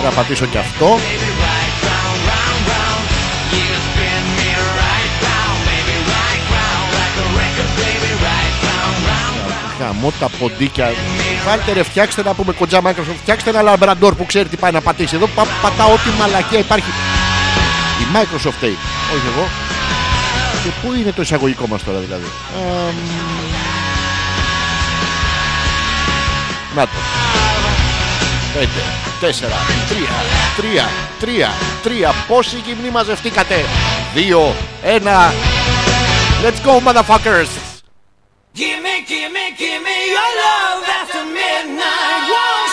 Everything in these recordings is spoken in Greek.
Πρέπει να πατήσω και αυτό. Γαμώ τα ποντίκια. Βάλτε ρε, φτιάξτε να πούμε κοντζά Microsoft. Φτιάξτε ένα λαμπραντόρ που ξέρει τι πάει να πατήσει. Εδώ πα, πατάω ό,τι μαλακία υπάρχει. Η Microsoft λέει. Όχι εγώ. Και πού είναι το εισαγωγικό μας τώρα δηλαδή; Εμ, Να το. Πέντε, τέσσερα, τρία, τρία, τρία, τρία. Πόσοι γυμνοί μαζευτήκατε. Δύο, ένα. Let's go motherfuckers. Give me, give me, give me your love after midnight.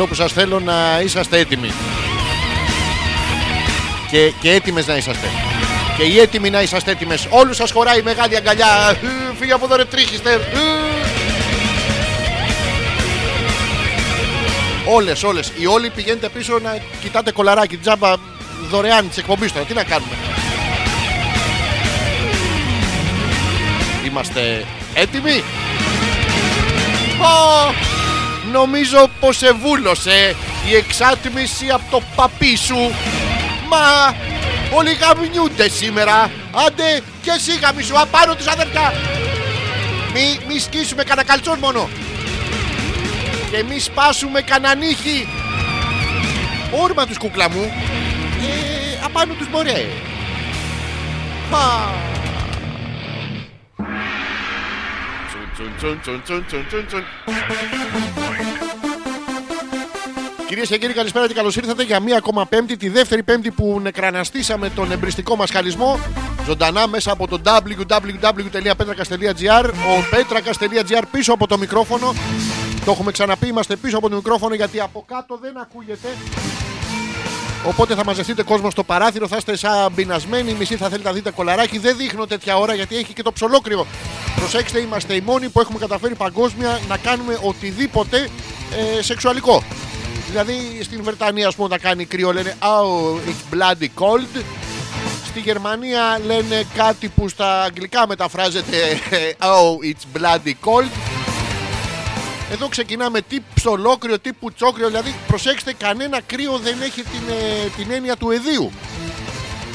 Καλό που σας θέλω να είσαστε έτοιμοι. Και, και έτοιμες να είσαστε. Και οι έτοιμοι να είσαστε έτοιμες. Όλους σας χωράει η μεγάλη αγκαλιά. Ε, Φύγε από εδώ ρε τρίχιστε. Ε. Όλες, όλες. Οι όλοι πηγαίνετε πίσω να κοιτάτε κολαράκι τζάμπα δωρεάν της εκπομπής τώρα. Τι να κάνουμε. Είμαστε έτοιμοι. Ω, νομίζω πως σε βούλωσε η εξάτμιση από το παπί σου. Μα όλοι γαμνιούνται σήμερα. Άντε και εσύ γαμίσου απάνω τους αδερφιά. Μη, μη σκίσουμε κανένα καλτσόν μόνο. Και μη σπάσουμε κανένα νύχι. Όρμα τους κούκλα μου. Ε, απάνω τους μωρέ. Μα. Τσουν, τσουν, τσουν, τσουν, τσουν, τσουν, τσουν. Κυρίες και κύριοι, καλησπέρα και καλώς ήρθατε για μία ακόμα Πέμπτη, τη δεύτερη Πέμπτη που νεκραναστήσαμε τον εμπριστικό μας χαλισμό. Ζωντανά μέσα από το www.petrakas.gr. Ο petrakas.gr πίσω από το μικρόφωνο. Το έχουμε ξαναπεί, είμαστε πίσω από το μικρόφωνο γιατί από κάτω δεν ακούγεται. Οπότε θα μαζευτείτε κόσμο στο παράθυρο, θα είστε σαν μπεινασμένοι. Μισή θα θέλετε να δείτε κολαράκι. Δεν δείχνω τέτοια ώρα γιατί έχει και το ψολόκρυο. Προσέξτε, είμαστε οι μόνοι που έχουμε καταφέρει παγκόσμια να κάνουμε οτιδήποτε ε, σεξουαλικό. Δηλαδή στην Βρετανία, ας πούμε, όταν κάνει κρύο λένε Oh, it's bloody cold. Στη Γερμανία λένε κάτι που στα αγγλικά μεταφράζεται Oh, it's bloody cold. Εδώ ξεκινάμε τι ψολόκριο, τι πουτσόκριο. Δηλαδή, προσέξτε, κανένα κρύο δεν έχει την, ε, την έννοια του εδίου.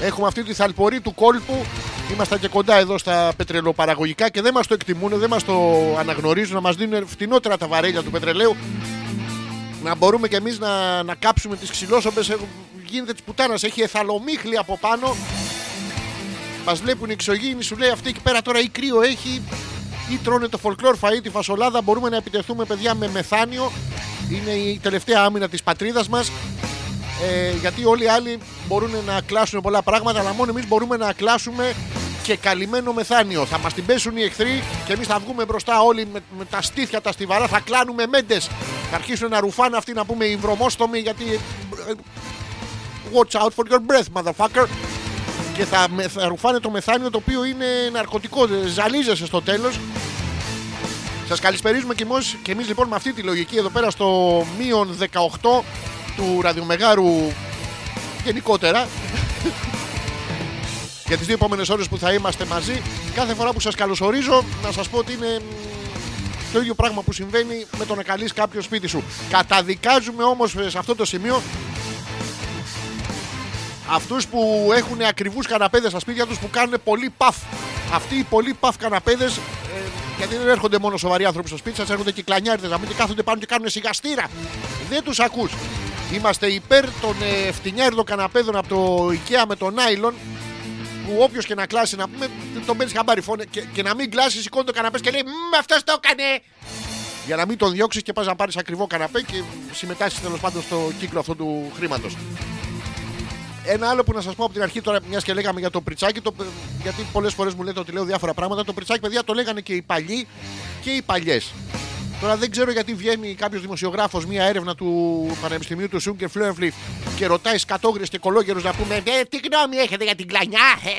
Έχουμε αυτή τη θαλπορή του κόλπου. Ήμασταν και κοντά εδώ στα πετρελοπαραγωγικά και δεν μας το εκτιμούν, δεν μας το αναγνωρίζουν, να μας δίνουν φτηνότερα τα βαρέλια του πετρελαίου. Να μπορούμε κι εμείς να, να κάψουμε τις ξυλόσομπες. Γίνεται της πουτάνας, έχει εθαλομίχλη από πάνω. Μας βλέπουν οι εξωγήινοι, σου λέει αυτή εκεί πέρα τώρα ή κρύο έχει ή τρώνε το folklore φαΐ, τη φασολάδα. Μπορούμε να επιτεθούμε, παιδιά, με μεθάνιο. Είναι η τελευταία άμυνα της πατρίδας μας. Ε, γιατί όλοι οι άλλοι μπορούν να κλάσουν πολλά πράγματα, αλλά μόνο εμείς μπορούμε να κλάσουμε και καλυμμένο μεθάνιο. Θα μας την πέσουν οι εχθροί και εμείς θα βγούμε μπροστά όλοι με, με τα στήθια τα στιβαρά, θα κλάνουμε μέντες. Θα αρχίσουν να ρουφάνε αυτοί να πούμε οι βρωμόστομοι γιατί. ε, Watch out for your breath, motherfucker. Και θα, με- θα ρουφάνε το μεθάνιο το οποίο είναι ναρκωτικό. Ζαλίζεσαι στο τέλος. Σας καλησπερίζουμε και εμεί και εμείς, λοιπόν με αυτή τη λογική εδώ πέρα στο μείον 18 του ραδιομεγάρου γενικότερα. Για τις δύο επόμενες ώρες που θα είμαστε μαζί, κάθε φορά που σας καλωσορίζω, να σας πω ότι είναι μ, το ίδιο πράγμα που συμβαίνει με το να καλείς κάποιο σπίτι σου. Καταδικάζουμε όμως ε, σε αυτό το σημείο αυτούς που έχουν ακριβούς καναπέδες στα σπίτια τους που κάνουν πολύ παφ. Αυτοί οι πολύ παφ καναπέδες, ε, γιατί δεν έρχονται μόνο σοβαροί άνθρωποι στο σπίτι σας, έρχονται και κλανιάριδες να μην και κάθονται πάνω και κάνουν σιγαστήρα. Δεν τους ακούς. Είμαστε υπέρ των ε, φτηνιάριδων καναπέδων από το IKEA με το νάιλον που όποιος και να κλάσει να πούμε, τον παίρνει χαμπάρι φώνε και, και να μην κλάσεις, σηκώνει το καναπές και λέει Μmm, αυτός το έκανε. Για να μην τον διώξεις και πας να πάρεις ακριβό καναπέ και συμμετάσχεις τέλος πάντων στο κύκλο αυτό του χρήματος. Ένα άλλο που να σας πω από την αρχή τώρα, μιας και λέγαμε για το πριτσάκι, το, γιατί πολλές φορές μου λέτε ότι λέω διάφορα πράγματα. Το πριτσάκι, παιδιά, το λέγανε και οι παλιοί και οι παλιές. Τώρα δεν ξέρω γιατί βγαίνει κάποιος δημοσιογράφος μια έρευνα του Πανεπιστημίου του Σούγκερ Φλόεφλιφ και ρωτάει σκατόγρε και κολόγερους να πούμε ε, Τι γνώμη έχετε για την κλανιά, ε,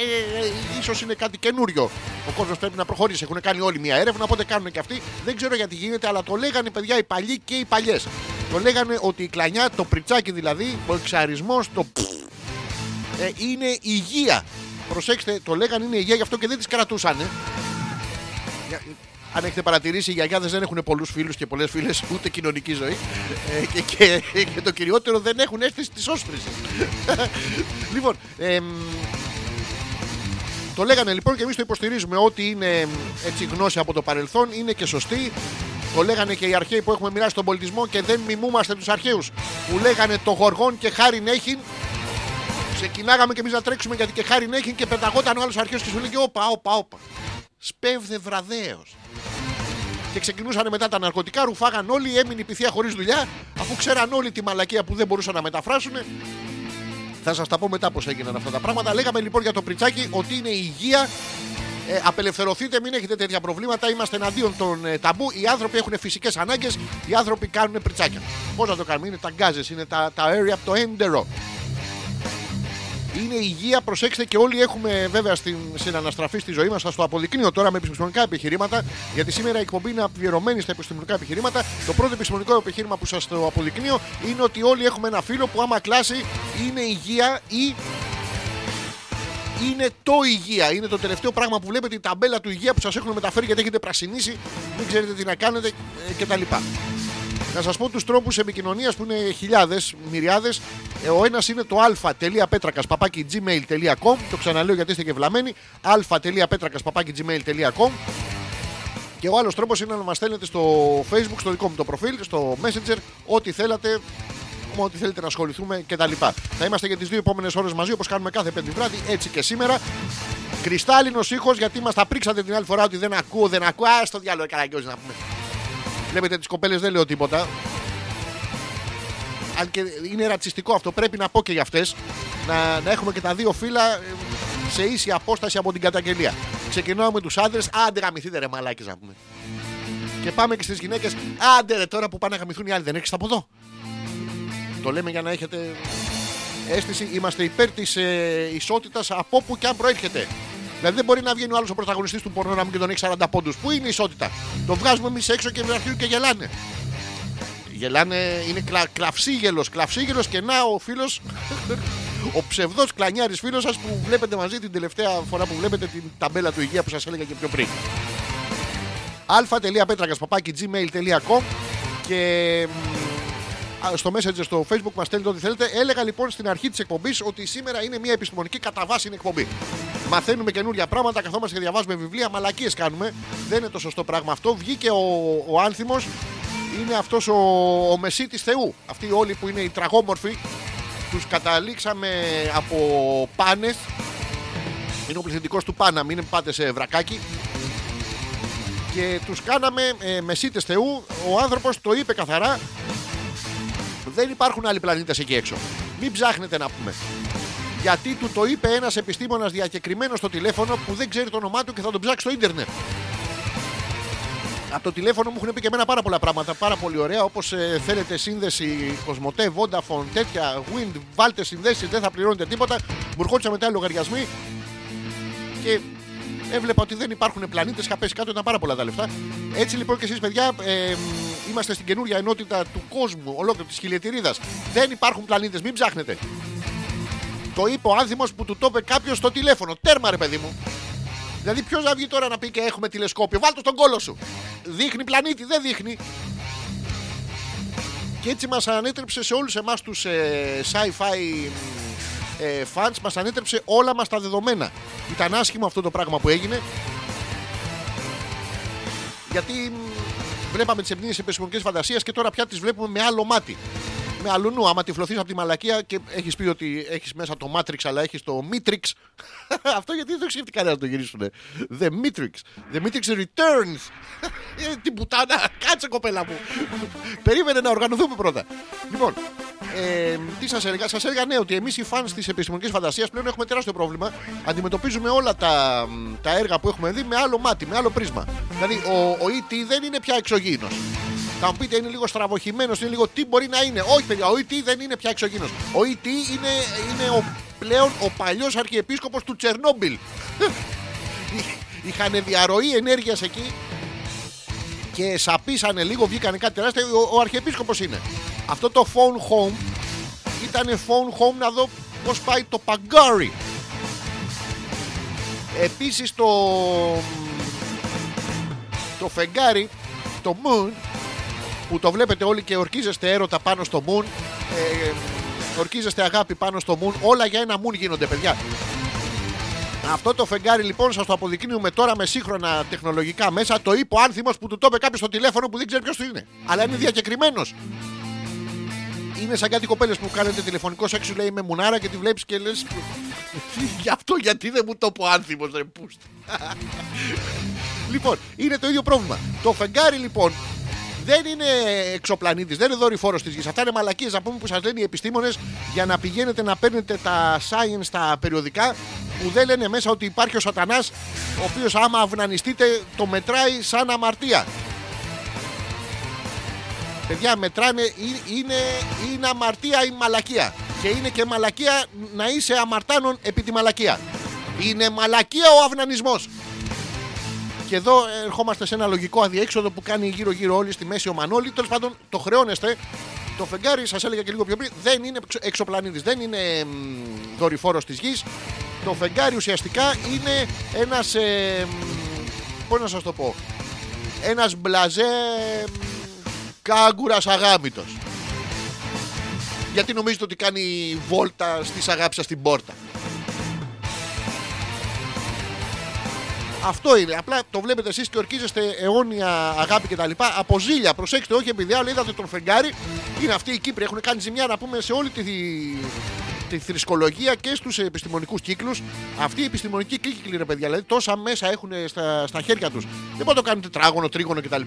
ε, ίσως είναι κάτι καινούριο. Ο κόσμος πρέπει να προχωρήσει. Έχουν κάνει όλοι μια έρευνα, οπότε κάνουν και αυτοί. Δεν ξέρω γιατί γίνεται, αλλά το λέγανε παιδιά οι παλιοί και οι παλιές. Το λέγανε ότι η κλανιά, το πριτσάκι δηλαδή, ο εξαρισμός, το ε, είναι υγεία. Προσέξτε, το λέγανε είναι υγεία, γι' αυτό και δεν τις κρατούσαν. Για- Αν έχετε παρατηρήσει, οι γιαγιάδες δεν έχουν πολλούς φίλους και πολλές φίλες, ούτε κοινωνική ζωή. Ε, και, και, και το κυριότερο δεν έχουν αίσθηση της όσφρηση. λοιπόν, εμ, το λέγανε λοιπόν και εμείς το υποστηρίζουμε ότι είναι εμ, έτσι γνώση από το παρελθόν, είναι και σωστή. Το λέγανε και οι αρχαίοι που έχουμε μοιράσει τον πολιτισμό και δεν μιμούμαστε τους αρχαίους. Που λέγανε το γοργόν και χάριν έχειν Ξεκινάγαμε και εμείς να τρέξουμε γιατί και χάρη έχει και πεταγόταν ο άλλος αρχαίος και σου λέγε Όπα, όπα, όπα. Σπέβδε βραδέως. Και ξεκινούσαν μετά τα ναρκωτικά, ρουφάγαν όλοι, έμεινε η πυθία χωρίς δουλειά, αφού ξέραν όλοι τη μαλακία που δεν μπορούσαν να μεταφράσουν. Θα σας τα πω μετά πώς έγιναν αυτά τα πράγματα. Λέγαμε λοιπόν για το πριτσάκι ότι είναι υγεία Ε, απελευθερωθείτε, μην έχετε τέτοια προβλήματα. Είμαστε εναντίον των ε, ταμπού. Οι άνθρωποι έχουν φυσικές ανάγκες. Οι άνθρωποι κάνουν πριτσάκια. Πώς να το κάνουμε, είναι τα γκάζες, είναι τα, τα air από το έντερο. Είναι υγεία, προσέξτε και όλοι έχουμε βέβαια στην, στην αναστραφή στη ζωή μας. Θα το αποδεικνύω τώρα με επιστημονικά επιχειρήματα, γιατί σήμερα η εκπομπή είναι αφιερωμένη στα επιστημονικά επιχειρήματα. Το πρώτο επιστημονικό επιχείρημα που σας το αποδεικνύω είναι ότι όλοι έχουμε ένα φίλο που άμα κλάσει είναι υγεία ή είναι το υγεία. Είναι το τελευταίο πράγμα που βλέπετε η ταμπέλα του υγεία που σας έχουν μεταφέρει γιατί έχετε πρασινίσει, δεν ξέρετε τι να κάνετε ε, κτλ. Να σας πω τους τρόπους επικοινωνίας που είναι χιλιάδες, μυριάδες. Ο ένας είναι το α.πέτρακα παπάκι gmail.com. Το ξαναλέω γιατί είστε και βλαμμένοι. α.πέτρακα παπάκι gmail.com. Και ο άλλος τρόπος είναι να μας στέλνετε στο facebook, στο δικό μου το προφίλ, στο messenger, ό,τι θέλατε, με ό,τι θέλετε να ασχοληθούμε κτλ. Θα είμαστε για τις δύο επόμενες ώρες μαζί όπως κάνουμε κάθε πέμπτη βράδυ, έτσι και σήμερα. Κρυστάλλινος ήχος γιατί μας τα πρίξατε την άλλη φορά ότι δεν ακούω, δεν ακούω. Α στο διάλογο καραγκιόζη να πούμε. Βλέπετε τις κοπέλες δεν λέω τίποτα. Αν και είναι ρατσιστικό αυτό, πρέπει να πω και για αυτές. Να, να έχουμε και τα δύο φύλλα ε, σε ίση απόσταση από την καταγγελία. Ξεκινάω με τους άντρες. Άντε γαμηθείτε ρε μαλάκι να πούμε. Και πάμε και στις γυναίκες. Άντε ρε τώρα που πάνε να γαμηθούν οι άλλοι. Δεν έχεις από εδώ. Το λέμε για να έχετε αίσθηση. Είμαστε υπέρ της ε, ισότητας από όπου και αν προέρχεται. Δηλαδή δεν μπορεί να βγαίνει ο άλλος ο πρωταγωνιστής του πορνό να μην και τον έχει 40 πόντους. Πού είναι η ισότητα; Το βγάζουμε εμείς έξω και αρχίζουν και γελάνε. Γελάνε, είναι κλα, κλαυσίγελος, κλαυσίγελος και να ο φίλος, ο ψευδός κλανιάρης φίλος σας που βλέπετε μαζί την τελευταία φορά που βλέπετε την ταμπέλα του υγεία που σας έλεγα και πιο πριν. αλφα.πέτρακα παπάκι gmail.com και μ, α, στο Messenger στο Facebook μας στέλνετε ό,τι θέλετε. Έλεγα λοιπόν στην αρχή της εκπομπής ότι σήμερα είναι μια επιστημονική κατά βάση εκπομπή. Μαθαίνουμε καινούργια πράγματα, καθόμαστε και διαβάζουμε βιβλία, μαλακίες κάνουμε. Δεν είναι το σωστό πράγμα αυτό. Βγήκε ο, ο άνθιμος, είναι αυτός ο, ο μεσίτης Θεού. Αυτοί όλοι που είναι οι τραγόμορφοι, τους καταλήξαμε από πάνες. Είναι ο πληθυντικός του Πάνα, μην πάτε σε βρακάκι. Και τους κάναμε ε, μεσίτες Θεού. Ο άνθρωπος το είπε καθαρά. Δεν υπάρχουν άλλοι πλανήτες εκεί έξω. Μην ψάχνετε να πούμε. Γιατί του το είπε ένας επιστήμονας διακεκριμένος στο τηλέφωνο που δεν ξέρει το όνομά του και θα τον ψάξει στο ίντερνετ. Από το τηλέφωνο μου έχουν πει και εμένα πάρα πολλά πράγματα. Πάρα πολύ ωραία. Όπως θέλετε σύνδεση Κοσμοτέ, Vodafone, τέτοια, Wind, βάλτε συνδέσεις, δεν θα πληρώνετε τίποτα. Μου ερχόντουσαν μετά οι λογαριασμοί και έβλεπα ότι δεν υπάρχουν πλανήτες. Είχα πέσει κάτω, ήταν πάρα πολλά τα λεφτά. Έτσι λοιπόν και εσείς, παιδιά, ε, είμαστε στην καινούργια ενότητα του κόσμου, ολόκληρη της χιλιετηρίδας. Δεν υπάρχουν πλανήτες, μην ψάχνετε. Το είπε ο άνθιμο που του το είπε κάποιος στο τηλέφωνο. Τέρμα, ρε παιδί μου. Δηλαδή, ποιος θα βγει τώρα να πει και έχουμε τηλεσκόπιο; Βάλτε στον κόλο σου. Δείχνει πλανήτη, δεν δείχνει. Και έτσι μας ανέτρεψε σε όλους εμάς τους ε, sci-fi ε, fans, μας ανέτρεψε όλα μας τα δεδομένα. Ήταν άσχημο αυτό το πράγμα που έγινε. Γιατί μ, βλέπαμε τις εμπνίες επιστημονικές φαντασίες και τώρα πια τις βλέπουμε με άλλο μάτι. Με αλλού νου, άμα τυφλωθείς από τη μαλακία και έχεις πει ότι έχεις μέσα το Matrix αλλά έχεις το Matrix. αυτό γιατί δεν το σκέφτηκε κανένας να το γυρίσουνε. The Matrix. The Matrix Returns. Ε, Την πουτάνα. Κάτσε κοπέλα μου. Περίμενε να οργανωθούμε πρώτα. Λοιπόν, ε, τι σας έλεγα, σας έλεγα ναι, ότι εμείς οι φans της επιστημονικής φαντασίας πλέον έχουμε τεράστιο πρόβλημα. Αντιμετωπίζουμε όλα τα, τα έργα που έχουμε δει με άλλο μάτι, με άλλο πρίσμα. Δηλαδή, ο, ο E.T. δεν είναι πια εξωγήινος. Θα μου πείτε είναι λίγο στραβοχημένος, είναι λίγο τι μπορεί να είναι. Όχι, παιδιά, ο E.T. δεν είναι πια εξωγήινος. Ο E.T. είναι, είναι ο, πλέον ο παλιός αρχιεπίσκοπος του Τσερνόμπιλ. Είχαν διαρροή ενέργειας εκεί και σαπίσανε λίγο, βγήκανε κάτι τεράστιο. Ο, ο αρχιεπίσκοπος είναι. Αυτό το phone home ήταν phone home να δω πώς πάει το παγκάρι. Επίσης το το φεγγάρι, το moon που το βλέπετε όλοι και ορκίζεστε έρωτα πάνω στο moon ε, ορκίζεστε αγάπη πάνω στο moon όλα για ένα moon γίνονται παιδιά αυτό το φεγγάρι λοιπόν σας το αποδεικνύουμε τώρα με σύγχρονα τεχνολογικά μέσα. Το είπε ο άνθιμος που του το είπε κάποιος στο τηλέφωνο που δεν ξέρει ποιος του είναι. Αλλά είναι διακεκριμένος. Είναι σαν κάτι κοπέλες που κάνετε τηλεφωνικό σεξ, σου λέει με μουνάρα και τη βλέπεις και λε. Γι' αυτό γιατί δεν μου το πω άνθιμος, ρε πούστη. λοιπόν, είναι το ίδιο πρόβλημα. Το φεγγάρι λοιπόν δεν είναι εξωπλανήτη, δεν είναι δορυφόρος της γης. Αυτά είναι μαλακίες να πούμε που σας λένε οι επιστήμονες για να πηγαίνετε να παίρνετε τα science στα περιοδικά που δεν λένε μέσα ότι υπάρχει ο σατανάς ο οποίος άμα αυνανιστείτε το μετράει σαν αμαρτία. Παιδιά μετράνε ή- είναι, είναι αμαρτία ή μαλακία. Και είναι και μαλακία να είσαι αμαρτάνων επί τη μαλακία. Είναι μαλακία ο αυνανισμός. Και εδώ ερχόμαστε σε ένα λογικό αδιέξοδο που κάνει γύρω-γύρω όλοι στη μέση ο Μανώλη. Τέλος πάντων, το χρεώνεστε. Το φεγγάρι, σας έλεγα και λίγο πιο πριν, δεν είναι εξω- εξωπλανήτης, δεν είναι δορυφόρος της γης. Το φεγγάρι ουσιαστικά είναι ένας. Ε, Πώς να σας το πω. Ένας μπλαζέ κάγκουρας αγάμητο. Γιατί νομίζετε ότι κάνει βόλτα στη αγάπη στην πόρτα. Αυτό είναι. Απλά το βλέπετε εσείς και ορκίζεστε αιώνια αγάπη κτλ. Από ζήλια. Προσέξτε, όχι επειδή άλλο είδατε τον φεγγάρι. Είναι αυτοί οι Κύπροι. Έχουν κάνει ζημιά να πούμε σε όλη τη, τη θρησκολογία και στους επιστημονικούς κύκλους. Αυτοί οι επιστημονικοί κύκλοι, ρε παιδιά, δηλαδή τόσα μέσα έχουν στα, στα χέρια τους. Δεν μπορούν να το κάνουν τετράγωνο, τρίγωνο κτλ.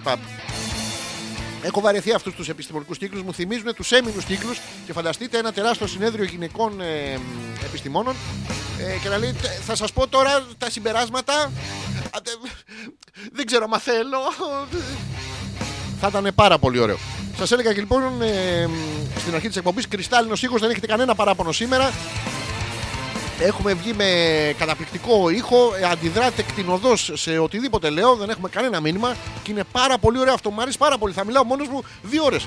Έχω βαρεθεί αυτούς τους επιστημονικούς κύκλους, μου θυμίζουν τους έμεινους κύκλους και φανταστείτε ένα τεράστιο συνέδριο γυναικών ε, επιστημόνων ε, και να λέει «Τε- θα σας πω τώρα τα συμπεράσματα. Α, τε- Δεν ξέρω μα θέλω. Θα ήταν πάρα πολύ ωραίο. Σας έλεγα και λοιπόν ε, στην αρχή της εκπομπής κρυστάλλινος ήχος, δεν έχετε κανένα παράπονο σήμερα. Έχουμε βγει με καταπληκτικό ήχο, ε, αντιδράτε κτηνοδός σε οτιδήποτε λέω, δεν έχουμε κανένα μήνυμα και είναι πάρα πολύ ωραίο αυτό. Μου αρέσει πάρα πολύ. Θα μιλάω μόνος μου δύο ώρες.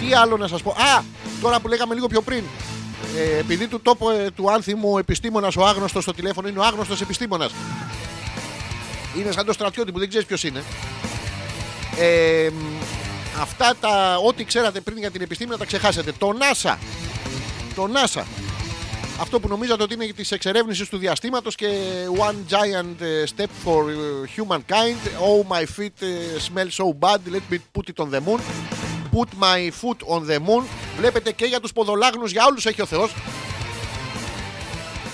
Τι άλλο να σας πω. Α, τώρα που λέγαμε λίγο πιο πριν. Ε, επειδή του τόπο ε, του άνθιμου ο επιστήμονας, ο άγνωστος στο τηλέφωνο είναι ο άγνωστος επιστήμονας. Είναι σαν το στρατιώτη που δεν ξέρεις ποιος είναι. Ε, μ, αυτά τα ό,τι ξέρατε πριν για την επιστήμη να τα ξεχάσετε. Το NASA. Το NASA. Αυτό που νομίζατε ότι είναι της εξερεύνησης του διαστήματος και one giant ε, step for ε, humankind. Oh my feet ε, smell so bad. Let me put it on the moon. Put my foot on the moon. Βλέπετε και για τους ποδολάγνους για όλους έχει ο Θεός.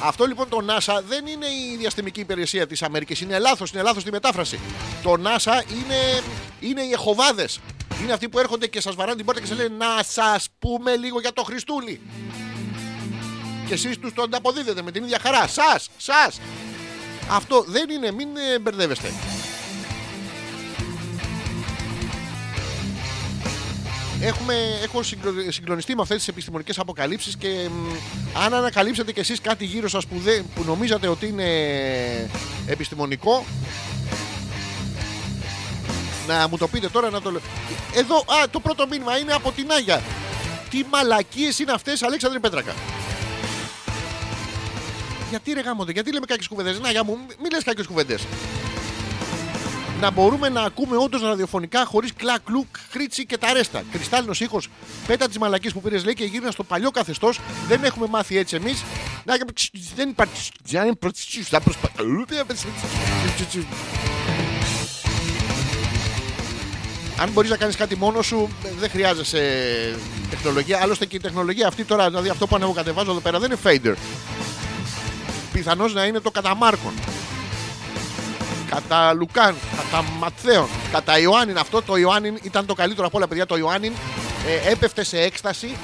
Αυτό λοιπόν το NASA δεν είναι η διαστημική υπηρεσία της Αμερικής. Είναι λάθος, είναι λάθος τη μετάφραση. Το NASA είναι, είναι οι εχοβάδες. Είναι αυτοί που έρχονται και σας βαράνε την πόρτα και σας λένε να σας πούμε λίγο για το Χριστούλη. Και εσείς τους το ανταποδίδετε με την ίδια χαρά. Σας, σας. Αυτό δεν είναι, μην ε, μπερδεύεστε. Έχουμε, έχω συγκλο- συγκλονιστεί με αυτές τις επιστημονικές αποκαλύψεις και μ, αν ανακαλύψετε κι εσείς κάτι γύρω σας που, δεν, που νομίζατε ότι είναι επιστημονικό να μου το πείτε τώρα να το λέω. Εδώ, α, το πρώτο μήνυμα είναι από την Άγια. Τι μαλακίες είναι αυτές, Αλέξανδρε Πέτρακα. Γιατί ρε γάμονται, γιατί λέμε κάποιες κουβέντες. Να, για μου, μην λες κάποιες κουβέντες. Να μπορούμε να ακούμε όντως ραδιοφωνικά χωρίς κλακ, κλουκ, χρήτσι και τα ρέστα. Κρυστάλλινος ήχος, πέτα της μαλακής που πήρες λέει και γύρνα στο παλιό καθεστώς. Δεν έχουμε μάθει έτσι εμείς. Να δεν υπάρχει. Δεν θα Αν μπορείς να κάνεις κάτι μόνος σου, δεν χρειάζεσαι τεχνολογία. Άλλωστε και η τεχνολογία αυτή τώρα, δηλαδή αυτό που ανεβοκατεβάζω εδώ πέρα δεν είναι fader. Πιθανώς να είναι το καταμάρκον κατά Λουκάν, κατά Ματθαίον, κατά Ιωάννην. Αυτό το Ιωάννην ήταν το καλύτερο από όλα, παιδιά. Το Ιωάννην ε, έπεφτε σε έκσταση.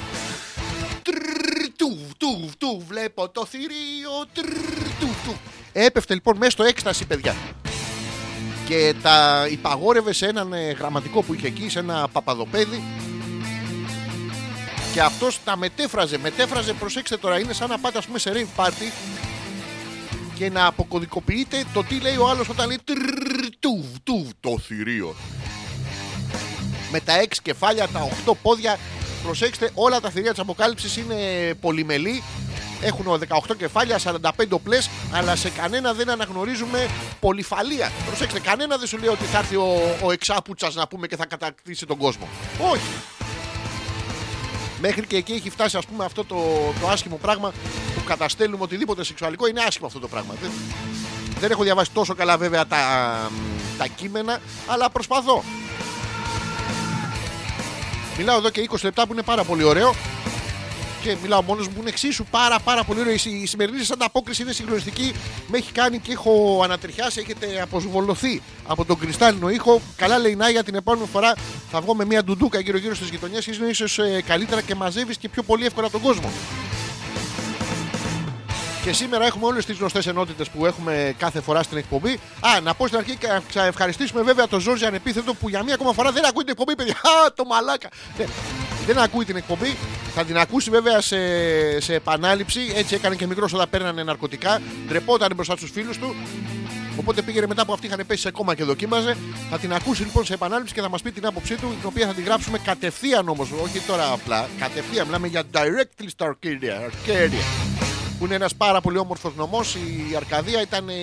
Τρρρρ, Του, του, του, βλέπω το θηρίο. τρρρρ, Του, του. Έπεφτε λοιπόν μέσα στο έκσταση, παιδιά. Και τα υπαγόρευε σε έναν ε, γραμματικό που είχε εκεί, σε ένα παπαδοπέδι. Και αυτός τα μετέφραζε. Μετέφραζε, προσέξτε τώρα, είναι σαν να πάτε ας πούμε σε rave party και να αποκωδικοποιείτε το τι λέει ο άλλος όταν λέει τρρρρ, του, του, το θηρίο. Με τα έξι κεφάλια, τα οχτώ πόδια. Προσέξτε, όλα τα θηρία της αποκάλυψης είναι πολυμελή. Έχουν 18 κεφάλια, 45 οπλές, αλλά σε κανένα δεν αναγνωρίζουμε πολυφαλία. Προσέξτε, κανένα δεν σου λέει ότι θα έρθει ο, ο εξάπουτσας να πούμε και θα κατακτήσει τον κόσμο. Όχι. Μέχρι και εκεί έχει φτάσει ας πούμε αυτό το, το άσχημο πράγμα που καταστέλνουμε οτιδήποτε σεξουαλικό είναι άσχημο αυτό το πράγμα. Δεν, δεν έχω διαβάσει τόσο καλά βέβαια τα, τα κείμενα, αλλά προσπαθώ. Μιλάω εδώ και 20 λεπτά που είναι πάρα πολύ ωραίο και μιλάω μόνος μου, είναι εξίσου πάρα, πάρα πολύ ωραίο. Η, συ- η σημερινή σας ανταπόκριση είναι συγκλονιστική. Με έχει κάνει και έχω ανατριχιάσει, έχετε αποσβολωθεί από τον κρυστάλλινο ήχο. Καλά λέει η Νάγια την επόμενη φορά θα βγω με μια ντουντούκα γύρω-γύρω στις γειτονιές. Είναι ίσω καλύτερα και μαζεύεις και πιο πολύ εύκολα τον κόσμο. Και σήμερα έχουμε όλες τις γνωστές ενότητες που έχουμε κάθε φορά στην εκπομπή. Α, να πω στην αρχή και να ευχαριστήσουμε βέβαια τον Ζόρζι ανεπίθετο που για μία ακόμα φορά δεν ακούει την εκπομπή, παιδιά. Α, το μαλάκα. Ναι, δεν ακούει την εκπομπή. Θα την ακούσει βέβαια σε, σε επανάληψη. Έτσι έκανε και μικρός όταν παίρνανε ναρκωτικά. Ντρεπόταν μπροστά στους φίλους του. Οπότε πήγαινε μετά που αυτοί είχαν πέσει σε κόμμα και δοκίμαζε. Θα την ακούσει λοιπόν σε επανάληψη και θα μας πει την άποψή του, την οποία θα την γράψουμε κατευθείαν όμως. Όχι τώρα απλά. Κατευθείαν. Μιλάμε για directly στα Arcadia. Arcadia. Που είναι ένας πάρα πολύ όμορφος νομός. Η Αρκαδία ήταν ε,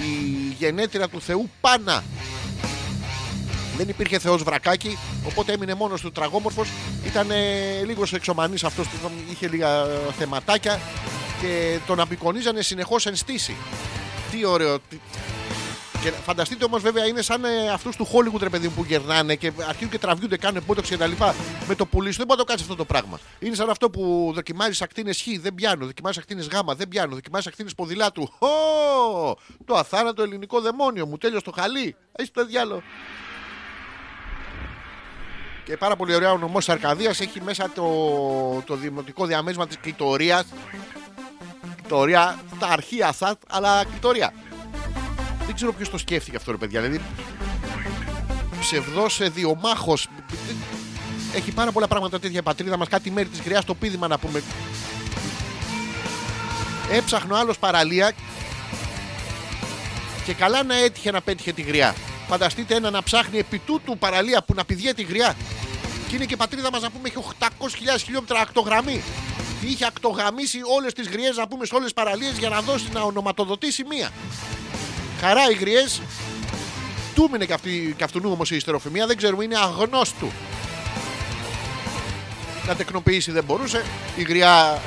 η γενέτειρα του Θεού Πάνα. Δεν υπήρχε Θεός βρακάκι, οπότε έμεινε μόνος του τραγόμορφος. Ήταν λίγος εξομανή αυτός που είχε λίγα θεματάκια και τον απεικονίζανε συνεχώς εν στήση. Τι ωραίο. Τι- Και φανταστείτε όμως, βέβαια, είναι σαν ε, αυτούς του Hollywood ρε παιδί μου, που γερνάνε και αρχίζουν και τραβιούνται, κάνουν μπότοξ και τα λοιπά. Με το πουλί σου δεν μπορεί να το κάνεις αυτό το πράγμα. Είναι σαν αυτό που δοκιμάζεις ακτίνες Χ, δεν πιάνουν. Δοκιμάζεις ακτίνες Γ, δεν πιάνουν. Δοκιμάζεις ακτίνες ποδηλάτου. Ω! Το αθάνατο ελληνικό δαιμόνιο μου, τέλειο στο χαλί. Έχει το διάλογο. Και πάρα πολύ ωραία ο νομός της Αρκαδίας έχει μέσα το, το δημοτικό διαμέσμα της κλητορίας. Κλητορία, τα αρχεία σας, αλλά κλητορία. Δεν ξέρω ποιος το σκέφτηκε αυτό ρε παιδιά. Δηλαδή ψευδός ε, διομάχος. Έχει πάρα πολλά πράγματα τέτοια η πατρίδα μας. Κάτι μέρη της γριάς το πείδημα να πούμε. Έψαχνε ο άλλος παραλία και καλά να έτυχε να πέτυχε τη γριά. Φανταστείτε ένα να ψάχνει επί τούτου παραλία που να πηδιέ τη γριά. Και είναι και η πατρίδα μας να πούμε έχει 800.000 χιλιόμετρα ακτογραμμή. Και είχε ακτογραμμίσει όλες τις γριές να πούμε σε όλες τις παραλίες για να δώσει να ονοματοδοτήσει μία. Χαρά οι γριές. Του μείνε και, αυτή, και αυτού όμως η ιστεροφημία, δεν ξέρουμε, είναι αγνώστου. Να τεκνοποιήσει δεν μπορούσε. Η γριά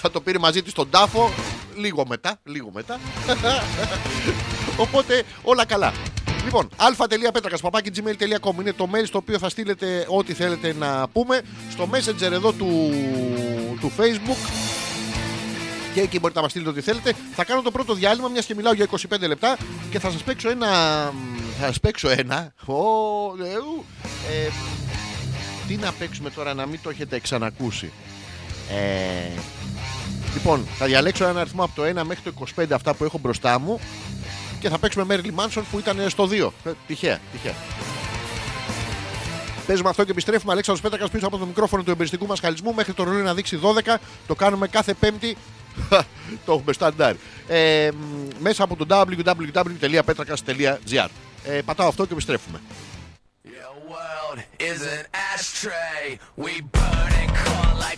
θα το πήρε μαζί της στον τάφο λίγο μετά, λίγο μετά. Οπότε όλα καλά. Λοιπόν, α.πέτρακα.gmail.com είναι το mail στο οποίο θα στείλετε ό,τι θέλετε να πούμε. Στο messenger εδώ του, του facebook και εκεί μπορείτε να μας στείλετε ό,τι θέλετε. Θα κάνω το πρώτο διάλειμμα, μιας και μιλάω για 25 λεπτά και θα σας παίξω ένα. Θα σας παίξω ένα. Ω, ε, ου, ε, τι να παίξουμε τώρα να μην το έχετε ξανακούσει. Ε, λοιπόν, θα διαλέξω ένα αριθμό από το 1 μέχρι το 25 αυτά που έχω μπροστά μου και θα παίξουμε Marilyn Manson που ήταν στο 2. Ε, τυχαία, τυχαία. Παίζουμε αυτό και επιστρέφουμε. Αλέξανδρος Πέτρακας πίσω από το μικρόφωνο του εμπεριστικού μας χαλισμού μέχρι το ρολόι να δείξει 12. Το κάνουμε κάθε Πέμπτη. το έχουμε στάνταρ. Ε, μ, μέσα από το www.petrakas.gr. Ε, πατάω αυτό και επιστρέφουμε. Your world is an ashtray. We burn and crawl like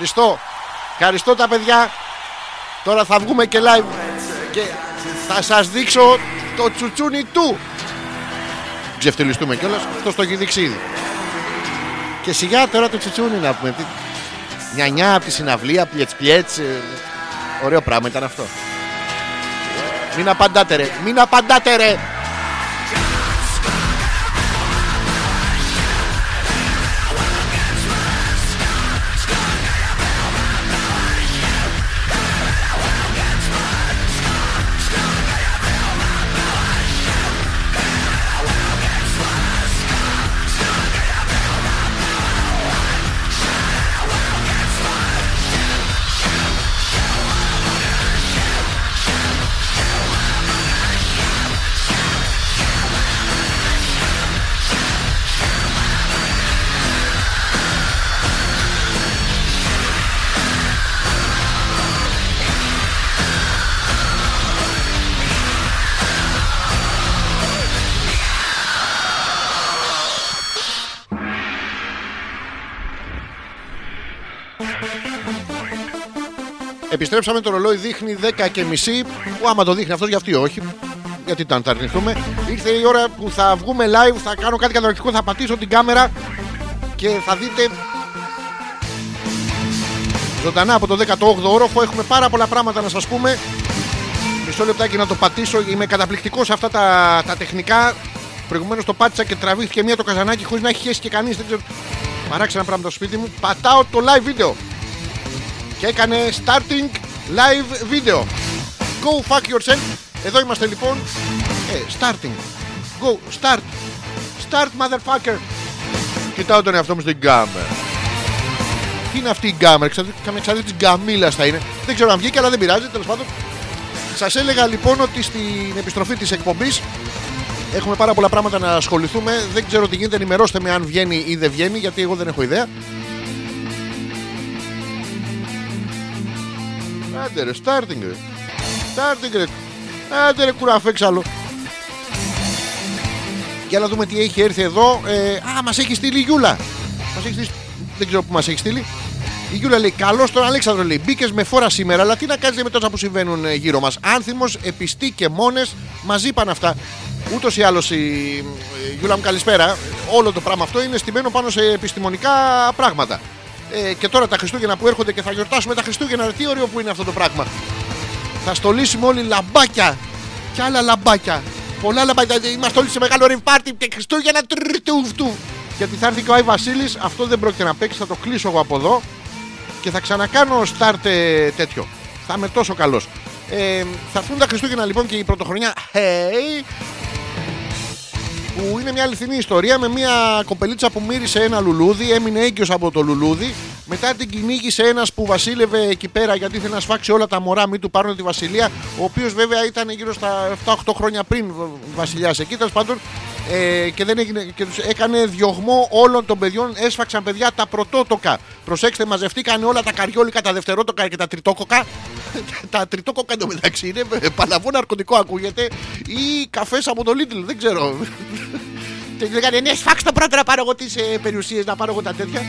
Ευχαριστώ. Ευχαριστώ τα παιδιά. Τώρα θα βγούμε και live και θα σας δείξω το τσουτσούνι του. Ξεφτυλιστούμε κιόλας. Αυτό το έχει δείξει ήδη. Και σιγά τώρα το τσουτσούνι να πούμε. Τι- Νιανιά από τη συναυλία, πλιέτς πλιέτς. ε, Ωραίο πράγμα ήταν αυτό. Μην απαντάτε ρε. Μην απαντάτε ρε. Επιστρέψαμε το ρολόι δείχνει 10 και μισή. Που άμα το δείχνει αυτός, γιατί όχι; Γιατί ήταν, θα αρνηθούμε. Ήρθε η ώρα που θα βγούμε live, θα κάνω κάτι καταρακτικό, θα πατήσω την κάμερα και θα δείτε ζωντανά από το 18ο όροφο. Έχουμε πάρα πολλά πράγματα να σας πούμε. Μισό λεπτάκι να το πατήσω. Είμαι καταπληκτικός σε αυτά τα, τα τεχνικά. Προηγουμένως το πάτησα και τραβήχθηκε μία το καζανάκι χωρίς να έχει χέσει και κανείς. Δεν ξέρω. Παράξενα πράγματα στο σπίτι μου. Πατάω το live βίντεο. Και έκανε starting live video. Go fuck yourself. Εδώ είμαστε λοιπόν. Ε, starting. Go, start. Start motherfucker. Κοιτάω τον εαυτό μου στην κάμερα. Τι είναι αυτή η γκάμερα, καμία εξαρτήτης τη γκαμίλα θα είναι. Δεν ξέρω αν βγήκε, αλλά δεν πειράζει. Τέλος πάντων, Σας έλεγα λοιπόν ότι στην επιστροφή της εκπομπής έχουμε πάρα πολλά πράγματα να ασχοληθούμε. Δεν ξέρω τι γίνεται. Ενημερώστε με αν βγαίνει ή δεν βγαίνει, γιατί εγώ δεν έχω ιδέα. Άντε ρε, starting ρε. Starting ρε. Άντε ρε, κουραφέξαλο. Για να δούμε τι έχει έρθει εδώ. Ε, α, μας έχει στείλει η Γιούλα. Μας έχει στείλει... Δεν ξέρω που μας έχει στείλει. Η Γιούλα λέει: Καλώς τον Αλέξανδρο λέει: Μπήκες με φόρα σήμερα, αλλά τι να κάνεις με τόσα που συμβαίνουν ε, γύρω μας. Άνθιμος, επιστή και μόνες, μα είπαν αυτά. Ούτως ή άλλως, η... η Γιούλα μου καλησπέρα. Όλο το πράγμα αυτό είναι στημένο πάνω σε επιστημονικά πράγματα. Ε, και τώρα τα Χριστούγεννα που έρχονται και θα γιορτάσουμε τα Χριστούγεννα, τι ωραίο που είναι αυτό το πράγμα. Θα στολίσουμε όλοι λαμπάκια και άλλα λαμπάκια. Πολλά λαμπάκια. Είμαστε όλοι σε μεγάλο rave party και Χριστούγεννα τρτουφτου. Γιατί θα έρθει και ο Άι Βασίλης, αυτό δεν πρόκειται να παίξει. Θα το κλείσω εγώ από εδώ και θα ξανακάνω start ε, τέτοιο. Θα είμαι τόσο καλός. Ε, θα έρθουν τα Χριστούγεννα λοιπόν και η πρωτοχρονιά. Hey, που είναι μια αληθινή ιστορία με μια κοπελίτσα που μύρισε ένα λουλούδι, έμεινε έγκυος από το λουλούδι. Μετά την κυνήγησε ένας που βασίλευε εκεί πέρα γιατί ήθελε να σφάξει όλα τα μωρά, μην του πάρουν τη βασιλεία. Ο οποίος βέβαια ήταν γύρω στα 7-8 χρόνια πριν βασιλιάς εκεί. Τέλος πάντων ε, και, δεν έγινε, και τους έκανε διωγμό όλων των παιδιών. Έσφαξαν παιδιά τα πρωτότοκα. Προσέξτε, μαζευτήκαν όλα τα καριόλικα, τα δευτερότοκα και τα τριτόκοκα. τα τριτόκοκα εντωμεταξύ είναι παλαβό ναρκωτικό ακούγεται ή καφές από το Lidl, δεν ξέρω. Και λέγανε ναι, σφάξτε το πρώτο να πάρω εγώ τις ε, περιουσίες, να πάρω εγώ τα τέτοια.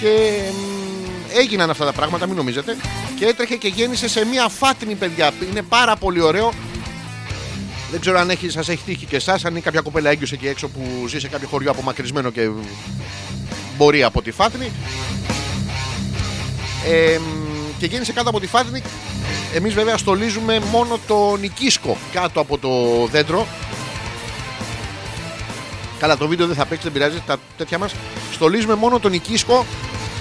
Και μ, έγιναν αυτά τα πράγματα, μην νομίζετε. Και έτρεχε και γέννησε σε μια φάτινη παιδιά. Είναι πάρα πολύ ωραίο. Δεν ξέρω αν έχεις, σας έχει τύχει και εσάς, αν είναι κάποια κοπέλα έγκυος εκεί έξω που ζει σε κάποιο χωριό απομακρυσμένο και μπορεί από τη Φάτνη. Ε, μ, και γέννησε κάτω από τη Φάτνη. Εμείς βέβαια στολίζουμε μόνο το νικίσκο κάτω από το δέντρο. Καλά, το βίντεο δεν θα παίξει, δεν πειράζει, τα τέτοια μας. Στολίζουμε μόνο τον νικίσκο.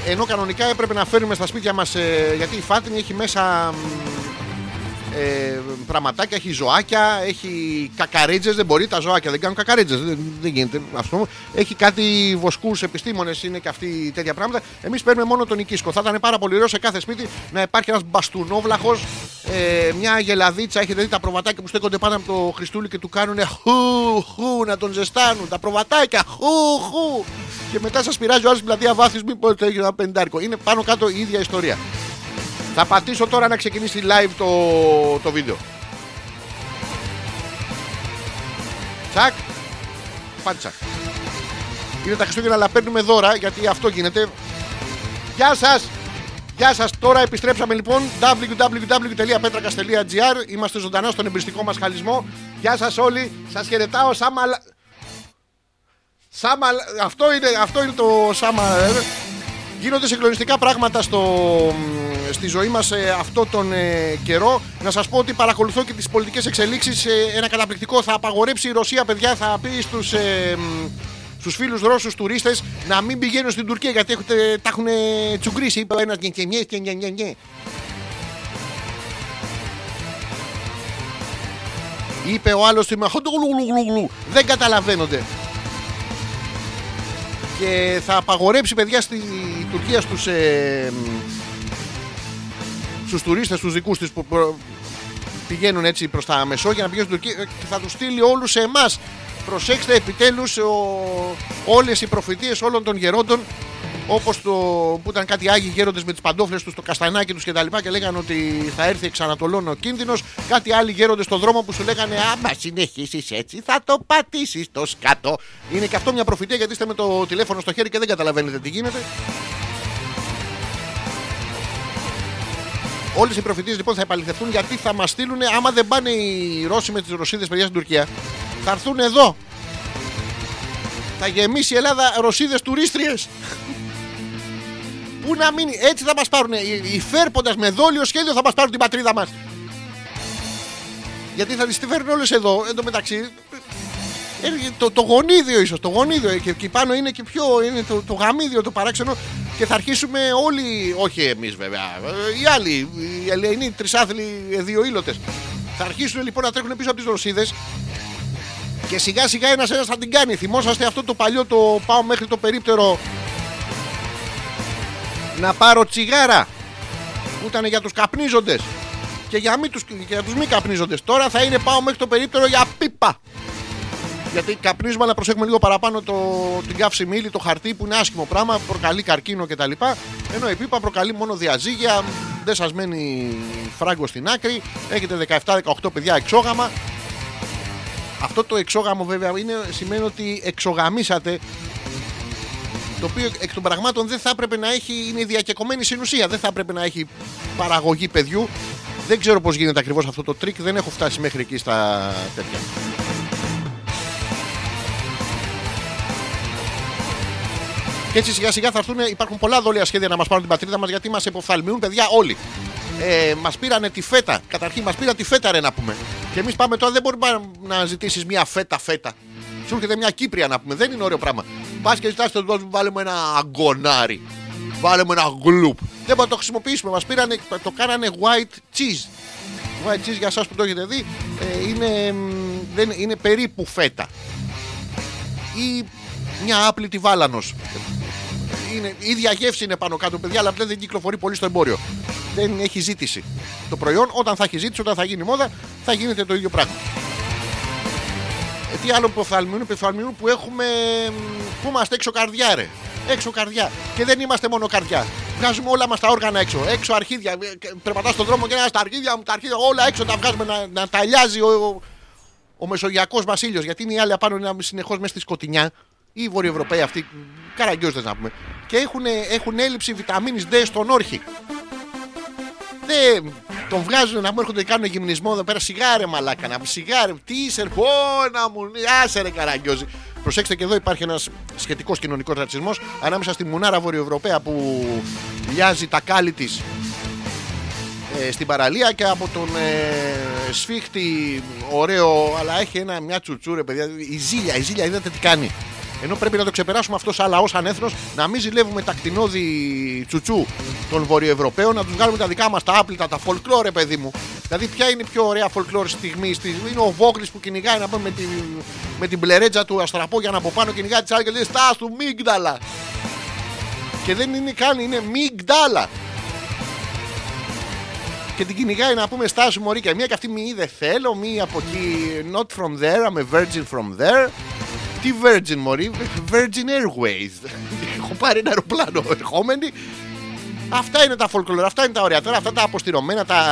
Ενώ κανονικά έπρεπε να φέρουμε στα σπίτια μας ε, γιατί η Φάτνη έχει μέσα μ, ε, πραγματάκια, έχει ζωάκια, έχει κακαρίτζες. Δεν μπορεί τα ζωάκια, δεν κάνουν κακαρίτζες. Δεν, δεν γίνεται. Ας πούμε. Έχει κάτι βοσκούς επιστήμονες, είναι και αυτοί τέτοια πράγματα. Εμείς παίρνουμε μόνο τον οικίσκο. Θα ήταν πάρα πολύ ωραίο σε κάθε σπίτι να υπάρχει ένας μπαστούνόβλαχος, ε, μια γελαδίτσα. Έχετε δει τα προβατάκια που στέκονται πάνω από το Χριστούλη και του κάνουν χου, χου, να τον ζεστάνουν. Τα προβατάκια, χου, χου. Και μετά σας πειράζει ο άλλος πλατεία βάθη, μήπω το έχει ένα πεντάρικο. Είναι πάνω κάτω η ίδια ιστορία. Θα πατήσω τώρα να ξεκινήσει live το, το βίντεο. Τσακ. Πάτησα. Είναι τα Χριστούγεννα αλλά παίρνουμε δώρα γιατί αυτό γίνεται. Γεια σας. Γεια σας, τώρα επιστρέψαμε λοιπόν www.petrakas.gr Είμαστε ζωντανά στον εμπριστικό μας χαλισμό. Γεια σας όλοι, σας χαιρετάω σαν μαλα... Σαν μαλα- Αυτό, είναι, αυτό είναι το σάμα. Ε. Γίνονται συγκλονιστικά πράγματα στο, στη ζωή μας ε, αυτό τον ε, καιρό. Να σας πω ότι παρακολουθώ και τις πολιτικές εξελίξεις. Ε, ένα καταπληκτικό θα απαγορέψει η Ρωσία, παιδιά, θα πει στους, ε, μ, στους φίλους Ρώσους τουρίστες να μην πηγαίνουν στην Τουρκία γιατί έχουν, τα έχουν τσουγκρίσει. Είπε ο ένας «Νιε, νιε, νιε, νιε, νιε, νιε». Είπε ο άλλος «Είμαι χοντογλουγλουγλουγλου». Δεν καταλαβαίνονται και θα απαγορέψει παιδιά στη Τουρκίας στους, ε, μ, στους τουρίστες, στους δικούς της που προ- πηγαίνουν έτσι προς τα Μεσόγεια να πηγαίνουν στην Τουρκία και θα τους στείλει όλους σε εμάς. Προσέξτε επιτέλους ο, όλες οι προφητείες όλων των γερόντων όπως το, που ήταν κάτι άγιοι γέροντες με τις παντόφλες τους, το καστανάκι τους και τα λοιπά και λέγανε ότι θα έρθει εξ Ανατολών ο κίνδυνος. Κάτι άλλοι γέροντες στον δρόμο που σου λέγανε άμα συνεχίσεις έτσι θα το πατήσεις το σκάτω. Είναι και αυτό μια προφητεία γιατί είστε με το τηλέφωνο στο χέρι και δεν καταλαβαίνετε τι γίνεται. Όλες οι προφητείες λοιπόν θα επαληθευτούν γιατί θα μας στείλουν, άμα δεν πάνε οι Ρώσοι με τις Ρωσίδες παιδιά στην Τουρκία, θα έρθουν εδώ. Θα γεμίσει η Ελλάδα Ρωσίδες τουρίστριες. Πού να μείνει, έτσι θα μας πάρουν. Οι φέρποντας με δόλιο σχέδιο θα μας πάρουν την πατρίδα μας. Γιατί θα τις τη φέρουν όλες εδώ. Εν τω μεταξύ, ε, το, το γονίδιο ίσως, το γονίδιο και εκεί πάνω είναι και πιο είναι το, το γαμίδιο το παράξενο και θα αρχίσουμε όλοι, όχι εμείς βέβαια, ε, οι άλλοι, οι Ελληνοί τρισάθλοι ε, δύο ήλωτες θα αρχίσουν λοιπόν να τρέχουν πίσω από τις Ρωσίδες και σιγά σιγά ένας ένας θα την κάνει. Θυμόσαστε αυτό το παλιό το πάω μέχρι το περίπτερο να πάρω τσιγάρα που ήταν για τους καπνίζοντες και για, μη τους, και για τους μη καπνίζοντες. Τώρα θα είναι πάω μέχρι το περίπτερο για πίπα. Γιατί καπνίζουμε, αλλά προσέχουμε λίγο παραπάνω το, την καύση μήλι, το χαρτί που είναι άσχημο πράγμα, προκαλεί καρκίνο κτλ. Ενώ η πίπα προκαλεί μόνο διαζύγια, δεν σας μένει φράγκο στην άκρη, έχετε 17-18 παιδιά εξόγαμα. Αυτό το εξόγαμο βέβαια είναι, σημαίνει ότι εξογαμίσατε το οποίο εκ των πραγμάτων δεν θα έπρεπε να έχει, είναι διακεκομμένη συνουσία, δεν θα έπρεπε να έχει παραγωγή παιδιού. Δεν ξέρω πώς γίνεται ακριβώς αυτό το τρικ, δεν έχω φτάσει μέχρι εκεί στα τέτοια. Και έτσι σιγά σιγά θα έρθουν, υπάρχουν πολλά δόλια σχέδια να μας πάρουν την πατρίδα μας γιατί μας υποφθαλμιούν παιδιά όλοι. Ε, μας πήρανε τη φέτα. Καταρχήν μας πήραν τη φέτα, ρε να πούμε. Και εμείς πάμε τώρα, δεν μπορεί να ζητήσεις μια φέτα φέτα. Σου έρχεται μια Κύπρια να πούμε. Δεν είναι ωραίο πράγμα. Πας και ζητάς το δώσουμε, βάλε μου ένα αγκονάρι. Βάλε μου ένα γκλουπ. Δεν μπορούμε να το χρησιμοποιήσουμε. Μας πήρανε, το κάνανε white cheese. White cheese για εσάς που το έχετε δει ε, είναι, μ, δεν, είναι περίπου φέτα. Ή μια άπλητη βάλανος είναι, η ίδια γεύση είναι πάνω κάτω, παιδιά, αλλά απλά δεν κυκλοφορεί πολύ στο εμπόριο. Δεν έχει ζήτηση. Το προϊόν, όταν θα έχει ζήτηση, όταν θα γίνει μόδα, θα γίνεται το ίδιο πράγμα. Ε, τι άλλο υποφθαλμιούν, υποφθαλμιούν που έχουμε. μ, Πού είμαστε έξω καρδιά, ρε. Έξω καρδιά. Και δεν είμαστε μόνο καρδιά. Βγάζουμε όλα μας τα όργανα έξω. Έξω αρχίδια. Περπατάς στον δρόμο και ένα στα αρχίδια μου, τα αρχίδια όλα έξω τα βγάζουμε να, να τα λιάζει ο, ο, ο μεσογειακός μα ήλιο. Γιατί είναι οι άλλοι απάνω είναι συνεχώς μέσα στη σκοτεινιά. Ή οι Βορειοευρωπαίοι αυτοί, καραγκιόζε να πούμε. Και έχουν, έχουν έλλειψη βιταμίνης D στον όρχη. Δεν τον βγάζουν να μου έρχονται και κάνουν γυμνισμό εδώ πέρα. Σιγάρε μαλάκα να μου, σιγάρε. Τι είσαι, πω να μου, άσε ρε καραγκιόζη. Προσέξτε και εδώ υπάρχει ένας σχετικός κοινωνικός ρατσισμός ανάμεσα στη μουνάρα Βορειοευρωπαία που λιάζει τα κάλλη της ε, στην παραλία και από τον ε, σφίχτη ωραίο, αλλά έχει ένα, μια τσουτσούρε, παιδιά. Η ζήλια, η ζήλια, είδατε τι κάνει. Ενώ πρέπει να το ξεπεράσουμε αυτό σαν λαός, σαν έθνος, να μην ζηλεύουμε τα κτηνόδη τσουτσού των Βορειοευρωπαίων, να τους βγάλουμε τα δικά μας τα άπλυτα, τα folklore, παιδί μου. Δηλαδή, ποια είναι η πιο ωραία folklore στιγμή, στη- είναι ο Βόγλη που κυνηγάει να πούμε, με, τη, με την μπλερέτζα του αστραπόγιανα από πάνω, κυνηγάει τη άλλη και λέει Στάς του μίγδαλα. Και δεν είναι καν, είναι μίγδαλα και την κυνηγάει να πούμε στάσου μωρή και μία και αυτή μη είδε θέλω, μη από εκεί not from there, I'm a virgin from there. Τι virgin μωρή, Virgin Airways. Έχω πάρει ένα αεροπλάνο ερχόμενη. Αυτά είναι τα folklore, αυτά είναι τα ωραία. Τώρα αυτά τα αποστηρωμένα, τα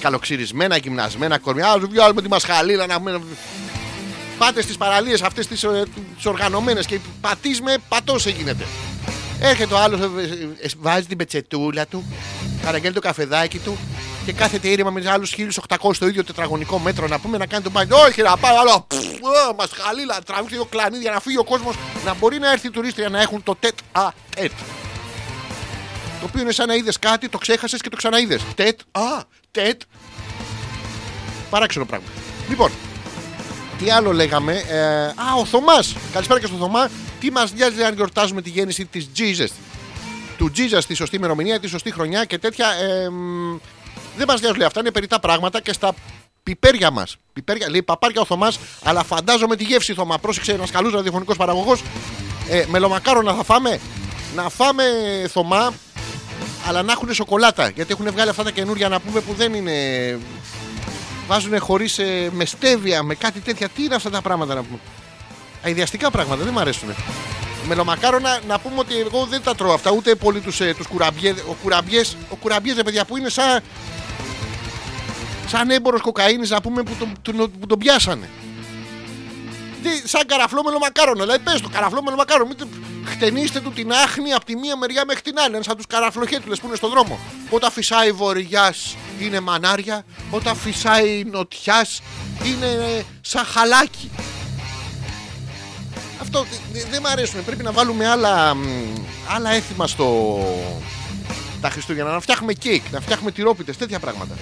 καλοξυρισμένα, γυμνασμένα κορμιά. Α βγάλουμε τη μασχαλίλα να πούμε. Πάτε στις παραλίες αυτές τις οργανωμένες και πατή με πατός γίνεται. Έρχεται ο άλλος, βάζει την πετσετούλα του, παραγγέλνει το καφεδάκι του και κάθεται ήρεμα με άλλους 1800 στο ίδιο τετραγωνικό μέτρο να πούμε να κάνει τον μπάνιο. Όχι, να πάει άλλο. Μας χαλίλα, τραβήξει το κλανίδι να φύγει ο κόσμος να μπορεί να έρθει η τουρίστρια να έχουν το τετ α τετ. Το οποίο είναι σαν να είδες κάτι, το ξέχασες και το ξαναείδες. Τετ α τετ. Παράξενο πράγμα. Λοιπόν, τι άλλο λέγαμε. Ε, α, ο Θωμάς. Καλησπέρα και στο Θωμά. Τι μας νοιάζει αν γιορτάζουμε τη γέννηση της Jesus; Του Jesus τη σωστή ημερομηνία, τη σωστή χρονιά και τέτοια. Ε, μ, δεν μας νοιάζουν λέει αυτά. Είναι περιτά πράγματα και στα πιπέρια μας. Πιπέρια, λέει παπάρια ο Θωμάς, αλλά φαντάζομαι τη γεύση Θωμά. Πρόσεξε ένας καλός ραδιοφωνικός παραγωγός. Ε, μελομακάρονα θα φάμε. Να φάμε Θωμά, αλλά να έχουν σοκολάτα. Γιατί έχουν βγάλει αυτά τα καινούρια να πούμε που δεν είναι. Βάζουν χωρίς με στέβια, με κάτι τέτοια. Τι είναι αυτά τα πράγματα να πούμε; Αειδιαστικά πράγματα, δεν μου αρέσουν. Μελομακάρονα, να πούμε ότι εγώ δεν τα τρώω αυτά, ούτε πολύ τους τους κουραμπιέ. Ο κουραμπιές, ο κουραμπιές, ρε παιδιά, που είναι σαν. Σαν έμπορο κοκαίνης, να πούμε, που τον, τον, που τον πιάσανε. Τι, σαν καραφλό μελομακάρονα. Δηλαδή, πες το καραφλό μελομακάρονα. Μην το- χτενίστε του την άχνη από τη μία μεριά μέχρι την άλλη. Είναι σαν τους καραφλοχέτουλες που είναι στον δρόμο. Όταν φυσάει βορειάς είναι μανάρια. Όταν φυσάει νοτιάς είναι ε, σαν χαλάκι. Αυτό δε- δεν μ' αρέσουν. Πρέπει να βάλουμε άλλα, μ, άλλα έθιμα στο. Τα Χριστούγεννα. Να φτιάχνουμε κέικ, να φτιάχνουμε τυρόπιτες, τέτοια πράγματα.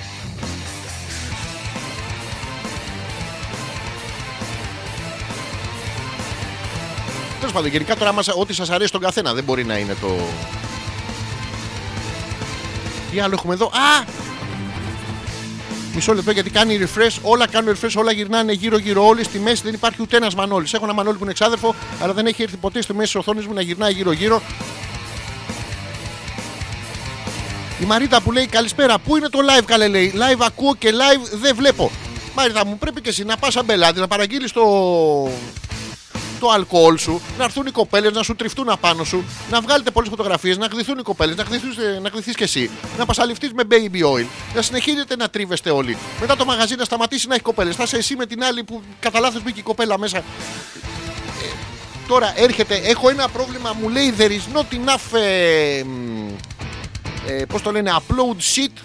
Τέλος πάντων, γενικά τώρα μας, ό,τι σας αρέσει τον καθένα δεν μπορεί να είναι το. Τι άλλο έχουμε εδώ; Α! Μισό λεπτό γιατί κάνει refresh. Όλα κάνουν refresh, όλα γυρνάνε γύρω-γύρω. Όλοι στη μέση δεν υπάρχει ούτε ένας Μανώλης. Έχω ένα Μανώλη που είναι εξάδερφο, αλλά δεν έχει έρθει ποτέ στη μέση της οθόνης μου να γυρνάει γύρω-γύρω. Η Μαρίτα που λέει καλησπέρα. Πού είναι το live, καλέ λέει. Live ακούω και live δεν βλέπω. Μαρίτα μου πρέπει και εσύ να πας αμπελάτη, να παραγγείλεις το, το αλκοόλ σου, να έρθουν οι κοπέλες να σου τριφτούν απάνω σου, να βγάλετε πολλές φωτογραφίες, να γδυθούν οι κοπέλες, να γδυθείς, ε, να γδυθείς και εσύ, να πασαλιφτεί με baby oil, να συνεχίζετε να τρίβεστε όλοι. Μετά το μαγαζί να σταματήσει να έχει κοπέλες. Θα είσαι εσύ με την άλλη που κατά λάθος μπήκε η κοπέλα μέσα. Ε, τώρα έρχεται, έχω ένα πρόβλημα, μου λέει there is not enough. Ε, μ, ε, πώς το λένε, upload sheet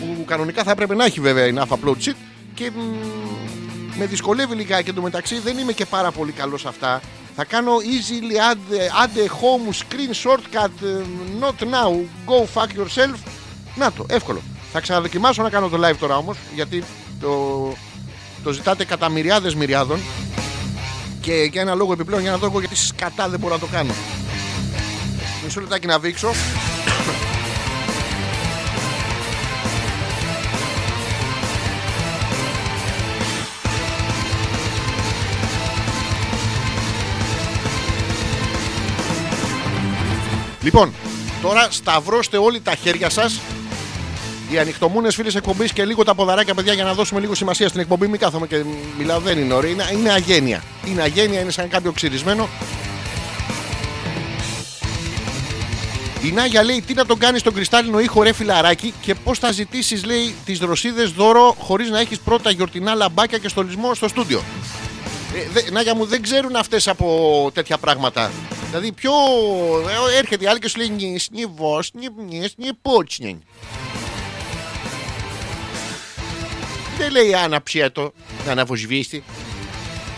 που κανονικά θα έπρεπε να έχει βέβαια enough upload sheet και μ, με δυσκολεύει λιγάκι. Εντωμεταξύ δεν είμαι και πάρα πολύ καλός σε αυτά. Θα κάνω easily add, add a home screen shortcut ε, not now. Go fuck yourself. Να το, εύκολο. Θα ξαναδοκιμάσω να κάνω το live τώρα όμως γιατί το, το ζητάτε κατά μυριάδες μυριάδων. Και για ένα λόγο επιπλέον για να δω εγώ γιατί σκατά δεν μπορώ να το κάνω. Μισό λεπτάκι να βήξω Λοιπόν, τώρα σταυρώστε όλοι τα χέρια σας. Οι ανοιχτομούνες φίλες εκπομπής και λίγο τα ποδαράκια, παιδιά, για να δώσουμε λίγο σημασία στην εκπομπή. Μην κάθομαι και μιλάω, δεν είναι ωραία. Είναι, είναι αγένεια. Είναι αγένεια, είναι σαν κάποιο ξυρισμένο. Η Νάγια λέει τι να τον κάνεις στον κρυστάλλινο ήχο ρε φιλαράκι και πώς θα ζητήσεις, λέει, τις δροσίδες δώρο χωρίς να έχεις πρώτα γιορτινά λαμπάκια και στολισμό στο στούντιο. Ε, δε, Νάγια μου δεν ξέρουν αυτές από τέτοια πράγματα. Δηλαδή πιο. ε, έρχεται η άλλη και σου λέει νι, σνιβό, σνιβνι, σνιπότσνιν. Δεν λέει αναψιέτο, να αναβοσβήσει.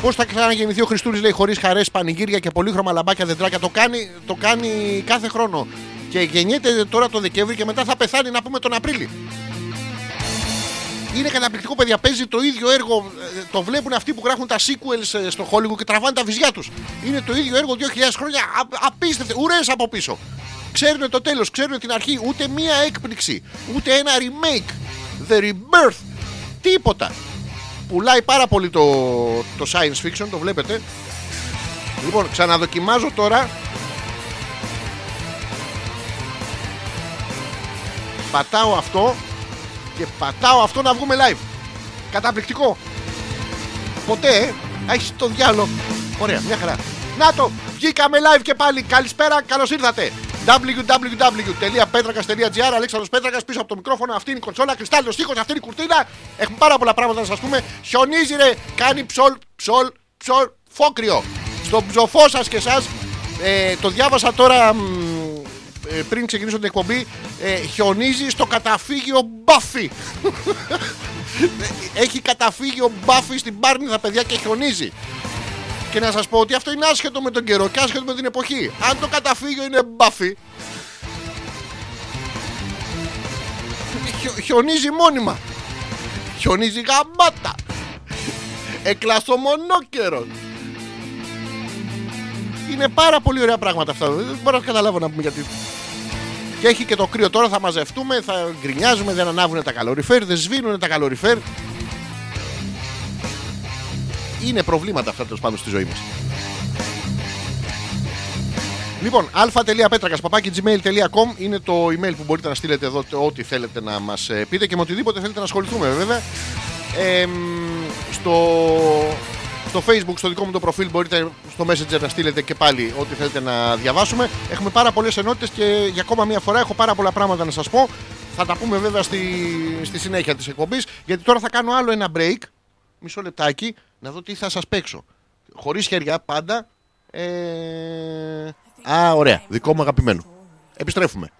Πώς θα ξαναγεννηθεί ο Χριστούρη, λέει, χωρίς χαρές, πανηγύρια και πολύχρωμα λαμπάκια δεντράκια. Το κάνει, το κάνει κάθε χρόνο. Και γεννιέται τώρα το Δεκέμβρη και μετά θα πεθάνει να πούμε τον Απρίλη. Είναι καταπληκτικό, παιδιά. Παίζει το ίδιο έργο. ε, Το βλέπουν αυτοί που γράφουν τα sequels ε, στο Hollywood και τραβάνε τα βυζιά τους. Είναι το ίδιο έργο 2.000 χρόνια. Α- Απίστευτο. Ουρές από πίσω. Ξέρουν το τέλος, ξέρουν την αρχή. Ούτε μία έκπληξη. Ούτε ένα remake. The rebirth. Τίποτα. Πουλάει πάρα πολύ το, το science fiction, το βλέπετε. Λοιπόν, ξαναδοκιμάζω τώρα. Πατάω αυτό και πατάω αυτό να βγούμε live. Καταπληκτικό. Ποτέ, ε. Έχεις το διάλογο. Ωραία, μια χαρά. Να το, βγήκαμε live και πάλι. Καλησπέρα, καλώς ήρθατε. www.petrakas.gr Αλέξανδρος Πέτρακας πίσω από το μικρόφωνο. Αυτή είναι η κονσόλα. Κρυστάλλιος στίχος, αυτή είναι η κουρτίνα. Έχουμε πάρα πολλά πράγματα να σας πούμε. Χιονίζει ρε, κάνει ψολ, ψολ, ψολ, φόκριο. Στο ψοφό σας και εσάς Ε, το διάβασα τώρα μ, ε, πριν ξεκινήσω την εκπομπή. Ε, χιονίζει στο καταφύγιο Μπάφι. Έχει καταφύγιο Μπάφι στην Πάρνηθα, παιδιά, και χιονίζει. Και να σας πω ότι αυτό είναι άσχετο με τον καιρό και άσχετο με την εποχή. Αν το καταφύγιο είναι Μπάφι, χιο- χιονίζει μόνιμα. Χιονίζει γαμάτα. Εκλαστό μονόκερο. Είναι πάρα πολύ ωραία πράγματα αυτά. Δεν μπορώ να καταλάβω να πούμε γιατί. Και έχει και το κρύο τώρα, θα μαζευτούμε, θα γκρινιάζουμε, δεν ανάβουν τα καλοριφέρ, δεν σβήνουν τα καλοριφέρ. Είναι προβλήματα αυτά τέλος πάντων στη ζωή μας. Λοιπόν, α.πέτρακα gmail.com είναι το email που μπορείτε να στείλετε εδώ το ό,τι θέλετε να μας πείτε και με οτιδήποτε θέλετε να ασχοληθούμε βέβαια. Ε, μ, στο, στο facebook, στο δικό μου το προφίλ, μπορείτε στο messenger να στείλετε και πάλι ό,τι θέλετε να διαβάσουμε. Έχουμε πάρα πολλές ενότητες και για ακόμα μία φορά έχω πάρα πολλά πράγματα να σας πω. Θα τα πούμε βέβαια στη, στη συνέχεια της εκπομπής. Γιατί τώρα θα κάνω άλλο ένα break. Μισό λεπτάκι να δω τι θα σας παίξω. Χωρίς χέρια πάντα. Ε... Α, ωραία. Δικό μου αγαπημένο. Επιστρέφουμε.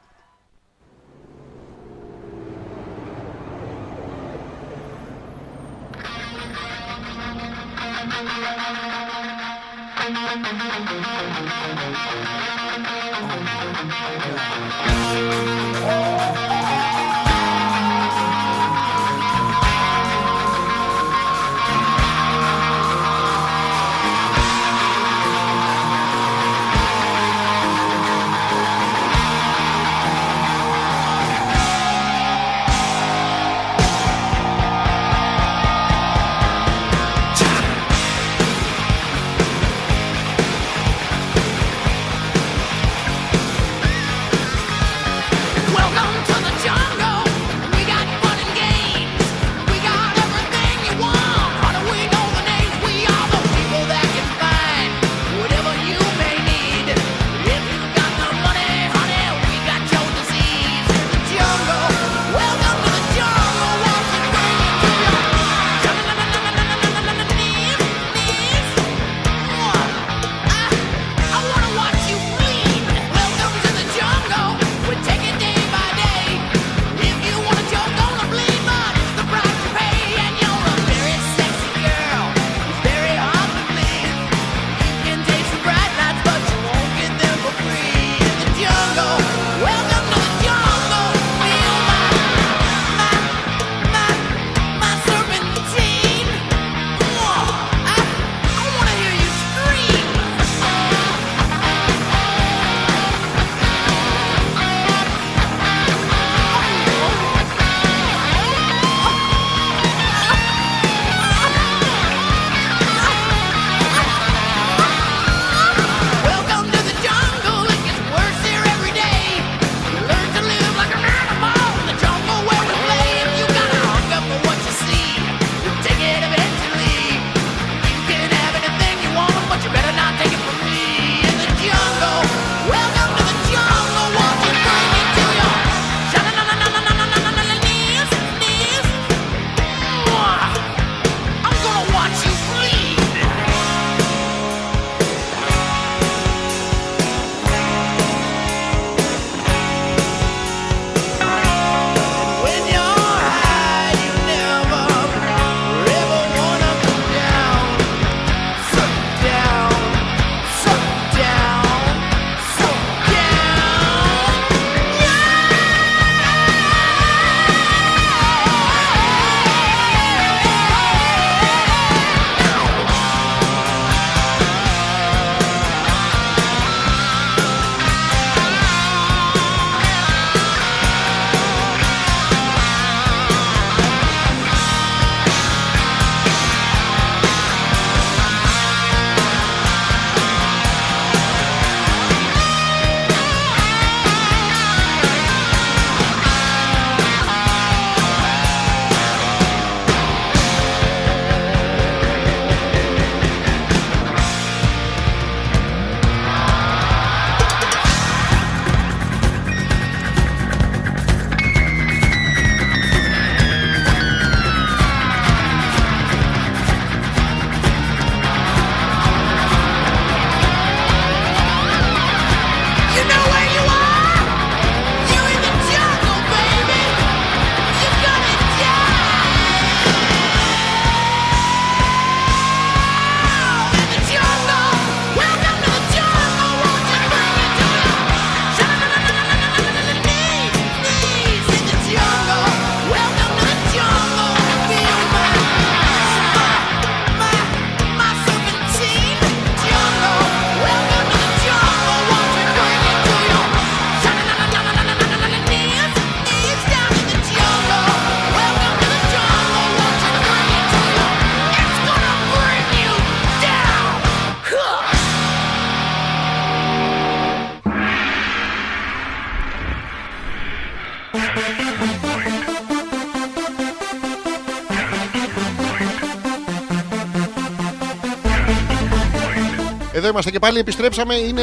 Είμαστε και πάλι. Επιστρέψαμε. Είναι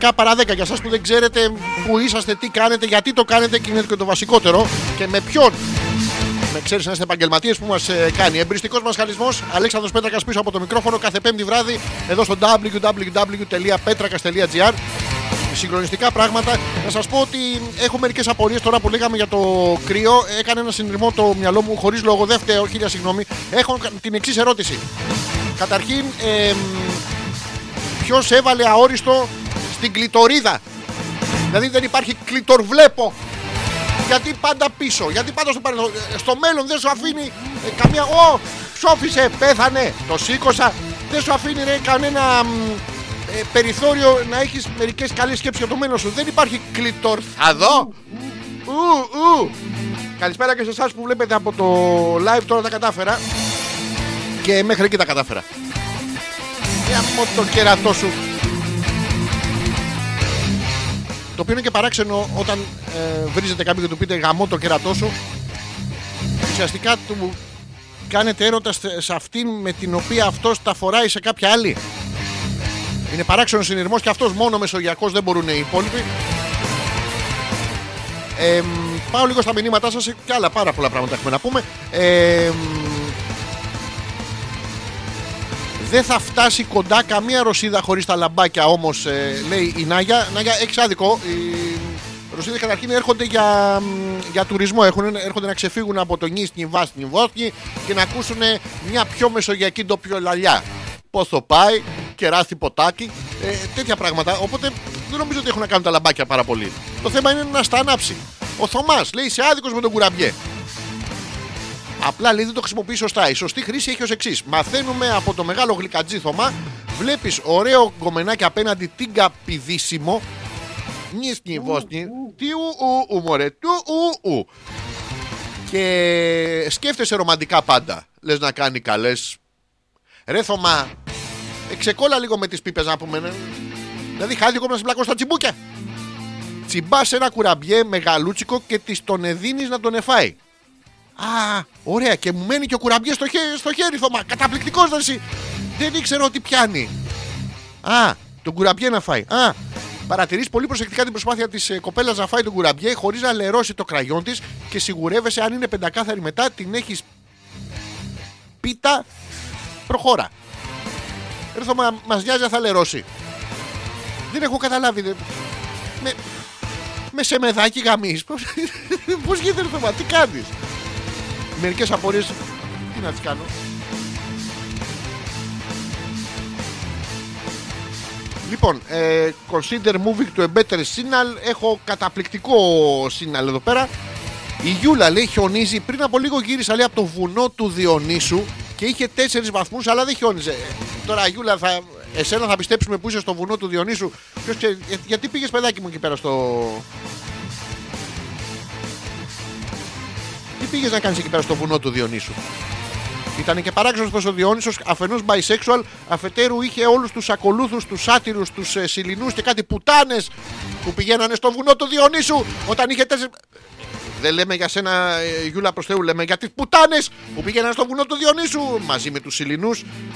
11 παρά 10. Για εσά που δεν ξέρετε που είσαστε, τι κάνετε, γιατί το κάνετε και είναι και το βασικότερο. Και με ποιον; Με ξέρεις να είστε επαγγελματίε που μας κάνει. Εμπριστικός μα χαλισμό Αλέξανδρος Πέτρακας πίσω από το μικρόφωνο κάθε Πέμπτη βράδυ εδώ στο www.petrakas.gr. Συγκλονιστικά πράγματα. Να σας πω ότι έχω μερικές απορίες τώρα που λέγαμε για το κρύο. Έκανε ένα συνειρμό το μυαλό μου χωρίς λόγο. Δεν φταίω, χίλια συγγνώμη. Έχω την εξής ερώτηση. Καταρχήν, ε, ποιος έβαλε αόριστο στην κλητορίδα. Δηλαδή δεν υπάρχει κλητορβλέπο. Γιατί πάντα πίσω, γιατί πάντα στο παρελθόν. Ε, Στο μέλλον δεν σου αφήνει ε, καμία. Ω, ψόφισε, πέθανε, το σήκωσα. Δεν σου αφήνει ρε, κανένα μ, ε, περιθώριο να έχεις μερικές καλές σκέψεις για το μέλλον σου. Δεν υπάρχει κλητορ. Θα δω. Ου, ου. Καλησπέρα και σε εσάς που βλέπετε από το live τώρα τα κατάφερα. Και μέχρι εκεί τα κατάφερα. Για μόνο το κερατό σου. Το οποίο είναι και παράξενο όταν ε, βρίζετε κάποιον και του πείτε γαμό το κερατό σου. Ουσιαστικά του κάνετε έρωτα σε σε αυτήν με την οποία αυτός τα φοράει σε κάποια άλλη. Είναι παράξενος συνειρμός και αυτός μόνο μεσογειακός δεν μπορούν οι υπόλοιποι. Ε, μ, πάω λίγο στα μηνύματά σας και άλλα πάρα πολλά πράγματα έχουμε να πούμε. Ε, μ, δεν θα φτάσει κοντά καμία Ρωσίδα χωρίς τα λαμπάκια όμως ε, λέει η Νάγια. Νάγια έχεις άδικο. Οι Ρωσίδες καταρχήν έρχονται για, μ, για τουρισμό. Έχουν, έρχονται να ξεφύγουν από το Νίσνη Βάσνη Βόσνη και να ακούσουν μια πιο μεσογειακή ντοπιολαλιά. Πώς το πάει, κεράσι ποτάκι, ε, τέτοια πράγματα. Οπότε δεν νομίζω ότι έχουν να κάνουν τα λαμπάκια πάρα πολύ. Το θέμα είναι να στα ανάψει. Ο Θωμάς λέει είσαι άδικος με τον κουραμπιέ. Απλά λέει δεν το χρησιμοποιεί σωστά. Η σωστή χρήση έχει ως εξής. Μαθαίνουμε από το μεγάλο γλυκατζή Θωμά. Βλέπεις ωραίο γκομενάκι απέναντι την καπηδίσιμο. Νίσνι βόσνι. Τι ου ου ου μωρέ. Του ου ου. Και σκέφτεσαι ρομαντικά πάντα. Λες να κάνει καλές. Ρε Θωμά. Εξεκόλα λίγο με τις πίπες να πούμε. ναι. Δηλαδή χάδι ακόμα να σε πλακώ στα τσιμπούκια. Τσιμπάς ένα κουραμπιέ μεγαλούτσικο και της τον εδίνεις να τον εφάει. Α, ωραία. Και μου μένει και ο κουραμπιές στο, χέρι, στο χέρι, Θωμά. Καταπληκτικός εσύ. Δεν ήξερα ότι πιάνει. Α, τον κουραμπιέ να φάει. Α, παρατηρείς πολύ προσεκτικά την προσπάθεια της ε, κοπέλας να φάει τον κουραμπιέ χωρίς να λερώσει το κραγιόν της και σιγουρεύεσαι αν είναι πεντακάθαρη μετά την έχεις πίτα. Προχώρα. Ρε Θωμά, μας νοιάζει αν θα λερώσει. Δεν έχω καταλάβει. δεν- Με, με σεμεδάκι γαμείς. Πώς, πώς γίνεται ρε Θωμά, τι κάνεις; Μερικές απορίες, τι να τις κάνω. Λοιπόν, ε, consider moving to a better signal. Έχω καταπληκτικό signal εδώ πέρα. Η Γιούλα λέει χιονίζει. Πριν από λίγο γύρισα λέει από το βουνό του Διονύσου και είχε 4 βαθμούς, αλλά δεν χιόνιζε. Ε, Τώρα Γιούλα, θα, εσένα θα πιστέψουμε που είσαι στο βουνό του Διονύσου. Ποιος ξέρει, ε, γιατί πήγες παιδάκι μου εκεί πέρα στο. Τι πήγες να κάνεις εκεί πέρα στο βουνό του Διονύσου; Ήταν και παράξενος πω ο Διόνυσο αφενός bisexual, αφετέρου είχε όλους τους ακολούθους, τους σάτυρους, τους ε, σιλινούς και κάτι πουτάνες που πηγαίνανε στο βουνό του Διονύσου όταν είχε τέσσερι. Δεν λέμε για σένα, ε, Γιούλα προς Θεού, λέμε για τις πουτάνες που πήγαιναν στο βουνό του Διονύσου μαζί με τους Σιλινού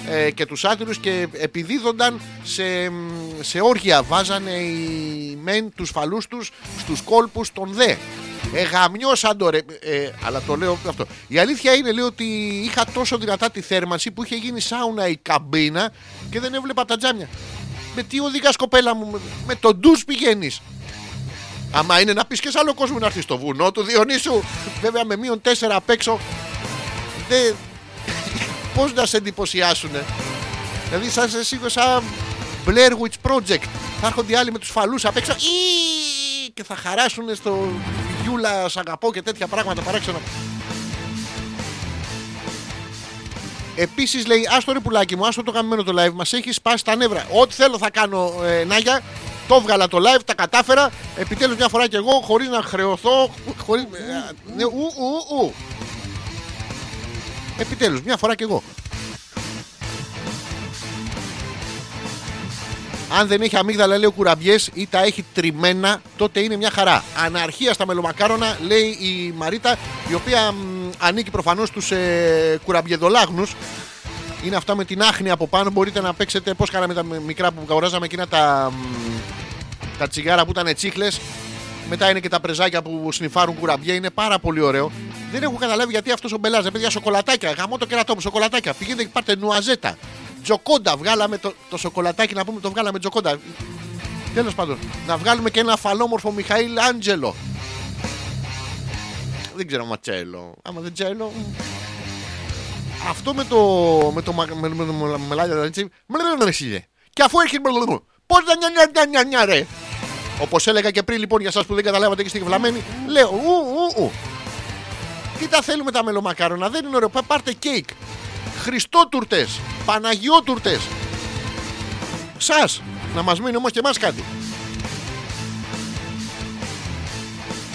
ε, και τους άτυρου και επιδίδονταν σε, μ, σε όργια. Βάζανε οι μεν τους φαλούς τους στους κόλπους των δε. Ε, γαμιώσαν το ρε. Ε, αλλά το λέω αυτό. Η αλήθεια είναι λέει ότι είχα τόσο δυνατά τη θέρμανση που είχε γίνει σάουνα η καμπίνα και δεν έβλεπα από τα τζάμια. Με τι οδηγάς κοπέλα μου, με, με τον ντους πηγαίνεις; Άμα είναι να πεις και σε άλλο κόσμο να έρθει στο βουνό του Διονύσου, βέβαια με μείον 4 απ' έξω, δεν. Πώς να σε εντυπωσιάσουνε. Δηλαδή, σαν σε σίγουρα σαν Blair Witch Project. Θα έρχονται οι άλλοι με τους φαλούς απ' έξω «Ι» και θα χαράσουν στο Γιούλα, σ' αγαπώ και τέτοια πράγματα παράξενα. Επίσης λέει, άστο ρε πουλάκι μου, άστο το γαμμένο το live, μας έχεις σπάσει τα νεύρα. Ό,τι θέλω θα κάνω, ε, Νάγια. Το έβγαλα το live, τα κατάφερα. Επιτέλους μια φορά κι εγώ, χωρίς να χρεωθώ. Χωρίς, ε, ναι, ου, ου, ου. Επιτέλους, μια φορά κι εγώ. Αν δεν έχει αμύγδαλα, λέει ο κουραμπιές, ή τα έχει τριμμένα, τότε είναι μια χαρά. Αναρχία στα μελομακάρονα, λέει η Μαρίτα, η οποία μ, ανήκει προφανώς στους ε, κουραμπιεδολάγνους. Είναι αυτά με την άχνη από πάνω. Μπορείτε να παίξετε πώς κάναμε τα μικρά που αγοράζαμε εκείνα τα, μ, τα τσιγάρα που ήταν τσίχλες. Μετά είναι και τα πρεζάκια που σνιφάρουν κουραμπιέ. Είναι πάρα πολύ ωραίο. Δεν έχω καταλάβει γιατί αυτός ο μπελάζ. Παιδιά, σοκολατάκια. Γαμώ το κερατό μου, σοκολατάκια. Πηγαίνετε και πάρτε νουαζέτα. Τζοκόντα. Βγάλαμε το, το σοκολατάκι να πούμε το βγάλαμε τζοκόντα. Τέλος πάντων, να βγάλουμε και ένα αφαλόμορφο Μιχαήλ Άντζελο. Δεν ξέρω άμα τσέλο. Άμα δεν τσέλο αυτό με το. με το. με το. με το. με το. με το. με και αφού έχει. Πώς να νιά νιά ρε. Όπως έλεγα και πριν λοιπόν για εσά που δεν καταλάβατε και είστε κευλαμένοι, λέω ου ου ου. Τι τα θέλουμε τα μελομακάρονα, δεν είναι ωραίο. Πάρτε κέικ. Χριστότουρτε, Παναγιότουρτε. Σας να μας μείνει όμως και εμάς κάτι.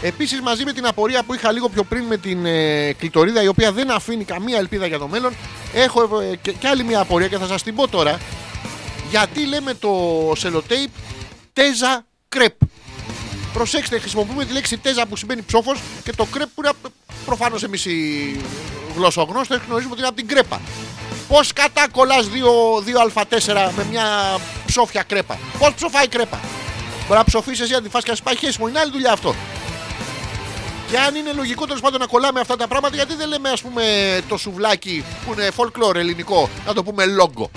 Επίσης, μαζί με την απορία που είχα λίγο πιο πριν με την ε, κλειτορίδα, η οποία δεν αφήνει καμία ελπίδα για το μέλλον, έχω ε, και, και άλλη μια απορία και θα σας την πω τώρα. Γιατί λέμε το σελοτέιπ τέζα κρέπ. Προσέξτε, χρησιμοποιούμε τη λέξη τέζα που σημαίνει ψόφος και το κρέπ που είναι προφανώς εμείς οι γλωσσογνώστες γνωρίζουμε ότι είναι από την κρέπα. Πώς κατά κολλά 2α4 με μια ψόφια κρέπα; Πώς ψοφάει κρέπα; Μπορεί να ψοφήσεις εσύ να τη φας και να σπάει χέσιμο. Είναι άλλη δουλειά αυτό. Και αν είναι λογικό τέλος πάντων να κολλάμε αυτά τα πράγματα, γιατί δεν λέμε ας πούμε το σουβλάκι που είναι folklore ελληνικό, να το πούμε λόγκο.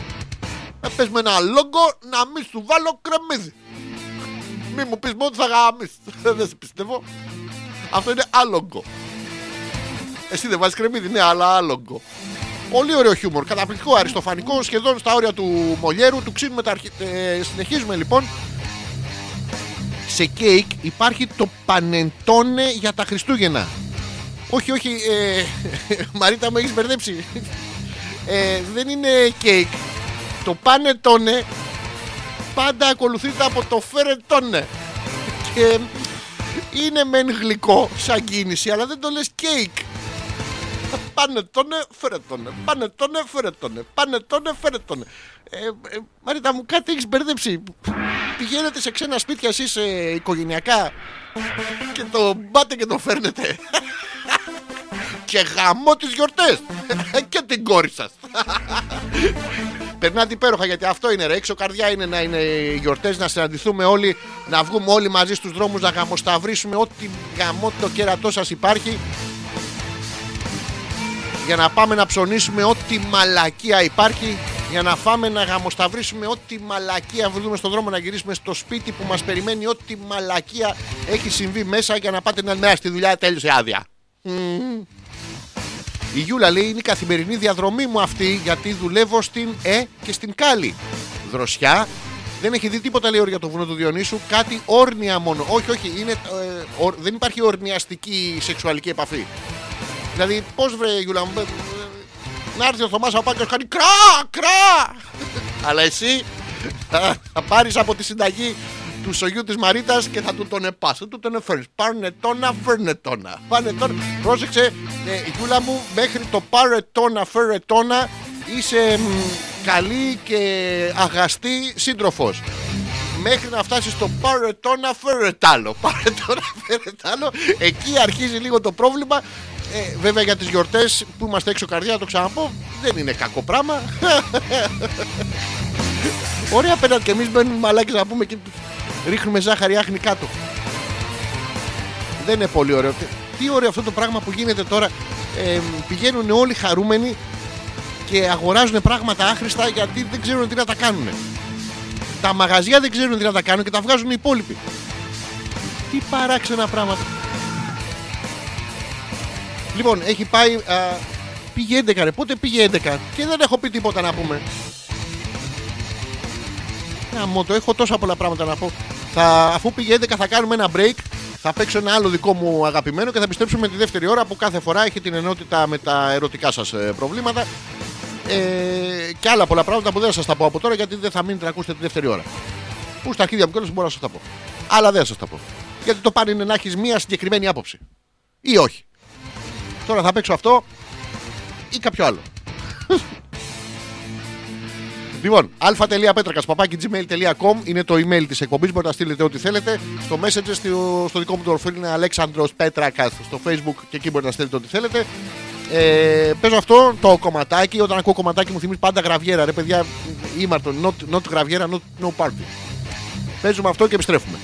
Να πες με ένα λόγκο να μην σου βάλω κρεμμύδι. Μη μου πεις μόνο θα γάμεις. δεν σε πιστεύω. Αυτό είναι άλογκο. Εσύ δεν βάζεις κρεμμύδι, ναι, αλλά άλογκο. Πολύ ωραίο χιούμορ, καταπληκτικό, αριστοφανικό, σχεδόν στα όρια του μολιέρου, του ξύνουμε τα αρχι... ε, συνεχίζουμε λοιπόν. Σε κέικ υπάρχει το πανετόνε για τα Χριστούγεννα. Όχι, όχι, ε, Μαρίτα μου έχεις μπερδέψει. Ε, δεν είναι κέικ. Το πανετόνε πάντα ακολουθείται από το φερετόνε. Και είναι μεν γλυκό σαν κίνηση, αλλά δεν το λες κέικ. Πανετόνε, φερετόνε. Πανετόνε, φερετόνε. Πανετόνε, φερετόνε. Ε, ε, Μαρίτα μου, κάτι έχεις μπερδέψει. Πηγαίνετε σε ξένα σπίτια εσείς ε, οικογενειακά και το μπάτε και το φέρνετε. και γαμώ τις γιορτές και την κόρη σας. Περνάτε υπέροχα γιατί αυτό είναι ρε. Έξω καρδιά είναι να είναι οι γιορτές, να συναντηθούμε όλοι, να βγούμε όλοι μαζί στους δρόμους, να γαμοσταυρίσουμε ό,τι γαμό το κέρατό σας υπάρχει για να πάμε να ψωνίσουμε ό,τι μαλακία υπάρχει για να φάμε να γαμοσταυρίσουμε ό,τι μαλακία βρούμε στον δρόμο να γυρίσουμε στο σπίτι που μας περιμένει ό,τι μαλακία έχει συμβεί μέσα για να πάτε την άλλη μέρα στη δουλειά τέλειωσε άδεια. Μμμ. Η Γιούλα λέει είναι η καθημερινή διαδρομή μου αυτή γιατί δουλεύω στην Ε και στην Κάλη. Δροσιά. Δεν έχει δει τίποτα λέει για το βουνό του Διονύσου. Κάτι όρνια μόνο. Όχι, όχι. Είναι, ε, ορ- δεν υπάρχει ορνιαστική σεξουαλική επαφή. Δηλαδή, πώς βρε Γιούλα μου. ε, ε, Να έρθει ο Θωμάς από πάνω και να κάνει κρά, κρά. Αλλά εσύ θα, θα πάρεις από τη συνταγή του σογιού της Μαρίτας και θα του τον επάς. Θα του τον εφέρεις. Πάρνε τόνα, φέρνε τόνα. Πάνε τόνα. Πρόσεξε, ε, Γιούλα μου, μέχρι το πάρε τόνα, φέρε τόνα είσαι μ, καλή και αγαστή σύντροφος. Μέχρι να φτάσεις στο πάρε τόνα, φέρε τ' άλλο. Πάρε τόνα, φέρε τ' άλλο. Εκεί αρχίζει λίγο το πρόβλημα. Ε, βέβαια για τις γιορτές που είμαστε έξω καρδιά, το ξαναπώ, δεν είναι κακό πράγμα. Ωραία πέραν και εμείς μπαίνουμε μαλάκες να πούμε και ρίχνουμε ζάχαρη άχνη κάτω. Δεν είναι πολύ ωραίο. Τι ωραίο αυτό το πράγμα που γίνεται τώρα. Ε, πηγαίνουν όλοι χαρούμενοι και αγοράζουν πράγματα άχρηστα γιατί δεν ξέρουν τι να τα κάνουν. Τα μαγαζιά δεν ξέρουν τι να τα κάνουν και τα βγάζουν οι υπόλοιποι. Τι παράξενα πράγματα. Λοιπόν, έχει πάει. Α, πήγε 11 ρε. Πότε πήγε 11 και δεν έχω πει τίποτα να πούμε. Να το έχω τόσα πολλά πράγματα να πω. Θα, αφού πήγε 11 θα κάνουμε ένα break. Θα παίξω ένα άλλο δικό μου αγαπημένο και θα επιστρέψουμε τη δεύτερη ώρα που κάθε φορά έχει την ενότητα με τα ερωτικά σας ε, προβλήματα. Ε, και άλλα πολλά πράγματα που δεν θα σας τα πω από τώρα γιατί δεν θα μείνετε να ακούσετε τη δεύτερη ώρα. Που στα αρχίδια μου κιόλας μπορώ να σας τα πω. Αλλά δεν θα σας τα πω. Γιατί το πάνε είναι να έχεις μία συγκεκριμένη άποψη. Ή όχι. Τώρα θα παίξω αυτό ή κάποιο άλλο. Λοιπόν, αλφα.πέτρακας παπάκι gmail.com είναι το email της εκπομπής. Μπορείτε να στείλετε ό,τι θέλετε. Στο Messenger, στο, στο δικό μου το ορφίλ είναι Αλέξανδρος Πέτρακας στο Facebook και εκεί μπορείτε να στείλετε ό,τι θέλετε. Ε, παίζω αυτό το κομματάκι. Όταν ακούω κομματάκι μου θυμίζει πάντα γραβιέρα. Ρε παιδιά, ήμαρτον. Not, not γραβιέρα, not, no party. Παίζουμε αυτό και επιστρέφουμε.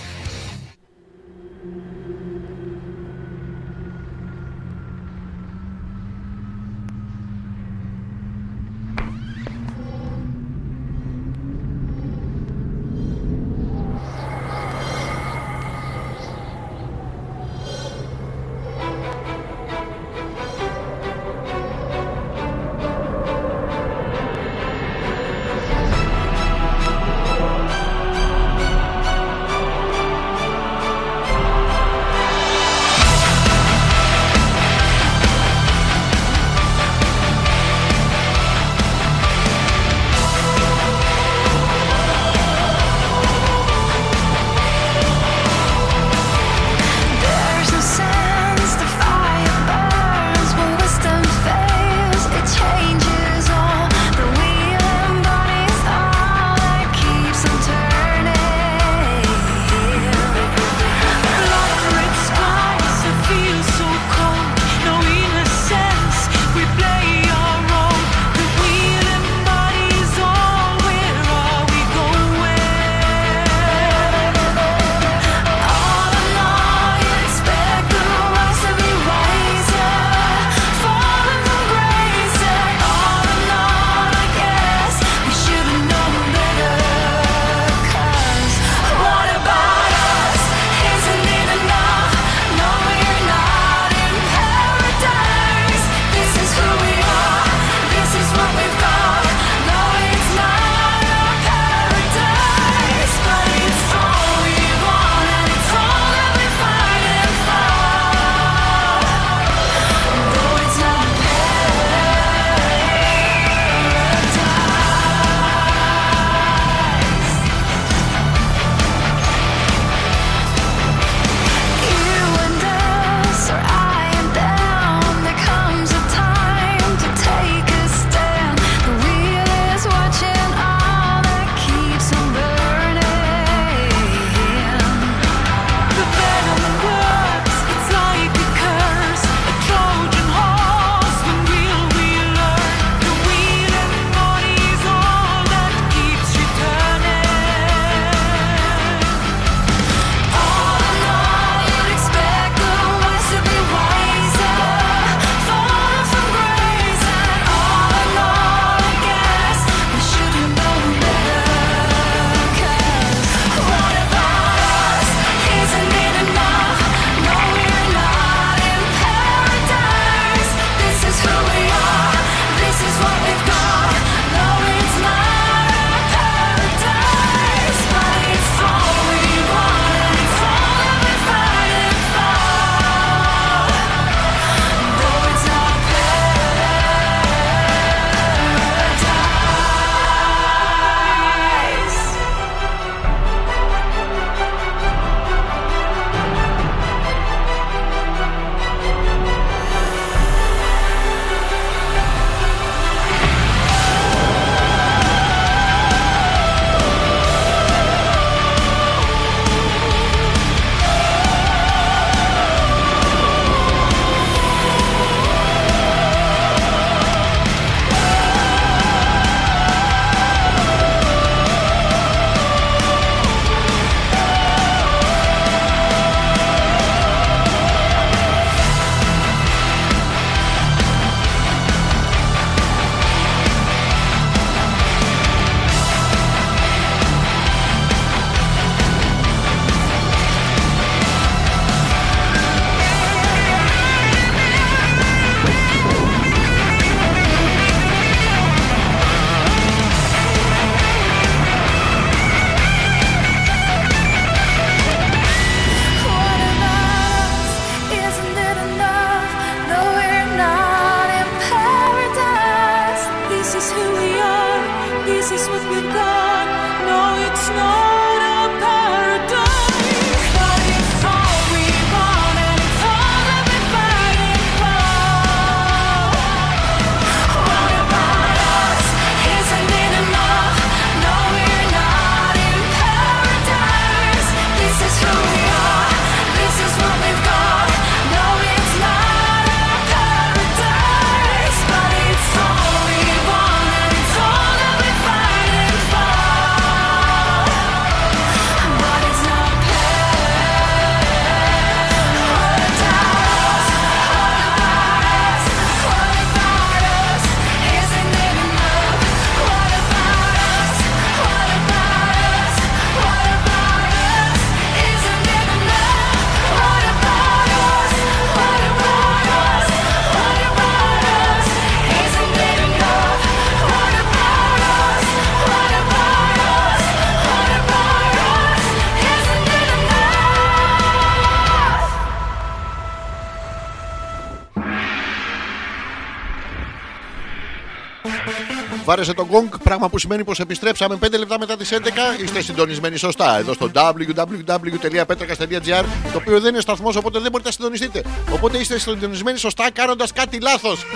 Βάρεσε τον γκονγκ, πράγμα που σημαίνει πως επιστρέψαμε 5 λεπτά μετά τις 11. Είστε συντονισμένοι σωστά εδώ στο www.petrakas.gr το οποίο δεν είναι σταθμός, οπότε δεν μπορείτε να συντονιστείτε. Οπότε είστε συντονισμένοι σωστά κάνοντας κάτι λάθος.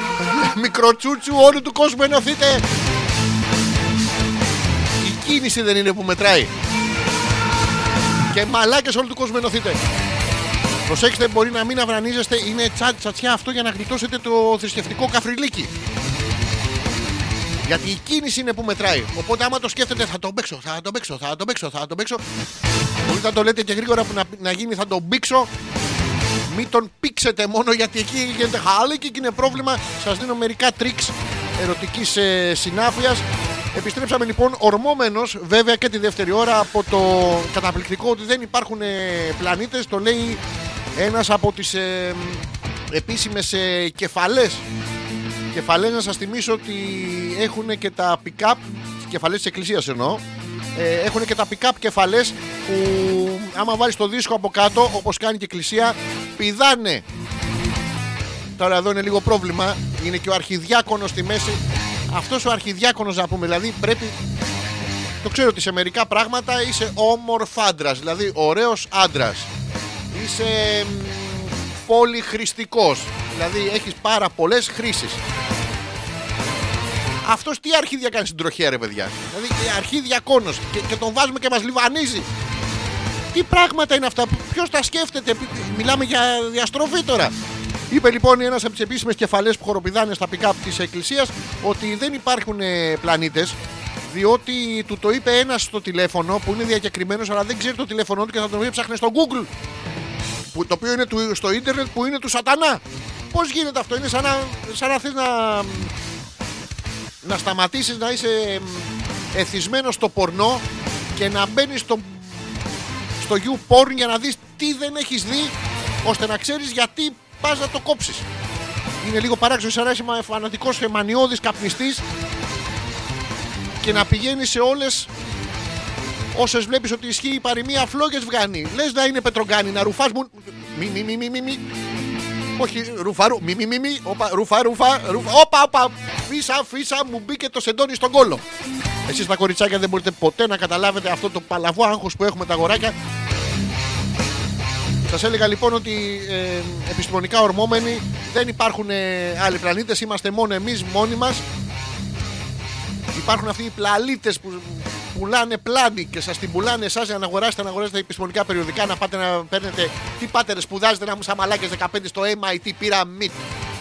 Μικροτσούτσου όλου του κόσμου ενωθείτε. Η κίνηση δεν είναι που μετράει. Και μαλάκες όλου του κόσμου ενωθείτε. Προσέξτε, μπορεί να μην αυρανίζεστε. Είναι τσάτ τσατσιά αυτό για να γλιτώσετε το θρησκευτικό καφριλίκι. Γιατί η κίνηση είναι που μετράει. Οπότε, άμα το σκέφτεται, θα τον παίξω, θα τον παίξω, θα τον παίξω, θα τον παίξω. Μπορείτε να το λέτε και γρήγορα που να, να γίνει, θα τον πήξω. Μην τον πήξετε μόνο γιατί εκεί γίνεται χάλι και εκεί είναι πρόβλημα. Σας δίνω μερικά τρίξ ερωτικής ε, συνάφειας. Επιστρέψαμε λοιπόν ορμόμενος, βέβαια και τη δεύτερη ώρα, από το καταπληκτικό ότι δεν υπάρχουν πλανήτες. Το λέει ένας από τις ε, επίσημες ε, κεφαλές. Κεφαλές να σας θυμίσω ότι έχουν και τα pick-up, κεφαλές της Εκκλησίας εννοώ. Ε, έχουν και τα pick-up κεφαλές που άμα βάλεις το δίσκο από κάτω όπως κάνει και η εκκλησία πηδάνε Τώρα εδώ είναι λίγο πρόβλημα. Είναι και ο αρχιδιάκονος στη μέση. Αυτός ο αρχιδιάκονος να πούμε, δηλαδή πρέπει. Το ξέρω ότι σε μερικά πράγματα είσαι όμορφ δηλαδή ωραίος άντρας. Είσαι μ, πολυχρηστικός, δηλαδή έχεις πάρα πολλές χρήσεις. Αυτός τι αρχίδια κάνει στην τροχέα ρε παιδιά; Δηλαδή αρχίδιακόνος και, και τον βάζουμε και μας λιβανίζει. Τι πράγματα είναι αυτά, ποιος τα σκέφτεται, μιλάμε για διαστροφή τώρα. Είπε λοιπόν ένας από τις επίσημες κεφαλές που χοροπηδάνε στα pick-up της Εκκλησίας ότι δεν υπάρχουν πλανήτες. Διότι του το είπε ένας στο τηλέφωνο που είναι διακεκριμένος, αλλά δεν ξέρει το τηλέφωνο του και θα τον έψαχνε στο Google. Που, το οποίο είναι του, στο ίντερνετ που είναι του σατανά. Πώς γίνεται αυτό, είναι σαν να, σαν να θες να, να σταματήσεις να είσαι εθισμένος στο πορνό και να μπαίνεις στο, στο YouPorn για να δεις τι δεν έχεις δει ώστε να ξέρεις γιατί πας να το κόψεις. Είναι λίγο παράξενο σαν να είσαι μα- φανατικός μανιώδης καπνιστής και να πηγαίνει σε όλες όσες βλέπεις ότι ισχύει η παροιμία φλόγες βγάνει. Λες να είναι πετρογκάνι, να ρουφάς μου... Μη, μη, μη, μη, μη, μη. Όχι, ρουφά, ρου, μη, μη, μη, μη. Όπα, ρουφά, ρουφά, ρουφά. Όπα, όπα. Φίσα, φίσα, μου μπήκε το σεντόνι στον κόλο. Εσείς τα κοριτσάκια δεν μπορείτε ποτέ να καταλάβετε αυτό το παλαβό άγχος που έχουμε τα αγοράκια. Σας έλεγα λοιπόν ότι ε, επιστημονικά ορμόμενοι δεν υπάρχουν ε, άλλοι πλανήτες, είμαστε μόνο εμείς μόνοι μας. Υπάρχουν αυτοί οι πλαλίτες που πουλάνε πλάνη και σας την πουλάνε εσάς για να αγοράσετε, να αγοράσετε επιστημονικά περιοδικά, να πάτε να παίρνετε. Τι πάτε, ρε, σπουδάζετε να μου σαν μαλάκες 15 στο MIT, πήρα MIT.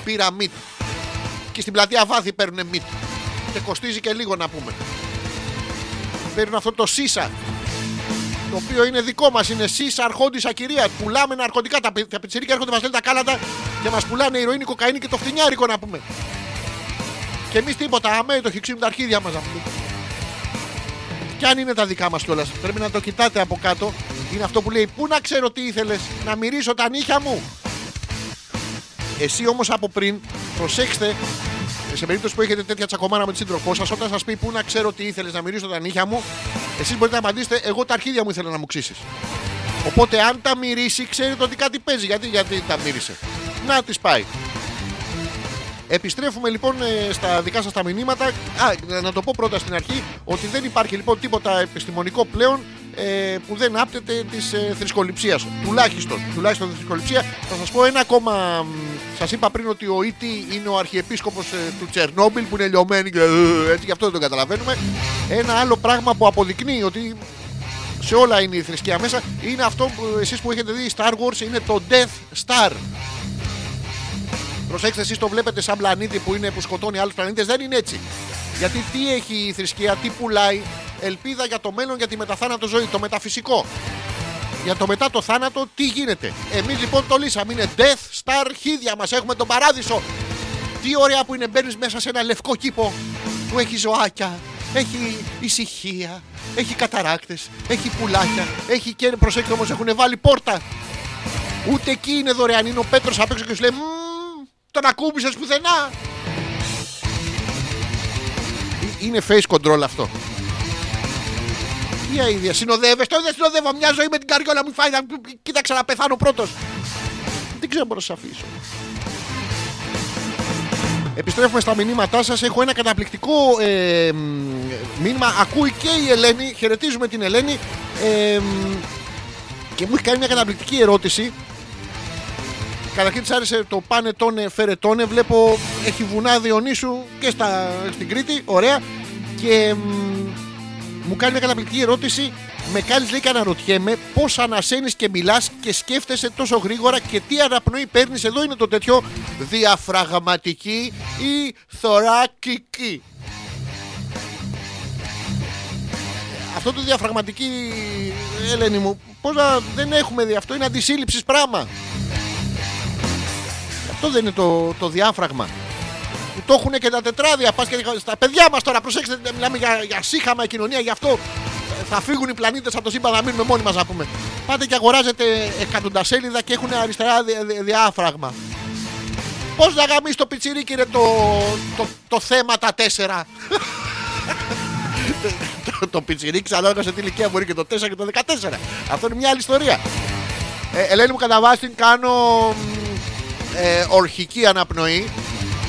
Πήρα MIT. Και στην πλατεία βάθη παίρνουν MIT. Και κοστίζει και λίγο να πούμε. Παίρνουν αυτό το ΣΥΣΑ το οποίο είναι δικό μας. Είναι εσεί αρχόντι ακυρία. Πουλάμε ναρκωτικά. Τα, πι- τα πιτσιρίκια έρχονται, μας λένε τα κάλατα και μας πουλάνε ηρωίνη, κοκαίνη και το φτηνιάρικο να πούμε. Και εμείς τίποτα. Αμέ το χυξίνουν τα αρχίδια μας να πούμε. Κι αν είναι τα δικά μας κιόλας, πρέπει να το κοιτάτε από κάτω. Είναι αυτό που λέει: Πού να ξέρω τι ήθελες, να μυρίσω τα νύχια μου. Εσύ όμως από πριν, προσέξτε, σε περίπτωση που έχετε τέτοια τσακωμάνα με τον σύντροφό σας, όταν σας πει πού να ξέρω τι ήθελες να μυρίσω τα νύχια μου, εσείς μπορείτε να απαντήσετε: Εγώ τα αρχίδια μου ήθελα να μου ξύσεις. Οπότε αν τα μυρίσει, ξέρετε ότι κάτι παίζει. Γιατί, γιατί τα μύρισε. Να τη πάει. Επιστρέφουμε λοιπόν ε, στα δικά σας τα μηνύματα. Α, να το πω πρώτα στην αρχή ότι δεν υπάρχει λοιπόν τίποτα επιστημονικό πλέον ε, που δεν άπτεται της ε, θρησκοληψίας. Τουλάχιστον, τουλάχιστον θρησκοληψίας. Θα σας πω ένα ακόμα. μ, Σας είπα πριν ότι ο Ήτη είναι ο αρχιεπίσκοπος ε, του Τσερνόμπιλ που είναι λιωμένοι και ε, έτσι γι' αυτό δεν το καταλαβαίνουμε. Ένα άλλο πράγμα που αποδεικνύει ότι σε όλα είναι η θρησκεία μέσα είναι αυτό που εσείς που έχετε δει Star Wars είναι το Death Star. Προσέξτε, εσείς το βλέπετε σαν πλανήτη που, είναι, που σκοτώνει άλλους πλανήτες. Δεν είναι έτσι. Γιατί τι έχει η θρησκεία, τι πουλάει, ελπίδα για το μέλλον, για τη μεταθάνατο ζωή, το μεταφυσικό. Για το μετά το θάνατο, τι γίνεται. Εμείς λοιπόν το λύσαμε. Είναι Death Star χίδια μας. Έχουμε τον παράδεισο. Τι ωραία που είναι μπαίνεις μέσα σε ένα λευκό κήπο που έχει ζωάκια, έχει ησυχία, έχει καταράκτες, έχει πουλάκια, έχει και προσέξτε όμως έχουν βάλει πόρτα. Ούτε εκεί είναι δωρεάν. Είναι ο Πέτρος απ' έξω και σου λέει «Μμμ, Τον ακούμπησες πουθενά. Ε, Είναι face control αυτό. Τι αίδια. Συνοδεύεστε, δεν συνοδεύω μια ζωή με την καριόλα μου φάει. να- Κοίταξε να πεθάνω πρώτος. Δεν ξέρω αν μπορώ να σα αφήσω. Επιστρέφουμε στα μηνύματά σας. Έχω ένα καταπληκτικό ε, μ, μήνυμα. Ακούει και η Ελένη. Χαιρετίζουμε την Ελένη. Ε, μ, και μου έχει κάνει μια καταπληκτική ερώτηση. Καταρχήν της άρεσε το πάνε τόνε, φέρε τόνε. Βλέπω έχει βουνά Διονύσου και στα, στην Κρήτη. Ωραία. Και μ, μου κάνει μια καταπληκτική ερώτηση. Με κάνεις λέει και αναρωτιέμαι πώς ανασένεις και μιλάς και σκέφτεσαι τόσο γρήγορα και τι αναπνοή παίρνεις. Εδώ είναι το τέτοιο διαφραγματική ή θωρακική. Αυτό το διαφραγματική, Ελένη μου, πώς να δεν έχουμε δει αυτό, είναι αντισύλληψης πράγμα. Αυτό δεν είναι το, το διάφραγμα. Που το έχουν και τα τετράδια. Πας και στα παιδιά μας τώρα, προσέξτε, μιλάμε για, για σίχαμα κοινωνία, γι' αυτό ε, θα φύγουν οι πλανήτες από το σύμπαν να μείνουμε μόνοι μας να πούμε. Πάτε και αγοράζετε εκατοντασέλιδα και έχουν αριστερά δι- δι- διάφραγμα. Πώς να γαμήσει το πιτσιρίκι είναι το, το, το θέμα τα τέσσερα; το, το πιτσιρίκι ανάλογα σε τι ηλικία μπορεί και το 4 και το 14. Αυτό είναι μια άλλη ιστορία. Ε, Ελένη μου κατά βάση κάνω μ, ε, ορχική αναπνοή.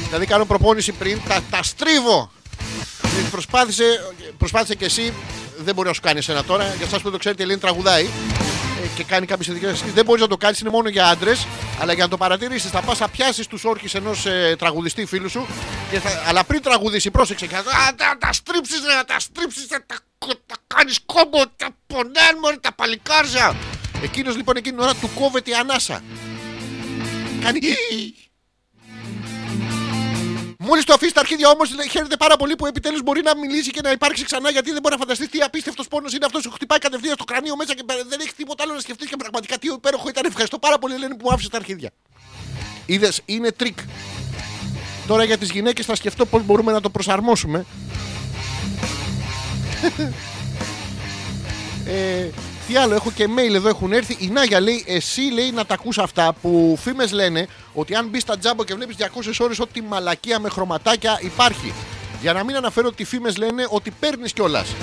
Δηλαδή κάνω προπόνηση πριν, τα, τα στρίβω. Ε, Προσπάθησε, προσπάθησε και εσύ, δεν μπορεί να σου κάνει εσένα τώρα. Για εσάς που δεν το ξέρετε, η Ελένη τραγουδάει ε, και κάνει κάποιες ειδικές. Δεν μπορείς να το κάνεις, είναι μόνο για άντρες. Αλλά για να το παρατηρήσεις, θα πας να πιάσεις τους όρκε ενός ε, τραγουδιστή φίλου σου. Και θα, αλλά πριν τραγουδήσει, πρόσεξε. Και θα, α, τα, τα στρίψεις, να τα στρίψεις, θα τα, τα κάνεις κόμπο, τα πονάνε, μωρέ, τα παλικάρια. Εκείνος λοιπόν εκείνη την ώρα του κόβεται η ανάσα. Κάνει. Μόλις το αφήσει τα αρχίδια όμως, χαίρεται πάρα πολύ που επιτέλους μπορεί να μιλήσει και να υπάρξει ξανά γιατί δεν μπορεί να φανταστείς τι απίστευτος πόνος είναι αυτός. Σου χτυπάει κατευθείαν στο κρανίο μέσα και δεν έχει τίποτα άλλο να σκεφτείς και πραγματικά τι υπέροχο ήταν. Ευχαριστώ πάρα πολύ, Ελένη, που μου άφησες τα αρχίδια. Είδες, είναι τρικ. Τώρα για τις γυναίκες θα σκεφτώ πώς μπορούμε να το προσαρμόσουμε. ε, τι άλλο, έχω και mail εδώ έχουν έρθει. Η Νάγια λέει: Εσύ λέει να τα ακούς αυτά που φήμες λένε ότι αν μπεις στα τζάμπο και βλέπεις 200 ώρες ό,τι μαλακία με χρωματάκια υπάρχει. Για να μην αναφέρω ότι οι φήμες λένε ότι παίρνεις κιόλας.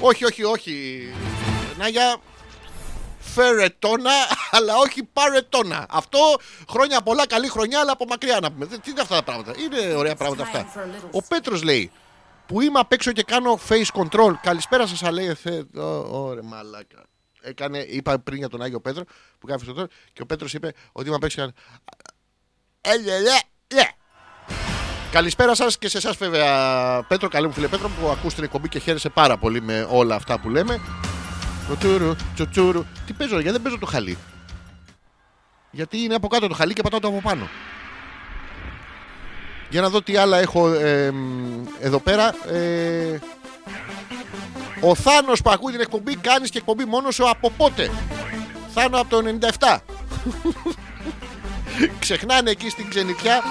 Όχι, όχι, όχι. Νάγια, φερετόνα, αλλά όχι παρετόνα. Αυτό χρόνια πολλά, καλή χρονιά, αλλά από μακριά να πούμε. Τι είναι αυτά τα πράγματα; Είναι ωραία πράγματα αυτά. Ο Πέτρος λέει: Που είμαι απ' έξω και κάνω face control. Καλησπέρα σας, λέει. Θε... Ωραία, μαλάκα. Έκανε, είπα πριν για τον Άγιο Πέτρο που κάνει face control και ο Πέτρος είπε ότι είμαι απ' έξω. και κάνω, «Ε, λε, λε, λε». Καλησπέρα σας και σε εσάς, βέβαια, Πέτρο. Καλή μου φίλε Πέτρο που ακούς την εκπομπή και χαίρεσαι πάρα πολύ με όλα αυτά που λέμε. Τσουτσούρου, τσουτσούρου. Τι παίζω, γιατί δεν παίζω το χαλί; Γιατί είναι από κάτω το χαλί και πατάω το από πάνω. Για να δω τι άλλα έχω ε, μ, εδώ πέρα. Ε, ο Θάνος που ακούει την εκπομπή κάνεις και εκπομπή μόνος σου από πότε; Θάνο από το 97. Ξεχνάνε εκεί στην ξενιτιά.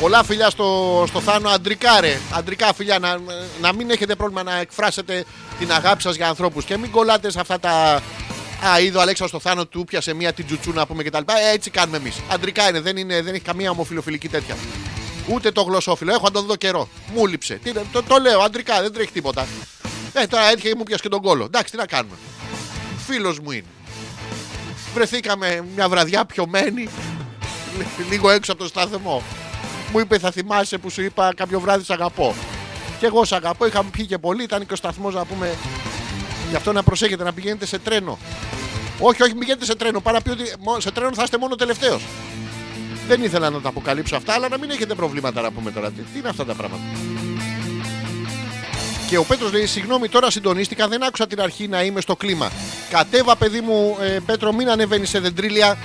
Πολλά φιλιά στο, στο Θάνο, αντρικά ρε. Αντρικά φιλιά, να, να μην έχετε πρόβλημα να εκφράσετε την αγάπη σας για ανθρώπους και μην κολλάτε σε αυτά τα... Α, είδε ο Αλέξανδρος στο Θάνο του πιάσε μία την τζουτσού να πούμε κτλ. Ε, έτσι κάνουμε εμείς. Αντρικά είναι, δεν, είναι, δεν έχει καμία ομοφιλοφιλική τέτοια. Ούτε το γλωσσόφιλο. Έχω να τον δω καιρό. Μου λείψε. Τι, είναι, το, το λέω, αντρικά, δεν τρέχει τίποτα. Ε, τώρα έτυχε και μου πιάσε και τον κόλο. Εντάξει, τι να κάνουμε. Φίλος μου είναι. Βρεθήκαμε μια βραδιά πιωμένοι, λι- λίγο έξω από το σταθμό. Μου είπε θα θυμάσαι που σου είπα κάποιο βράδυ σ' αγαπώ. Και εγώ σ' αγαπώ, είχαμε πιει και πολύ, ήταν και ο σταθμός να πούμε. Γι' αυτό να προσέχετε να πηγαίνετε σε τρένο. Όχι, όχι, μην πηγαίνετε σε τρένο. Παρά πει ότι μο- σε τρένο θα είστε μόνο τελευταίος. Δεν ήθελα να τα αποκαλύψω αυτά, αλλά να μην έχετε προβλήματα να πούμε τώρα. Τι, τι είναι αυτά τα πράγματα. Και ο Πέτρος λέει: Συγγνώμη, τώρα συντονίστηκα, δεν άκουσα την αρχή να είμαι στο κλίμα. Κατέβα, παιδί μου, ε, Πέτρο, μην ανεβαίνεις σε δεντρίλια.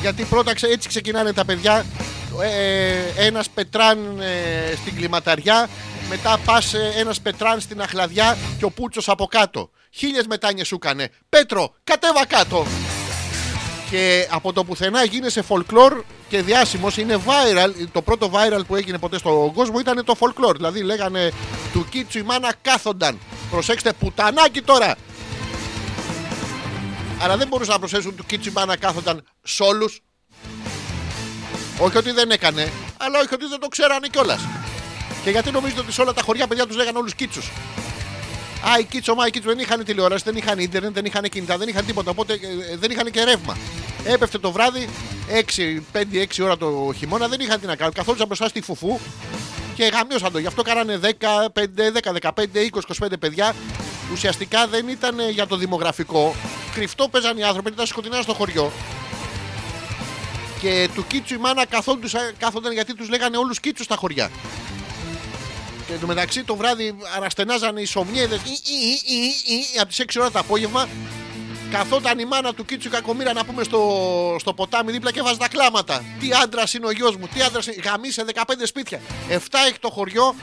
Γιατί πρώτα ξε- έτσι ξεκινάνε τα παιδιά. Ε, ένας πετράν ε, στην κλιματαριά, μετά πας ε, ένας πετράν στην αχλαδιά και ο Πούτσος από κάτω. Χίλιες μετάνιες σου κάνε. Πέτρο, κατέβα κάτω. Και από το πουθενά γίνεσαι folklore και διάσημος. Είναι viral. Το πρώτο viral που έγινε ποτέ στον κόσμο ήταν το folklore. Δηλαδή λέγανε του Κίτσου η μάνα κάθονταν. Προσέξτε, πουτανάκι τώρα. Αλλά δεν μπορούσαν να προσθέσουν του Κίτσου η μάνα κάθονταν σ' όλους. Όχι ότι δεν έκανε, αλλά όχι ότι δεν το ξέρανε κιόλας. Και γιατί νομίζετε ότι σε όλα τα χωριά παιδιά τους λέγανε όλους Κίτσους; Α, η Κίτσο, μα η Κίτσο δεν είχαν τηλεόραση, δεν είχαν ίντερνετ, δεν είχαν κινητά, δεν είχαν τίποτα. Οπότε ε, δεν είχαν και ρεύμα. Έπεφτε το βράδυ, 6, 5-6 ώρα το χειμώνα, δεν είχαν τι να κάνουν. Καθόντουσαν μπροστά στη φουφού και γαμιώσαν το. Γι' αυτό κάνανε 10, 5, 10, 15, 20, 25 παιδιά. Ουσιαστικά δεν ήταν ε, για το δημογραφικό. Κρυφτό παίζαν οι άνθρωποι, ήταν σκοτεινά στο χωριό. Και του Κίτσου η μάνα καθόντουσαν- κάθονταν γιατί τους λέγανε όλους Κίτσους στα χωριά. Και εντωμεταξύ το βράδυ αραστενάζανε οι σομιέδε από τις 6 ώρα το απόγευμα. Καθόταν η μάνα του Κίτσου Κακομήρα να πούμε στο, στο ποτάμι δίπλα και βάζει τα κλάματα. Τι άντρας είναι ο γιος μου, τι άντρας είναι. Γαμίσε 15 σπίτια. 7 έχει το χωριό.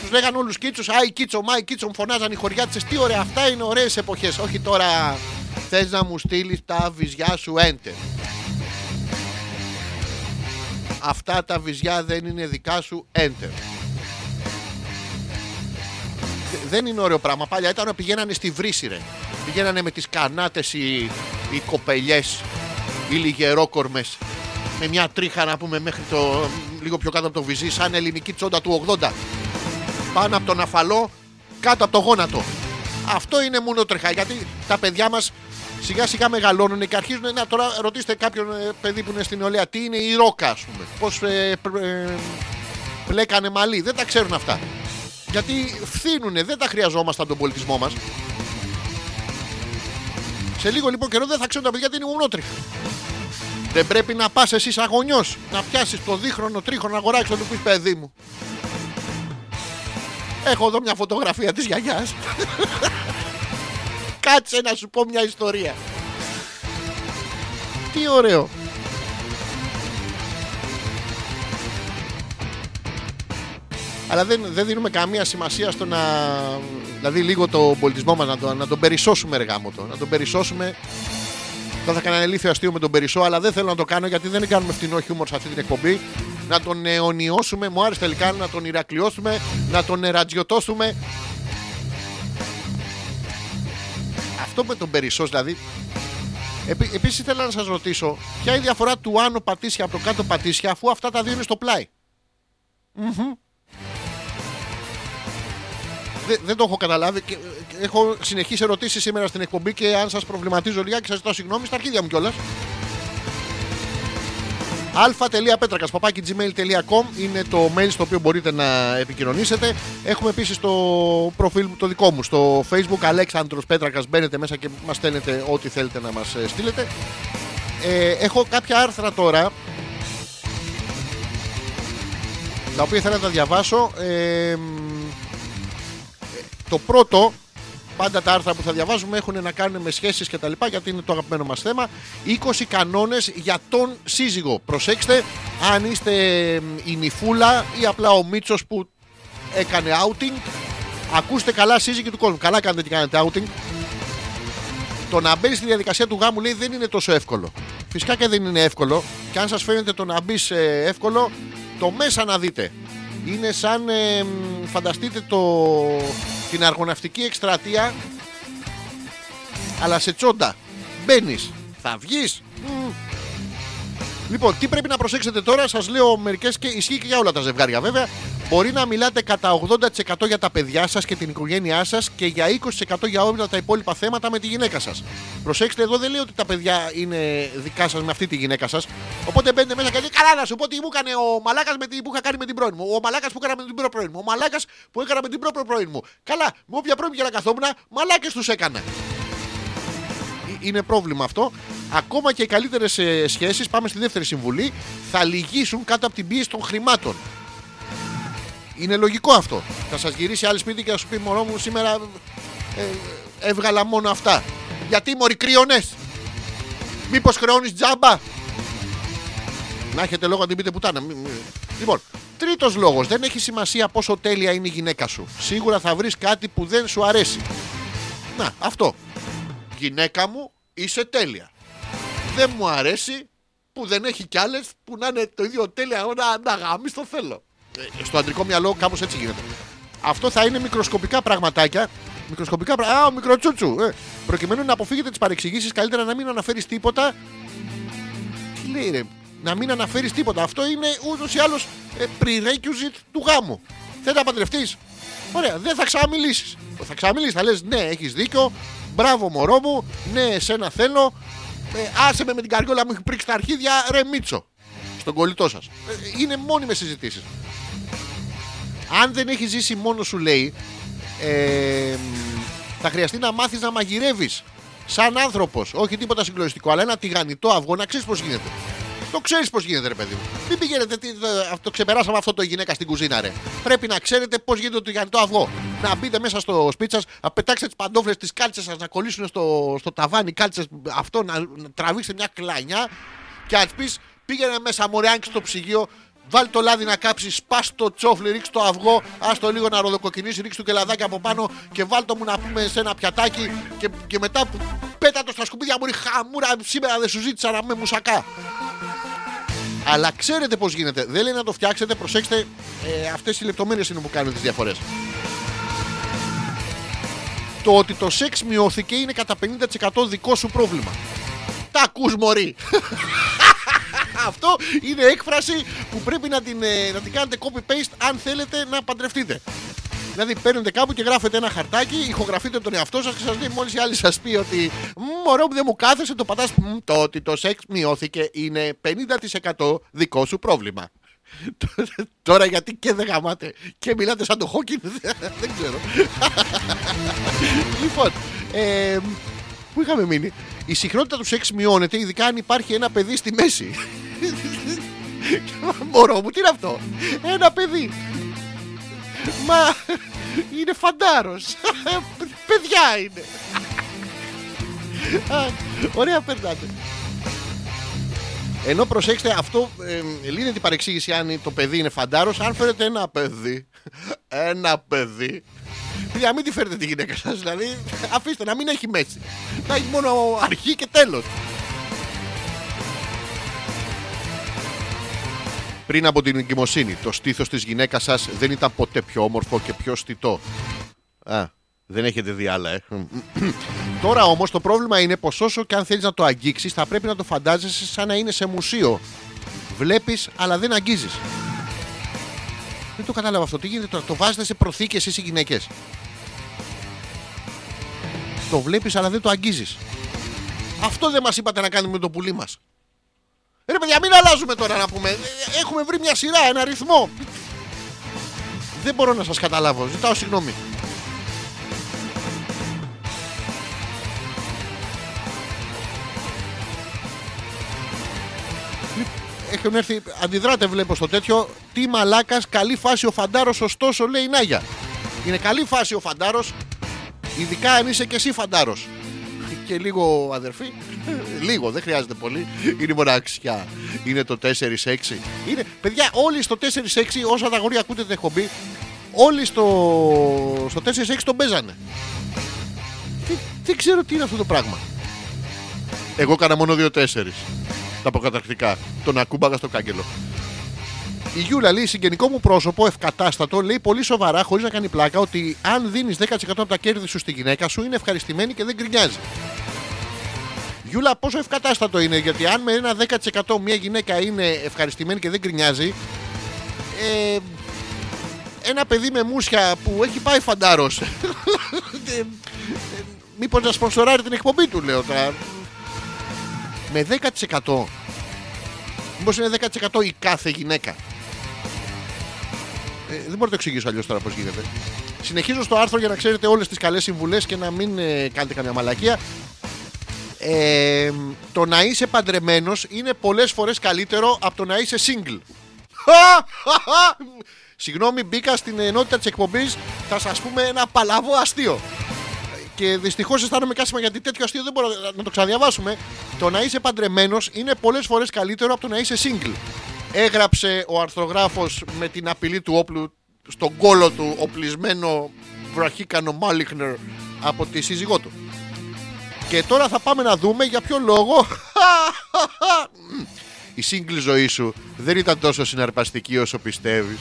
Τους λέγανε όλους Κίτσους. Άι Κίτσο, Μάι Κίτσο, μου φωνάζαν οι χωριάτσε. Τι ωραία, αυτά είναι ωραίες εποχές. Όχι τώρα θες να μου στείλεις τα βυζιά σου έντερ. Αυτά τα βυζιά δεν είναι δικά σου έντερ. Δε- Δεν είναι ωραίο πράγμα. Παλιά ήταν όταν πηγαίνανε στη βρύση, ρε. Πηγαίνανε με τις κανάτες οι, οι κοπελιές, οι λιγερόκορμες. Με μια τρίχα να πούμε μέχρι το. λίγο πιο κάτω από το βυζί, σαν ελληνική τσόντα του 80. Πάνω από τον αφαλό, κάτω από το γόνατο. Αυτό είναι μόνο τριχά. Γιατί τα παιδιά μας σιγά σιγά μεγαλώνουν και αρχίζουν να. Τώρα ρωτήστε κάποιον ε, παιδί που είναι στην νεολαία τι είναι η ρόκα, ας πούμε. Πώς ε, πρ- ε, πλέκανε μαλλί. Δεν τα ξέρουν αυτά. Γιατί φθήνουνε, δεν τα χρειαζόμασταν τον πολιτισμό μας. Σε λίγο λοιπόν καιρό δεν θα ξέρουν τα παιδιά τι είναι γουνότριχα. Δεν πρέπει να πας εσύ σαν γονιός, να πιάσεις το δίχρονο, τρίχρονο αγοράκι να του πει παιδί μου. Έχω εδώ μια φωτογραφία της γιαγιάς. Κάτσε να σου πω μια ιστορία. Τι ωραίο. Αλλά δεν, δεν δίνουμε καμία σημασία στο να. Δηλαδή, λίγο το πολιτισμό μας να, το, να τον περισσώσουμε, ρε γάμο το. Να τον περισσώσουμε. Δεν θα έκανα ηλίθιο αστείο με τον Περισσό, αλλά δεν θέλω να το κάνω γιατί δεν κάνουμε φτηνό χιούμορ σε αυτή την εκπομπή. Να τον αιωνιώσουμε, μου άρεσε τελικά να τον Ηρακλειώσουμε, να τον ερατζιωτώσουμε. Αυτό με τον Περισσό δηλαδή. Επί, Επίσης ήθελα να σας ρωτήσω, ποια είναι η διαφορά του άνω πατήσια από το κάτω πατήσια, αφού αυτά τα δύο είναι στο πλάι; Δεν, δεν το έχω καταλάβει. Και, ε, έχω συνεχεί ερωτήσεις σήμερα στην εκπομπή και αν σας προβληματίζω λιγάκι, σας ζητώ συγγνώμη στα αρχίδια μου κιόλας. αλφα.πέτρακα gmail.com είναι το mail στο οποίο μπορείτε να επικοινωνήσετε. Έχουμε επίσης το προφίλ μου το δικό μου στο facebook Αλέξανδρος Πέτρακας. Μπαίνετε μέσα και μας στέλνετε ό,τι θέλετε να μας στείλετε. Ε, έχω κάποια άρθρα τώρα τα οποία θέλω να τα διαβάσω. Ε, το πρώτο, πάντα τα άρθρα που θα διαβάζουμε έχουν να κάνουν με σχέσεις και τα λοιπά, γιατί είναι το αγαπημένο μας θέμα. 20 κανόνες για τον σύζυγο. Προσέξτε, αν είστε η νυφούλα ή απλά ο Μίτσος που έκανε outing, ακούστε καλά σύζυγοι του κόσμου. Καλά κάνετε και κάνετε outing. Το να μπαίνει στη διαδικασία του γάμου λέει δεν είναι τόσο εύκολο. Φυσικά και δεν είναι εύκολο. Και αν σας φαίνεται το να μπει ε, εύκολο, το μέσα να δείτε. Είναι σαν ε, μ, φανταστείτε το, την αργοναυτική εκστρατεία αλλά σε τσόντα. Μπαίνεις, θα βγεις. Λοιπόν, τι πρέπει να προσέξετε τώρα, σας λέω μερικές και ισχύει και για όλα τα ζευγάρια βέβαια. Μπορεί να μιλάτε κατά 80% για τα παιδιά σας και την οικογένειά σας και για 20% για όλα τα υπόλοιπα θέματα με τη γυναίκα σας. Προσέξτε, εδώ δεν λέω ότι τα παιδιά είναι δικά σας με αυτή τη γυναίκα σας. Οπότε μπαίνετε μέσα και λέτε: Καλά, να σου πω τι μου έκανε ο μαλάκας με τι που είχα κάνει με την πρώην μου. Ο μαλάκας που έκανα με την πρώην μου. Ο μαλάκας που έκανα με την πρώην πρώην μου. Καλά, με όποια πρώην και να καθόμουν, μαλάκες τους έκανα. Ε, είναι πρόβλημα αυτό. Ακόμα και οι καλύτερες σχέσεις, πάμε στη δεύτερη συμβουλή, θα λυγίσουν κάτω από την πίεση των χρημάτων. Είναι λογικό αυτό. Θα σας γυρίσει άλλη σπίτι και θα σου πει: Μωρό μου, σήμερα ε, έβγαλα μόνο αυτά. Γιατί μωρή κρύωνες; Μήπως χρεώνεις τζάμπα; Να έχετε λόγο να την πείτε πουτάνα. Μη- μη- Λοιπόν, τρίτος λόγος. Δεν έχει σημασία πόσο τέλεια είναι η γυναίκα σου. Σίγουρα θα βρεις κάτι που δεν σου αρέσει. Να, αυτό. Γυναίκα μου, είσαι τέλεια. Δεν μου αρέσει που δεν έχει κι άλλες που να είναι το ίδιο τέλεια. Να, να γάμεις, το θέλω. Ε, στο αντρικό μυαλό κάπως έτσι γίνεται. Αυτό θα είναι μικροσκοπικά πραγματάκια. Μικροσκοπικά πράγματα. Α, ο μικροτσούτσου. Ε, προκειμένου να αποφύγετε τις παρεξηγήσεις, καλύτερα να μην αναφέρεις τίποτα. Τι λέει, ρε. Να μην αναφέρεις τίποτα. Αυτό είναι ούτως ή άλλως prerequisite του γάμου. Θέλει να παντρευτείς; Ωραία, δεν θα ξαναμιλήσει. Θα ξαναμιλήσει, θα λες ναι, έχεις δίκιο. Μπράβο, μωρό μου. Ναι, εσένα θέλω. Ε, άσε με με την καριόλα μου έχει πρίξει τα αρχίδια. Ρε Μίτσο. Στον κολλητό σας. είναι μόνιμες συζητήσεις. Αν δεν έχει ζήσει μόνος σου, λέει, ε, θα χρειαστεί να μάθεις να μαγειρεύεις. Σαν άνθρωπος. Όχι τίποτα συγκλονιστικό, αλλά ένα τηγανιτό αυγό να ξέρεις πώς γίνεται. Το ξέρεις πώς γίνεται, ρε παιδί μου. Μην πηγαίνετε, τι, το, το ξεπεράσαμε αυτό το η γυναίκα στην κουζίνα, ρε. Πρέπει να ξέρετε πώς γίνεται το τηγανιτό αυγό. Να μπείτε μέσα στο σπίτι σας, να πετάξετε τις παντόφλες, τις κάλτσες σας να κολλήσουν στο, στο ταβάνι, κάλτσες αυτό, να, να τραβήξετε μια κλανιά και να τη πεις πήγαινε μέσα, μωρέ, άνοιξε το ψυγείο, Βάλει το λάδι να κάψεις, σπά το τσόφλι, ρίξει το αυγό, άστο λίγο να ροδοκοκκινήσει, ρίξει το κελαδάκι από πάνω και βάλ το μου να πούμε σε ένα πιατάκι και, και μετά που πέτα το στα σκουπίδια μου, χαμούρα, σήμερα δεν σου ζήτησα να με μουσακά. Αλλά ξέρετε πώς γίνεται. Δεν λέει να το φτιάξετε, προσέξτε, ε, αυτές οι λεπτομέρειες είναι που κάνουν τις διαφορές. Το ότι το σεξ μειώθηκε είναι κατά 50% δικό σου πρόβλημα. Τα ακούς μωρή. Αυτό είναι έκφραση που πρέπει να την, ε, να την κάνετε copy-paste αν θέλετε να παντρευτείτε. Δηλαδή παίρνετε κάπου και γράφετε ένα χαρτάκι, ηχογραφείτε τον εαυτό σας και σας λέει μόλις η άλλη σας πει ότι «Μμ, Μωρό που δεν μου κάθεσε, το πατάς. Το ότι το σεξ μειώθηκε είναι 50% δικό σου πρόβλημα. Τώρα γιατί και δεν γαμάτε και μιλάτε σαν το Χόκκιν, δεν ξέρω. λοιπόν, ε, πού είχαμε μείνει; Η συχνότητα του σεξ μειώνεται, ειδικά αν υπάρχει ένα παιδί στη μέση. Μωρό μου, τι είναι αυτό; Ένα παιδί. Μα είναι φαντάρος. Παιδιά είναι. Α, Ωραία περνάτε. Ενώ προσέξτε, αυτό ε, λύνεται η παρεξήγηση αν το παιδί είναι φαντάρος. Αν φέρετε ένα παιδί, ένα παιδί, για μην τη φέρετε τη γυναίκα σας, δηλαδή αφήστε να μην έχει μέση. Να έχει μόνο αρχή και τέλος. Πριν από την εγκυμοσύνη, το στήθος της γυναίκας σας δεν ήταν ποτέ πιο όμορφο και πιο στιτό. Α, δεν έχετε δει άλλα, ε. Τώρα όμως το πρόβλημα είναι πως όσο και αν θέλεις να το αγγίξεις θα πρέπει να το φαντάζεσαι σαν να είναι σε μουσείο. Βλέπεις αλλά δεν αγγίζεις. Δεν το κατάλαβα αυτό. Τι γίνεται τώρα, το βάζετε σε προθήκες εσείς οι γυναίκες; Το βλέπεις αλλά δεν το αγγίζεις. Αυτό δεν μας είπατε να κάνουμε με το πουλί μας. Ρε παιδιά, μην αλλάζουμε τώρα να πούμε. Ε, Έχουμε βρει μια σειρά, ένα ρυθμό. Δεν μπορώ να σας καταλάβω. Ζητάω συγγνώμη. Έχουν έρθει, αντιδράτε βλέπω στο τέτοιο. Τι μαλάκας, καλή φάση ο φαντάρος, ωστόσο λέει η Νάγια. Είναι καλή φάση ο φαντάρος, ειδικά αν είσαι και εσύ φαντάρος. Και λίγο αδερφή, λίγο, δεν χρειάζεται πολύ. Είναι η μοναξιά. Είναι το 4-6. Είναι, παιδιά, όλοι στο 4-6, όσα τα αγόρια ακούτε την εκπομπή, όλοι στο, στο 4-6 τον παίζανε. Δεν, δεν ξέρω τι είναι αυτό το πράγμα. Εγώ έκανα μόνο 2-4. Τα προκαταρκτικά. Τον ακούμπαγα στο κάγκελο. Η Γιούλα λέει: Συγγενικό μου πρόσωπο, ευκατάστατο, λέει πολύ σοβαρά, χωρίς να κάνει πλάκα, ότι αν δίνεις 10% από τα κέρδη σου στη γυναίκα σου, είναι ευχαριστημένη και δεν γκρινιάζει. Γιούλα, πόσο ευκατάστατο είναι, γιατί αν με ένα 10% μια γυναίκα είναι ευχαριστημένη και δεν γκρινιάζει, ε, ένα παιδί με μουσια που έχει πάει φαντάρος. Μήπως να σπονσοράρει την εκπομπή του, λέω τώρα. Με 10%. Μήπως είναι 10% η κάθε γυναίκα. Ε, δεν μπορώ να το εξηγήσω αλλιώς τώρα πώς γίνεται. Συνεχίζω στο άρθρο για να ξέρετε όλες τις καλές συμβουλές και να μην ε, κάνετε καμιά μαλακία. Ε, το να είσαι παντρεμένος είναι πολλές φορές καλύτερο από το να είσαι single. Συγγνώμη, μπήκα στην ενότητα της εκπομπής. Θα σας πούμε ένα παλαβό αστείο. Και δυστυχώς αισθάνομαι κάσιμα γιατί τέτοιο αστείο δεν μπορώ να το ξαναδιαβάσουμε. Το να είσαι παντρεμένος είναι πολλές φορές καλύτερο από το να είσαι single. Έγραψε ο αρθρογράφος με την απειλή του όπλου στον κόλο του οπλισμένο βραχίκανο Μάλιχνερ από τη σύζυγό του. Και τώρα θα πάμε να δούμε για ποιο λόγο η single ζωή σου δεν ήταν τόσο συναρπαστική όσο πιστεύεις.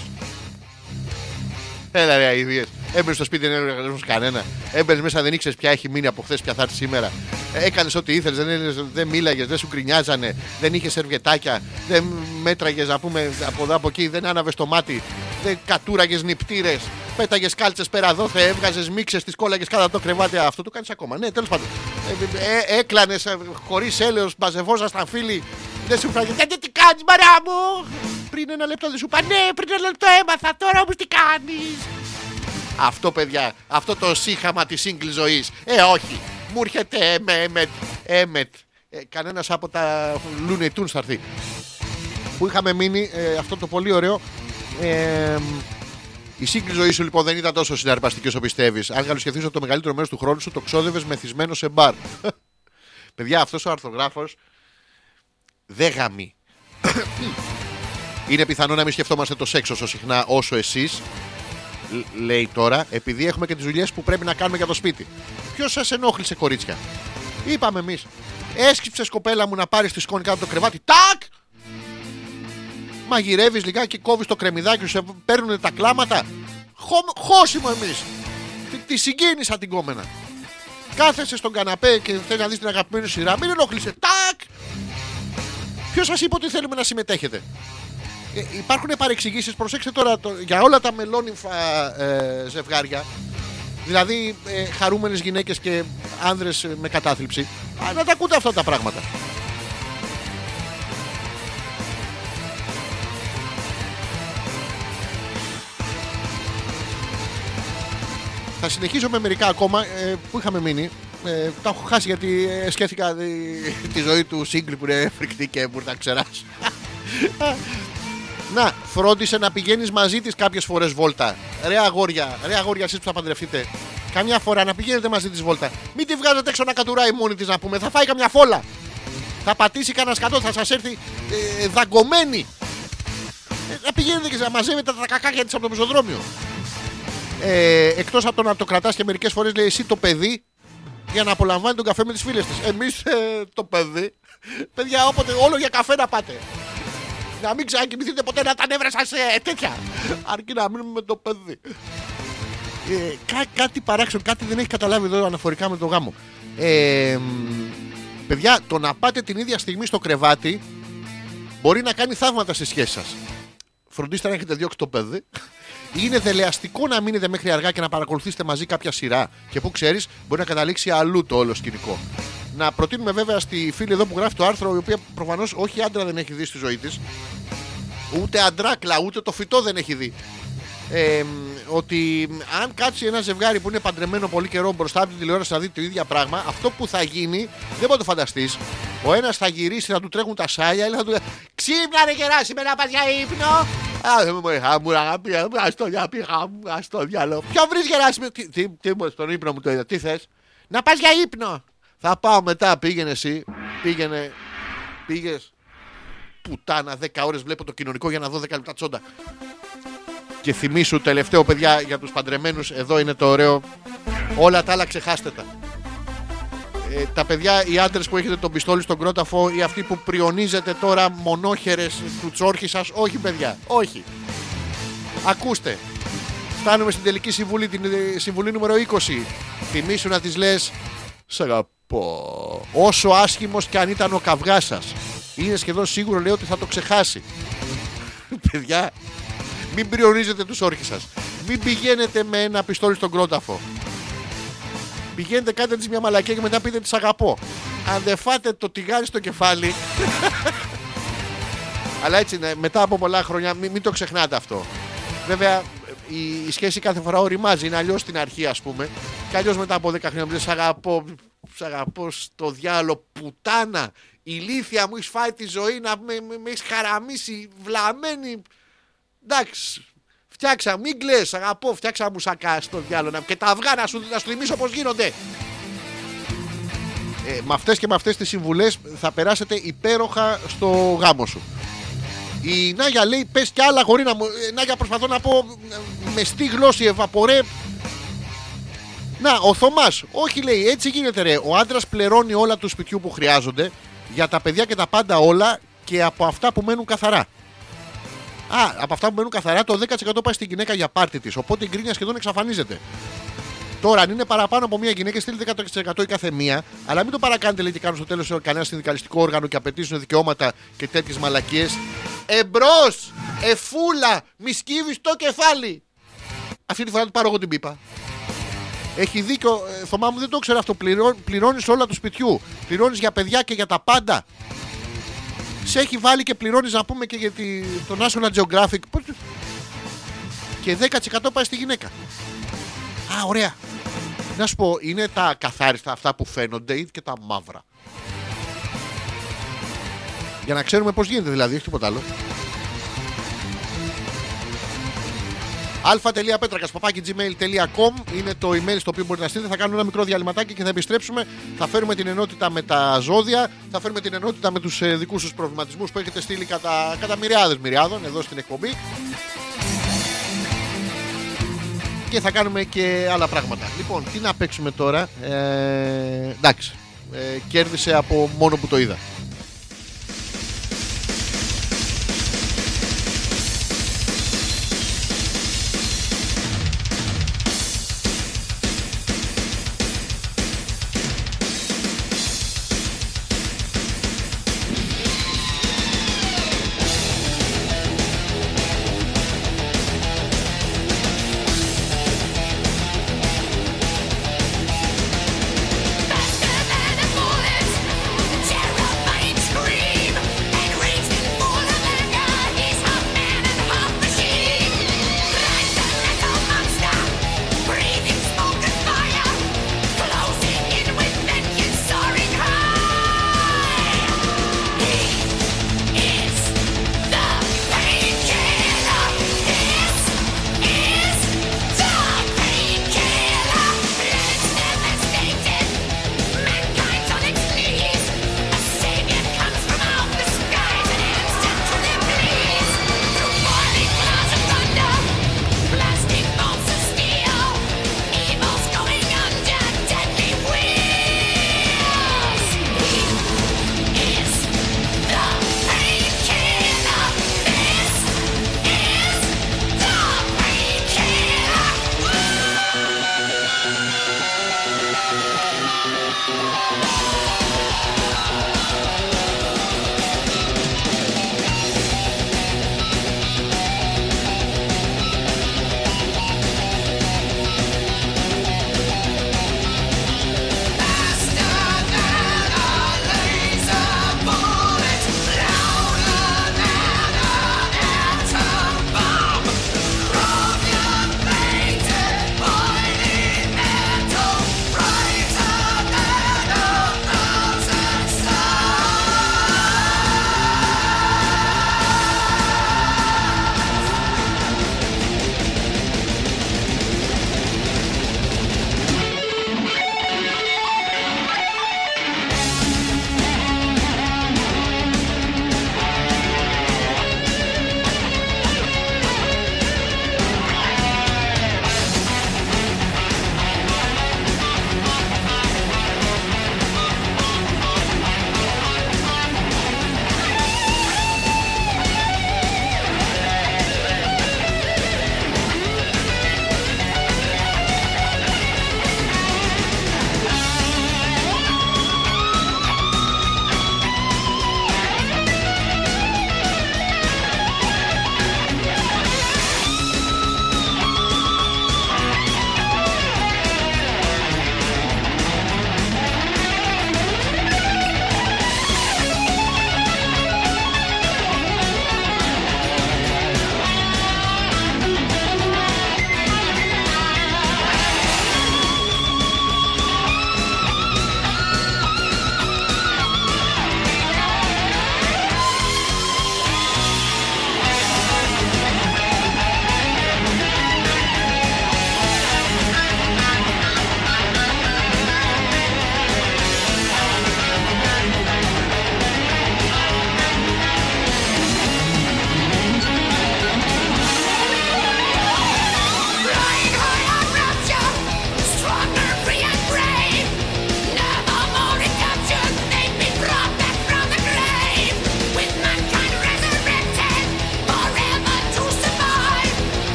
Έλα ρε αηδίες. Έμπαινε στο σπίτι, δεν έκανε κανένα. Έμπαινε μέσα, δεν ήξερες ποια έχει μείνει από χθες, ποια θα έρθει σήμερα. Έκανες ό,τι ήθελες, δεν, έλεγες- δεν μίλαγες, δεν σου γκρινιάζανε, δεν είχες σερβιετάκια, δεν μέτραγες να πούμε από εδώ από εκεί, δεν άναβες το μάτι. δεν κατούραγες νυπτήρες, πέταγες κάλτσες πέρα εδώ, θε, έβγαζες μίξες, τις κόλλαγες κάτω από το κρεβάτι. Αυτό το κάνεις ακόμα. Ναι, τέλος πάντων. Ε, ε, Έκλανες χωρίς έλεος, μαζευόζασταν φίλοι. Δεν σου φάγε. «Ε, Τι κάνεις, μαρά μου! Πριν ένα λεπτό δεν σου είπα. Ναι, πριν ένα λεπτό έμαθα. Τώρα όμως τι κάνεις; Αυτό, παιδιά, αυτό το σύγχαμα της single ζωής. Ε, όχι. Μου έρχεται έμε, έμετ, έμετ. Ε, Κανένας από τα Looney Tunes θα έρθει. Που είχαμε μείνει, ε, αυτό το πολύ ωραίο. Ε, η σύγκλη ζωής σου λοιπόν δεν ήταν τόσο συναρπαστική όσο πιστεύεις. Αν γαλουσιαθεί ότι το μεγαλύτερο μέρος του χρόνου σου το ξόδευες μεθυσμένο σε μπαρ. Παιδιά, αυτός ο αρθρογράφος δεν γαμεί. Είναι πιθανό να μην σκεφτόμαστε το σεξ όσο συχνά όσο εσείς. Λέει τώρα, επειδή έχουμε και τις δουλειές που πρέπει να κάνουμε για το σπίτι. Ποιος σας ενόχλησε, κορίτσια; Είπαμε εμείς. Έσκυψες κοπέλα μου να πάρεις τη σκόνη κάτω από το κρεβάτι. Τάκ! Μαγειρεύεις λιγάκι, κόβεις το κρεμμυδάκι σου, σε παίρνουν τα κλάματα. Χω- Χώσιμο εμείς. Τη, τη συγκίνησα την κόμενα. Κάθεσαι στον καναπέ και θέλει να δεις την αγαπημένη σου σειρά. Μην ενοχλείσαι. Τάκ! Ποιος σας είπε ότι θέλουμε να συμμετέχετε; Ε, υπάρχουν παρεξηγήσεις. Προσέξτε τώρα το- για όλα τα μελόνυμφα ε, ζευγάρια. Δηλαδή ε, χαρούμενες γυναίκες και άνδρες ε, με κατάθλιψη. Α, να τα ακούτε αυτά τα πράγματα. Θα συνεχίσω με μερικά ακόμα ε, που είχαμε μείνει. Ε, τα έχω χάσει γιατί ε, σκέφτηκα ε, τη ζωή του σύγκλι που είναι φρικτή και μου τα ξεράσει. Να, φρόντισε να πηγαίνεις μαζί της κάποιες φορές βόλτα. Ρε αγόρια, ρε αγόρια, εσείς που θα παντρευτείτε. Καμιά φορά να πηγαίνετε μαζί της βόλτα. Μην τη βγάζετε έξω να κατουράει μόνη της να πούμε. Θα φάει καμιά φόλα. Θα πατήσει κανένα σκατό, θα σας έρθει ε, δαγκωμένη. Ε, να πηγαίνετε και να μαζεύετε τα κακάκια της από το πεζοδρόμιο. Ε, Εκτός από το να το κρατάς και μερικές φορές λέει εσύ το παιδί για να απολαμβάνει τον καφέ με τις φίλες της. Εμείς το παιδί. Παιδιά, όποτε όλο για καφέ να πάτε. Να μην ξανακοιμηθείτε ποτέ να τα νεύρα σας ε, τέτοια. Αρκεί να μείνουμε με το παιδί. Ε, κά- κάτι παράξενο, κάτι δεν έχει καταλάβει εδώ αναφορικά με το γάμο. Ε, μ, παιδιά, το να πάτε την ίδια στιγμή στο κρεβάτι μπορεί να κάνει θαύματα στη σχέση σας. Φροντίστε να έχετε διώξει το παιδί. Είναι δελεαστικό να μείνετε μέχρι αργά και να παρακολουθήσετε μαζί κάποια σειρά. Και που ξέρεις, μπορεί να καταλήξει αλλού το όλο σκηνικό. Να προτείνουμε βέβαια στη φίλη εδώ που γράφει το άρθρο, η οποία προφανώς όχι άντρα δεν έχει δει στη ζωή της, ούτε αντράκλα, ούτε το φυτό δεν έχει δει. Ε, μ, ότι αν κάτσει ένα ζευγάρι που είναι παντρεμένο πολύ καιρό μπροστά από την τηλεόραση να δει το ίδιο πράγμα, αυτό που θα γίνει δεν μπορεί να το φανταστείς. Ο ένας θα γυρίσει, θα του τρέχουν τα σάλια, ή θα του. Ξύπνα ρε κεράσι με να πας για ύπνο. Α, δεν μου χάμου, αγάπη, ας το διαπή, χάμου, ας το διάλογο. Ποιο βρεις γεράσι με. Τι, τι, τι μου, στον ύπνο μου το είδα, τι θες; Να πας για ύπνο. Θα πάω μετά, πήγαινε εσύ. Πήγαινε. Πήγες. Πουτάνα, 10 ώρες βλέπω το κοινωνικό για να δω 10 λεπτά τσόντα. Και θυμίσου τελευταίο παιδιά για τους παντρεμένους Εδώ είναι το ωραίο. Όλα τα άλλα ξεχάστε τα. Ε, Τα παιδιά οι άντρες που έχετε τον πιστόλι στον κρόταφο Ή αυτοί που πριονίζετε τώρα μονόχερες τους τσόρχη σας Όχι παιδιά, όχι. Ακούστε. Φτάνουμε στην τελική συμβουλή Την ε, συμβουλή νούμερο 20 Θυμήσου να τις λες Σ' αγαπώ. Όσο άσχημος και αν ήταν ο καυγάς σας Είναι σχεδόν σίγουρο λέει ότι θα το ξεχάσει. Παιδιά μην πριονίζετε τους όρχες σας. Μην πηγαίνετε με ένα πιστόλι στον κρόταφο. Πηγαίνετε κάντε της μια μαλακία και μετά πείτε της αγαπώ. Αν δεν φάτε το τηγάρι στο κεφάλι. Αλλά έτσι είναι, μετά από πολλά χρόνια μην, μην το ξεχνάτε αυτό. Βέβαια η, η σχέση κάθε φορά οριμάζει, είναι αλλιώς στην αρχή ας πούμε. Και αλλιώς μετά από 10 χρόνια μου λες, «Σ' αγαπώ, σ' αγαπώ στο διάλο, πουτάνα. Ηλίθεια μου έχεις φάει τη ζωή να με, με, με έχεις χαραμίσει, βλαμμένη. Εντάξει, φτιάξα, μην κλαις, αγαπώ, φτιάξα μουσακά στο διάλογο και τα αυγά να σου, να σου θυμίσω πώς γίνονται. Ε, με αυτές και με αυτές τις συμβουλές θα περάσετε υπέροχα στο γάμο σου. Η Νάγια λέει, πες κι άλλα γορίνα μου. Ε, Νάγια προσπαθώ να πω ε, με στη γλώσση ευαπορέ. Να, ο Θωμάς, όχι λέει, έτσι γίνεται ρε. Ο άντρας πληρώνει όλα του σπιτιού που χρειάζονται για τα παιδιά και τα πάντα όλα και από αυτά που μένουν καθαρά. Α, από αυτά που μένουν καθαρά, το 10% πάει στην γυναίκα για πάρτι της. Οπότε η γκρίνια σχεδόν εξαφανίζεται. Τώρα, αν είναι παραπάνω από μία γυναίκα, στείλτε 10% η κάθε μία, αλλά μην το παρακάνετε λέει και κάνουν στο τέλος κανένα συνδικαλιστικό όργανο και απαιτήσουν δικαιώματα και τέτοιες μαλακίες. Εμπρός! Εφούλα, μη σκύβεις το κεφάλι. Αυτή τη φορά του πάρω εγώ την πίπα. Έχει δίκιο, ε, Θωμά μου δεν το ξέρω αυτό. Πληρώ, πληρώνεις όλα του σπιτιού. Πληρώνεις για παιδιά και για τα πάντα. Σε έχει βάλει και πληρώνεις να πούμε και για τη, το National Geographic. Πώς- Και 10% πάει στη γυναίκα. Α, ωραία. Να σου πω, είναι τα καθάριστα αυτά που φαίνονται ή και τα μαύρα. Για να ξέρουμε πώς γίνεται δηλαδή, όχι τίποτα άλλο. αλφα.πέτρακα.gmail.com είναι το email στο οποίο μπορείτε να στείλετε. Θα κάνουμε ένα μικρό διαλυματάκι και θα επιστρέψουμε. Θα φέρουμε την ενότητα με τα ζώδια. Θα φέρουμε την ενότητα με τους ε, δικούς σας προβληματισμούς που έχετε στείλει κατά, κατά μοιράδες μοιράδων εδώ στην εκπομπή. Και θα κάνουμε και άλλα πράγματα. Λοιπόν, τι να παίξουμε τώρα. Ε, εντάξει. Ε, κέρδισε από μόνο που το είδα.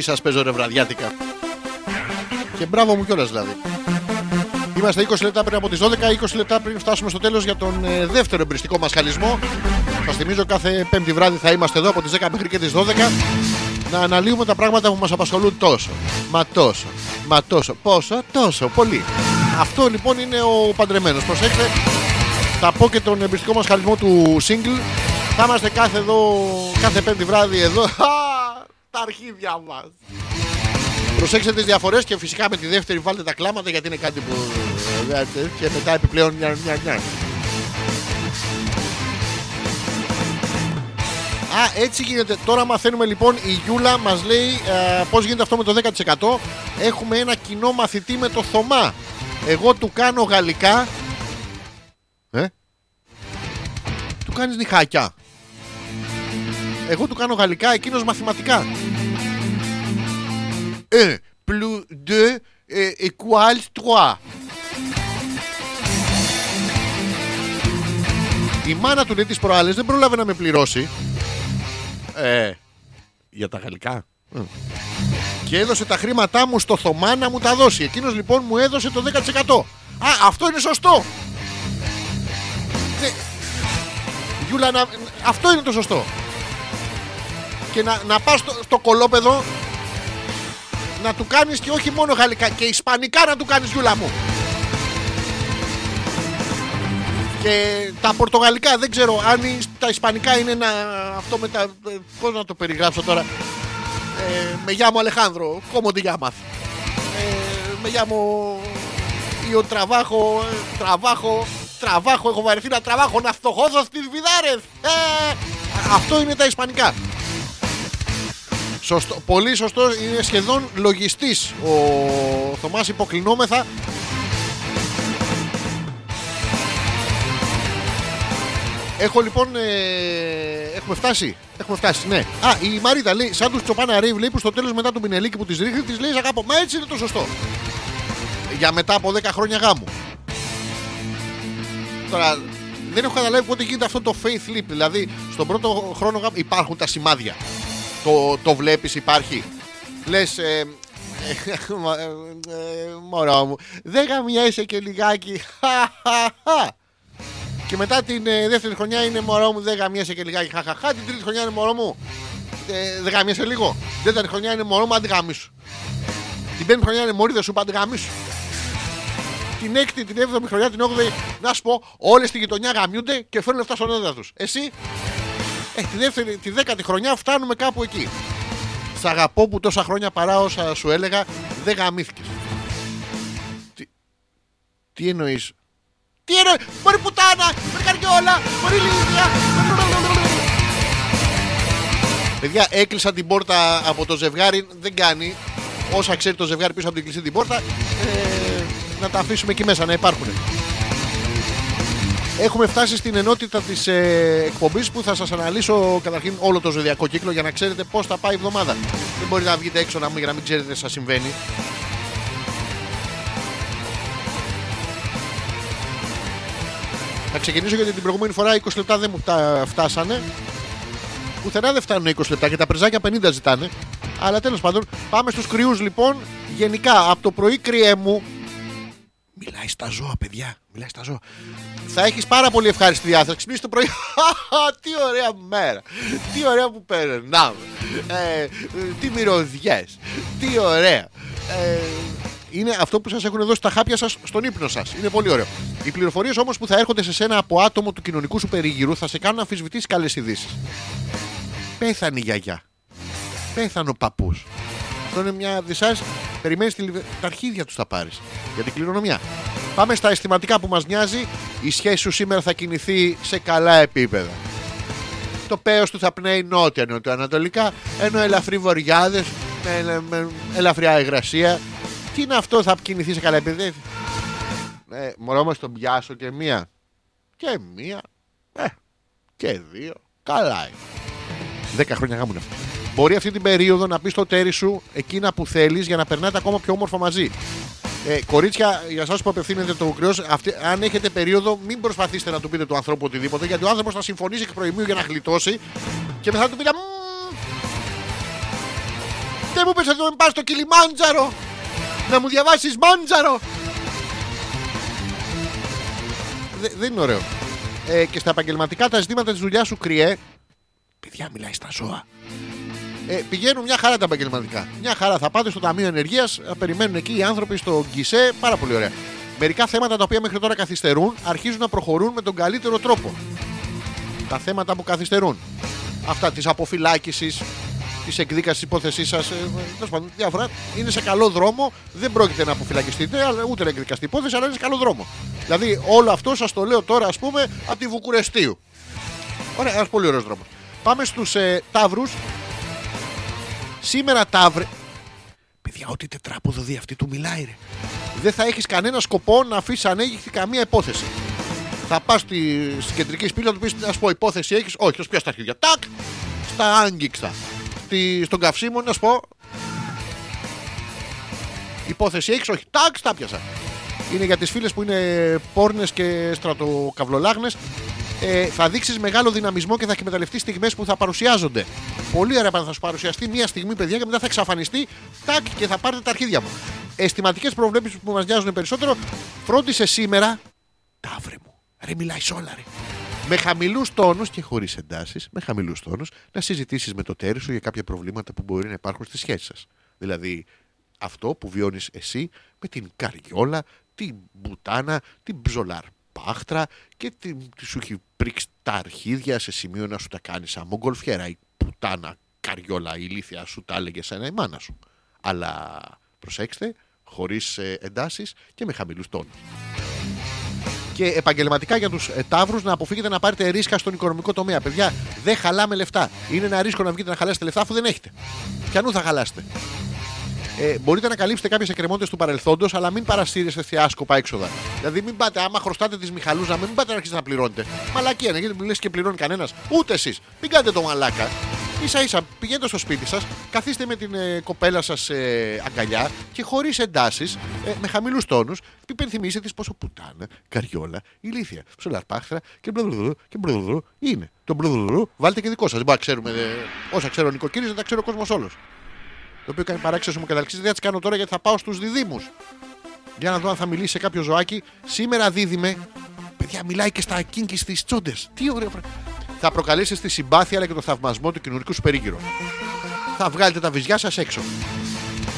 Τι σας παίζω ρε βραδιάτικα. Και μπράβο μου κιόλας δηλαδή. Είμαστε 20 λεπτά πριν από τις 12, 20 λεπτά πριν φτάσουμε στο τέλος για τον ε, δεύτερο εμπριστικό μας χαλισμό. Σας θυμίζω κάθε Πέμπτη βράδυ θα είμαστε εδώ από τις 10 μέχρι και τις 12 να αναλύουμε τα πράγματα που μας απασχολούν τόσο. Μα τόσο. Μα τόσο. Πόσο, τόσο. Πολύ. Αυτό λοιπόν είναι ο παντρεμένος. Προσέξτε, θα πω και τον εμπριστικό μας χαλισμό του single. Θα είμαστε κάθε, εδώ, κάθε Πέμπτη βράδυ εδώ. Α, τα αρχίδια μας. Προσέξτε τις διαφορές και φυσικά με τη δεύτερη βάλτε τα κλάματα γιατί είναι κάτι που. ε, και μετά επιπλέον μια, μια, μια. Α, έτσι γίνεται. Τώρα μαθαίνουμε λοιπόν η Γιούλα μας λέει ε, πώς γίνεται αυτό με το 10%. Έχουμε ένα κοινό μαθητή με το Θωμά. Εγώ του κάνω γαλλικά. Ε; Του κάνεις νυχάκια. Εγώ του κάνω γαλλικά, εκείνος μαθηματικά. Ε, plus 2 ε, equals 3. Η μάνα του λέει τις προάλλες δεν πρόλαβε να με πληρώσει. Ε, για τα γαλλικά. Ε. Και έδωσε τα χρήματά μου στο Θωμά να μου τα δώσει. Εκείνος λοιπόν μου έδωσε το 10%. Α, αυτό είναι σωστό. Ναι. Γιούλα, να- αυτό είναι το σωστό. Και να, να πας στο, στο κολόπεδο να του κάνεις και όχι μόνο γαλλικά και ισπανικά να του κάνεις Γιούλα μου. Και τα πορτογαλικά δεν ξέρω αν η- τα ισπανικά είναι ένα, αυτό με τα. ε, Πώς να το περιγράψω τώρα. Ε, με llamo Αλεχάνδρο, ¿cómo te llamas? Ε, με llamo Yo trabajo, ε, trabajo, trabajo, έχω βαρεθεί να τραβάχω, να φτωχώσω στις βιδάρες. Ε, αυτό είναι τα ισπανικά. Σωστό, πολύ σωστό, είναι σχεδόν λογιστής ο Θωμάς υποκλεινόμεθα. Έχω λοιπόν. Ε, έχουμε φτάσει. Έχουμε φτάσει, ναι. Α, η Μαρίτα λέει: Σαν τους Τσοπάνα Ρίβ λέει που στο τέλος μετά του Μινελίκη που τη ρίχνει, τη λέει: «Σ' Αγάπω. Μα έτσι είναι το σωστό. Για μετά από 10 χρόνια γάμου. Τώρα δεν έχω καταλάβει πότε γίνεται αυτό το faith leap. Δηλαδή στον πρώτο χρόνο γάμου υπάρχουν τα σημάδια. Το, το βλέπει, υπάρχει. Λε. Ε, ε, μα- ε, ε, μωρό μου, δεν γαμιέσαι και λιγάκι. Χαχαχα. Και μετά την ε, δεύτερη χρονιά είναι μωρό μου, δεν γαμιέσαι και λιγάκι. Χαχαχά. Την τρίτη χρονιά είναι μωρό μου. Ε, δεν γαμιέσαι λίγο. Την τέταρτη χρονιά είναι μωρό μου, αν τη γαμίσου. Την πέμπτη χρονιά είναι μωρή, δεν σου είπα, αν τη γαμίσου. Την έκτη, την έβδομη χρονιά, την όγδοη, να σου πω, όλε στη γειτονιά γαμιούνται και φέρνουν λεφτά στον έδρα του. Εσύ, ε, τη, δεύτερη, τη δέκατη χρονιά φτάνουμε κάπου εκεί. Σ' αγαπώ που τόσα χρόνια παρά όσα σου έλεγα, δεν γαμήθηκες. Τι, τι εννοείς; Τι εννοείς, Μωρή πουτάνα, μωρή καριόλα, μωρή λίδια. Παιδιά, έκλεισα την πόρτα από το ζευγάρι, δεν κάνει. Όσα ξέρει το ζευγάρι πίσω από την κλειστή την πόρτα, ε, να τα αφήσουμε εκεί μέσα, να υπάρχουν. Έχουμε φτάσει στην ενότητα της ε, εκπομπής που θα σας αναλύσω καταρχήν όλο το ζωδιακό κύκλο για να ξέρετε πώς θα πάει η εβδομάδα. Δεν μπορείτε να βγείτε έξω να μην, για να μην ξέρετε τι σας συμβαίνει. Θα ξεκινήσω γιατί την προηγούμενη φορά 20 λεπτά δεν μου τα φτάσανε. Πουθενά δεν φτάνουν 20 λεπτά και τα πρεζάκια 50 ζητάνε. Αλλά τέλος πάντων, πάμε στους κρυούς λοιπόν. Γενικά, από το πρωί κρυέ μου. Μιλάει στα ζώα, παιδιά. Μιλάει στα ζώα. Θα έχεις πάρα πολύ ευχάριστη διάθεση. Ξυπνήσει το πρωί. τι ωραία μέρα. Τι ωραία που περνάμε. Ε, ε, τι μυρωδιές. Τι ωραία. Ε, είναι αυτό που σας έχουν δώσει τα χάπια σας στον ύπνο σας. Είναι πολύ ωραίο. Οι πληροφορίες όμως που θα έρχονται σε σένα από άτομο του κοινωνικού σου περίγυρου θα σε κάνουν να αμφισβητήσεις καλές ειδήσεις. Πέθανε η γιαγιά. Πέθανε ο παππούς. Αυτό είναι μια δυσάρε. Περιμένεις τα αρχίδια τους θα πάρεις. Για την κληρονομιά. Πάμε στα αισθηματικά που μας νοιάζει. Η σχέση σου σήμερα θα κινηθεί σε καλά επίπεδα. Το πέος του θα πνέει νότια νοτιοανατολικά, ενώ ελαφρύ βορειάδε με, με ελαφριά υγρασία. Τι είναι αυτό, θα κινηθεί σε καλά επίπεδα; Ε, μωρό μας τον πιάσω και μία. Και μία. Ε, και δύο. Καλά είναι. Δέκα χρόνια γάμουν αυτό. Μπορεί αυτή την περίοδο να πεις στο τέρι σου εκείνα που θέλεις για να περνάτε ακόμα πιο όμορφα μαζί. Ε, κορίτσια, για εσά που απευθύνεται το κρυός, αν έχετε περίοδο, μην προσπαθήσετε να του πείτε του ανθρώπου οτιδήποτε, γιατί ο άνθρωπος θα συμφωνήσει εκ προημίου για να γλιτώσει και μετά θα του πείτε. «Μμμ, Δεν μου πες να με πας στο Κιλιμάντζαρο. Να μου διαβάσεις Μάντζαρο. Δε- δεν είναι ωραίο. Ε, και στα επαγγελματικά τα ζητήματα της δουλειάς σου κρυέ. Παιδιά, μιλάει στα ζώα. Ε, πηγαίνουν μια χαρά τα επαγγελματικά. Μια χαρά. Θα πάτε στο Ταμείο Ενεργείας, περιμένουν εκεί οι άνθρωποι στο γκισέ. Πάρα πολύ ωραία. Μερικά θέματα τα οποία μέχρι τώρα καθυστερούν αρχίζουν να προχωρούν με τον καλύτερο τρόπο. Τα θέματα που καθυστερούν. Αυτά της αποφυλάκησης, της εκδίκασης της υπόθεσής σας. Ε, τέλος πάντων, διάφορα. Είναι σε καλό δρόμο. Δεν πρόκειται να αποφυλακιστείτε, αλλά ούτε να εκδικαστεί η υπόθεση, αλλά είναι σε καλό δρόμο. Δηλαδή, όλο αυτό σας το λέω τώρα, ας πούμε, από τη Βουκουρεστίου. Ωραία, ένας πολύ ωραίος δρόμος. Πάμε στους ε, Ταύρους. Σήμερα Ταύρε. Παιδιά, ό,τι τετράποδο δει αυτή του μιλάει, ρε. Δεν θα έχεις κανένα σκοπό να αφήσεις ανέγγιχτη καμία υπόθεση. Θα πας στη, στην κεντρική σπίτι να του πεις: Να σου πω, υπόθεση έχεις. Όχι, θα σου πιάσει τα αρχίδια. Τάκ! Στα άγγιξτα. Στη, στον καυσίμο να σου πω. Υπόθεση έχεις. Όχι, τάκ, τα πιάσα. Είναι για τις φίλες που είναι πόρνες και στρατοκαυλολάγνε. Ε, θα δείξεις μεγάλο δυναμισμό και θα εκμεταλλευτείς στιγμές που θα παρουσιάζονται. Πολύ ωραία πάντα θα σου παρουσιαστεί μία στιγμή, παιδιά, και μετά θα εξαφανιστεί. Τάκ και θα πάρετε τα αρχίδια μου. Αισθηματικές προβλέψεις που μας νοιάζουν περισσότερο. Φρόντισε σήμερα. Ταύρε μου. Ρε, μιλάει όλα, ρε. Με χαμηλούς τόνους και χωρίς εντάσεις, με χαμηλούς τόνους, να συζητήσεις με το τέρι σου για κάποια προβλήματα που μπορεί να υπάρχουν στη σχέση σας. Δηλαδή, αυτό που βιώνεις εσύ με την καριόλα, την μπουτάνα, την ψολαρπάχτρα και την, τη σου έχει πρίξει τα αρχίδια σε σημείο να σου τα κάνεις σαν μογκολφιέρα. Η πουτάνα καριόλα ηλίθια σου τα έλεγε σαν η μάνα σου. Αλλά προσέξτε, χωρίς εντάσεις και με χαμηλούς τόνους. Και επαγγελματικά για τους ε, ταύρους να αποφύγετε να πάρετε ρίσκα στον οικονομικό τομέα. Παιδιά, δεν χαλάμε λεφτά. Είναι ένα ρίσκο να βγείτε να χαλάσετε λεφτά αφού δεν έχετε. Ποιανού θα χαλάσετε. Ε, μπορείτε να καλύψετε κάποιες εκκρεμότητες του παρελθόντος, αλλά μην παρασύρεστε σε άσκοπα έξοδα. Δηλαδή, μην πάτε, άμα χρωστάτε τι Μιχαλούζα, μην πάτε να αρχίσετε να πληρώνετε. Μαλακία είναι, γιατί λες και πληρώνει κανένας. Ούτε εσείς. Μην κάνετε το μαλάκα. σα ίσα πηγαίνετε στο σπίτι σας, καθίστε με την ε, κοπέλα σας ε, αγκαλιά και χωρίς εντάσεις, ε, με χαμηλούς τόνους, υπενθυμίστε της πόσο πουτάνα, καριόλα, ηλίθια, ψολαρπάχτρα και μπλουδουρού και μπλουδουρού είναι. Το μπλουδουρού βάλτε και δικό σας. Δεν μπορεί να ξέρουμε ε, όσα ξέρω ο νοικοκύρης, δεν τα ξέρει ο κόσμος όλος. Το οποίο κάνει παράξενο μου καταληξή. Δεν θα τις κάνω τώρα γιατί θα πάω στους διδήμου. Για να δω αν θα μιλήσει σε κάποιος ζωάκι. Σήμερα δίδυμε. Παιδιά, μιλάει και στα κίνκις στι τσόντε. Τι ωραίο πράγμα. Θα προκαλέσει τη συμπάθεια αλλά και το θαυμασμό του κοινωνικού σου περίγυρου. Θα βγάλετε τα βυζιά σας έξω.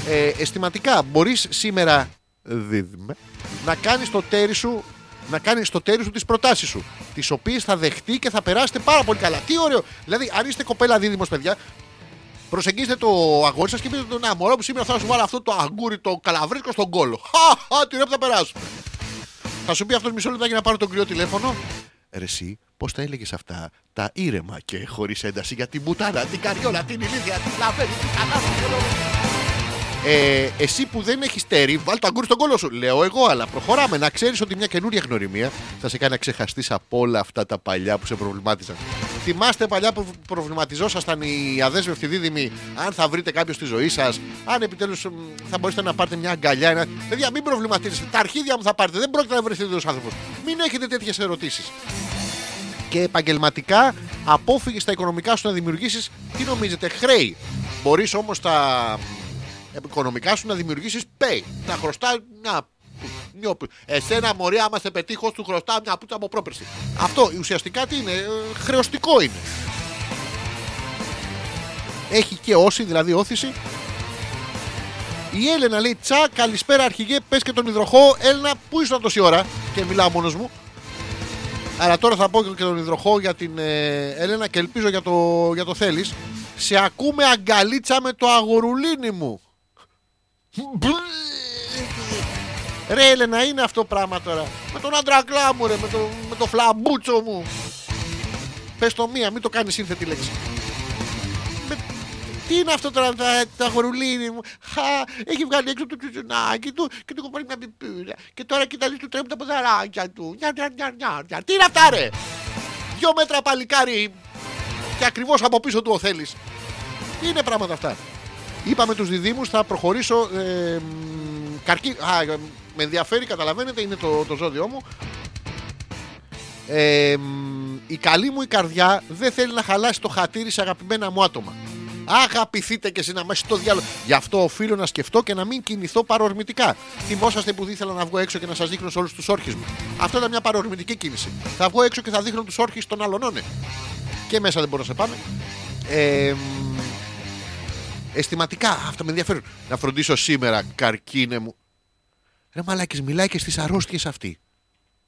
Ε, αισθηματικά, μπορείς σήμερα δίδυμε να κάνεις το τέρι σου να κάνεις στο τέρι σου τις προτάσεις σου. Τις οποίες θα δεχτεί και θα περάσετε πάρα πολύ καλά. Τι ωραίο. Δηλαδή, αν είστε κοπέλα δίδυμος, παιδιά, προσεγγίστε το αγόρι σας και πείτε του Να, μωρό που σήμερα θα σου βάλω αυτό το αγκούρι, το καλαβρίσκο στον κόλο. Χα, χα, την ώρα που θα περάσω. Θα σου πει αυτός μισό λεπτάκι να πάρω τον κρυό τηλέφωνο. Ρε εσύ, πώς τα έλεγες αυτά τα ήρεμα και χωρίς ένταση για την μπουτάνα, την καριόλα, την ηλίδια, την λαβέρι, την καλάθι. Ε, εσύ που δεν έχεις τέρι, βάλ το αγκούρι στον κόλο σου. Λέω εγώ, αλλά προχωράμε. Να ξέρεις ότι μια καινούρια γνωριμία θα σε κάνει να ξεχαστείς από όλα αυτά τα παλιά που σε προβλημάτιζαν. Θυμάστε παλιά που προβληματιζόσασταν οι αδέσμευτοι δίδυμοι, αν θα βρείτε κάποιο στη ζωή σας, αν επιτέλους θα μπορέσετε να πάρετε μια αγκαλιά. Ένα... Παιδιά, μην προβληματίζεστε. Τα αρχίδια μου θα πάρετε. Δεν πρόκειται να βρεθείτε τους άνθρωπου. Μην έχετε τέτοιες ερωτήσεις. Και επαγγελματικά, απόφυγες στα οικονομικά σου να δημιουργήσεις, τι νομίζετε, χρέη. Μπορείς όμως τα οικονομικά σου να δημιουργήσεις pay. Να χρωστάς μια. νιω- Εσένα μωρή, άμα σε πετύχω, σου χρωστάω μια πούτσα από πρόπερση. Αυτό ουσιαστικά τι είναι, ε, χρεωστικό είναι. Έχει και όση, δηλαδή όθηση. Η Έλενα λέει Τσα, καλησπέρα αρχηγέ, πες και τον υδροχό. Έλενα, πού ήσουν τόση ώρα και μιλάω μόνος μου. Αλλά τώρα θα πω και τον υδροχό για την ε, Έλενα και ελπίζω για το, για το θέλεις. Σε ακούμε αγκαλίτσα με το αγορουλίνι μου. Ρε Έλενα είναι αυτό πράγμα τώρα. Με τον άντρακλά μου ρε, με το, με το φλαμπούτσο μου. Πες το μία, μην το κάνεις σύνθετη λέξη. Με- τι είναι αυτό τώρα τα, τα αγορουλίνι μου; Χα, έχει βγάλει έξω το τσουτσουνάκι του και του έχω πάρει μια πιπίλα. Και τώρα κοιτάζει του τρέμουν τα ποδαράκια του. Νιά, νιά, νιά, νιά, νιά. Τι είναι αυτά ρε; Δυο μέτρα παλικάρι και ακριβώς από πίσω του ο Θέλεις. Τι είναι πράγματα αυτά; Είπαμε τους διδήμους, θα προχωρήσω. Ε, μ, καρκί... Α, ε, με ενδιαφέρει, καταλαβαίνετε, είναι το, το ζώδιό μου. Ε, μ, η καλή μου η καρδιά δεν θέλει να χαλάσει το χατήρι σε αγαπημένα μου άτομα. Αγαπηθείτε και εσύ να μέσα στο διάλογο. Γι' αυτό οφείλω να σκεφτώ και να μην κινηθώ παρορμητικά. Θυμόσαστε που ήθελα να βγω έξω και να σας δείχνω σε όλους τους όρχες μου. Αυτό ήταν μια παρορμητική κίνηση. Θα βγω έξω και θα δείχνω τους όρχες των άλλων. ναι. Και μέσα δεν μπορώ να σε πάμε. Ε, μ, αισθηματικά, αυτό με ενδιαφέρουν. Να φροντίσω σήμερα, καρκίνε μου. Ρε μαλάκες, μιλάει και στις αρρώστιες αυτή.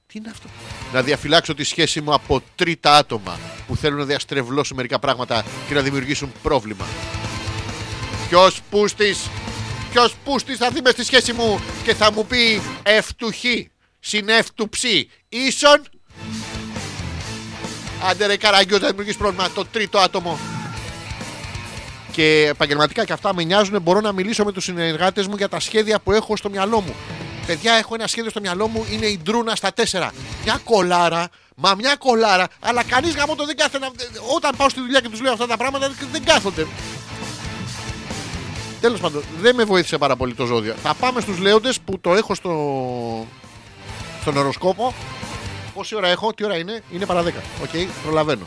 Τι είναι αυτό; Να διαφυλάξω τη σχέση μου από τρίτα άτομα που θέλουν να διαστρεβλώσουν μερικά πράγματα και να δημιουργήσουν πρόβλημα. Ποιος πούστης, ποιος πούστης θα δει μες στη σχέση μου και θα μου πει ευτουχή συν του ψή ίσον. Άντε ρε καραγκιός να δημιουργήσεις πρόβλημα το τρίτο άτομο. Και επαγγελματικά και αυτά με νοιάζουν. Μπορώ να μιλήσω με τους συνεργάτες μου για τα σχέδια που έχω στο μυαλό μου. Παιδιά, έχω ένα σχέδιο στο μυαλό μου. Είναι η ντρούνα στα τέσσερα. Μια κολάρα. Μα μια κολάρα. Αλλά κανείς γάμο το δεν κάθεται να. Όταν πάω στη δουλειά και τους λέω αυτά τα πράγματα δεν- δεν κάθονται. Τέλος πάντων, δεν με βοήθησε πάρα πολύ το ζώδιο. Θα πάμε στους λέοντες που το έχω στο. στον ωροσκόπο. Πόση ώρα έχω, τι ώρα είναι, είναι παρά 10. Οκ, προλαβαίνω.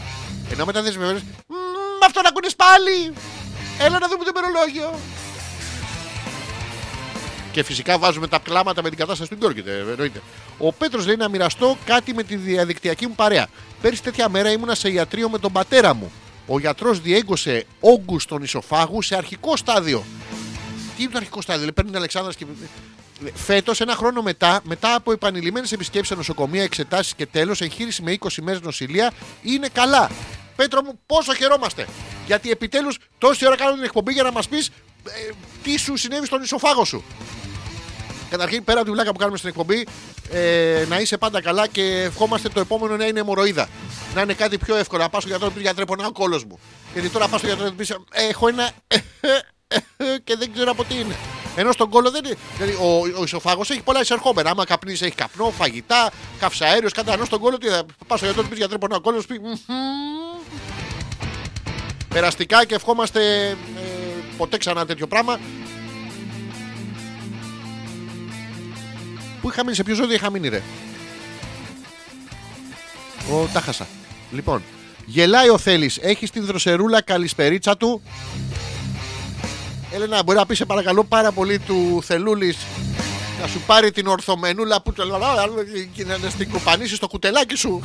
Ενώ μετά δεν συμβαίνει. Μ, αυτό να ακούνες πάλι. Έλα να δούμε το ημερολόγιο. Και φυσικά βάζουμε τα κλάματα με την κατάσταση του Γκόρκη. Εννοείται. Ο Πέτρος λέει να μοιραστώ κάτι με τη διαδικτυακή μου παρέα. Πέρυσι τέτοια μέρα ήμουνα σε ιατρείο με τον πατέρα μου. Ο γιατρός διέγκωσε όγκους στον ισοφάγου σε αρχικό στάδιο. Τι είναι το αρχικό στάδιο, λέει, παίρνει την Αλεξάνδρας και. Φέτος, ένα χρόνο μετά, μετά από επανειλημμένες επισκέψεις σε νοσοκομεία, εξετάσεις και τέλος, εγχείρηση με 20 μέρες νοσηλεία, είναι καλά. Πέτρο μου, πόσο χαιρόμαστε. Γιατί επιτέλους τόση ώρα κάνουμε την εκπομπή για να μας πεις τι σου συνέβη στον ισοφάγο σου. Καταρχήν, πέρα από τη βλάκα που κάνουμε στην εκπομπή, ε, να είσαι πάντα καλά και ευχόμαστε το επόμενο να είναι αιμορροίδα. Να είναι κάτι πιο εύκολο. Να πας στο γιατρό να πεις γιατρέ, πονάει ο κόλος μου. Γιατί τώρα πας στο γιατρό να πεις Έχω ένα. και δεν ξέρω από τι είναι. Ενώ στον κόλο δεν είναι. Δηλαδή, ο, ο ισοφάγος έχει πολλά εισερχόμενα. Άμα καπνίζει, έχει καπνό, φαγητά, καυσαέριο, κάτι. Ενώ στον κόλο τι θα πας στο γιατρό να πεις γιατρέ, πονάει ο κόλο, πει. «Μμμ». Περαστικά και ευχόμαστε ε, ποτέ ξανά τέτοιο πράγμα. Πού είχα μείνει, σε ποιο ζώδιο είχα μείνει, ρε; Ο, τα χάσα. Λοιπόν, γελάει ο Θέλει, έχεις την δροσερούλα καλησπερίτσα του. Έλενα, μπορεί να πει σε παρακαλώ πάρα πολύ του Θελούλης να σου πάρει την ορθομενούλα που το και να στην κουπανίσει στο κουτελάκι σου.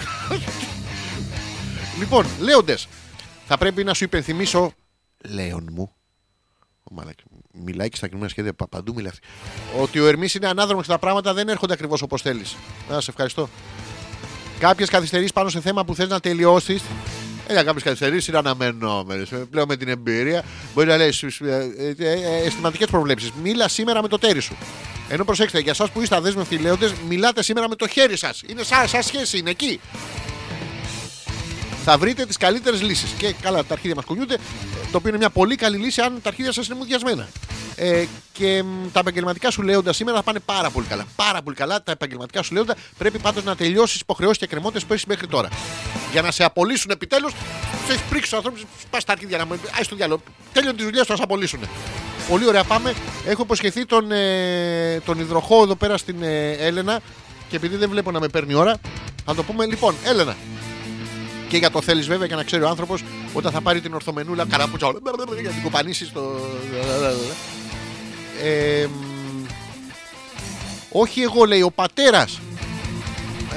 λοιπόν, λέοντες, θα πρέπει να σου υπενθυμίσω, Λέον μου, ο μαλάκι, μιλάει και στα κινούμενα σχέδια πα- παντού μιλάει αυτή. Ότι ο Ερμής είναι ανάδρομος και τα πράγματα δεν έρχονται ακριβώς όπως θέλεις. Να σε ευχαριστώ. Κάποιες καθυστερήσεις πάνω σε θέμα που θες να τελειώσεις. Έλα, κάποιε καθυστερήσει είναι αναμενόμενε. Πλέον με την εμπειρία μπορεί να λέει αισθηματικές προβλέψεις. Μίλα σήμερα με το τέρι σου. Ενώ προσέξτε, για εσάς που είστε αδέσμευτοι λέοντες, μιλάτε σήμερα με το χέρι σας. Είναι σαν, σαν σχέση, είναι εκεί. Θα βρείτε τις καλύτερες λύσεις. Και καλά, τα αρχίδια μας κουνιούνται, ε, το οποίο είναι μια πολύ καλή λύση αν τα αρχίδια σας είναι μουδιασμένα. Ε, και μ, τα επαγγελματικά σου λέοντα σήμερα θα πάνε πάρα πολύ καλά. Πάρα πολύ καλά. Τα επαγγελματικά σου λέοντα πρέπει πάντως να τελειώσεις υποχρεώσεις και κρεμότητε που έχεις μέχρι τώρα. Για να σε απολύσουν επιτέλους, του έχεις πρίξει του ανθρώπους, πα στα αρχίδια να μου πει: στο διάλογο. Τέλειον τη δουλειά του, θα σε απολύσουν. Πολύ ωραία πάμε. Έχω υποσχεθεί τον, ε, τον υδροχό εδώ πέρα στην ε, Έλενα και επειδή δεν βλέπω να με παίρνει ώρα, θα το πούμε λοιπόν, Έλενα. Και για το θέλεις βέβαια και να ξέρει ο άνθρωπος όταν θα πάρει την ορθομενούλα καραπούτσα όλα, για να την κουπανίσει στο. Ε, μ, όχι εγώ λέει ο πατέρας.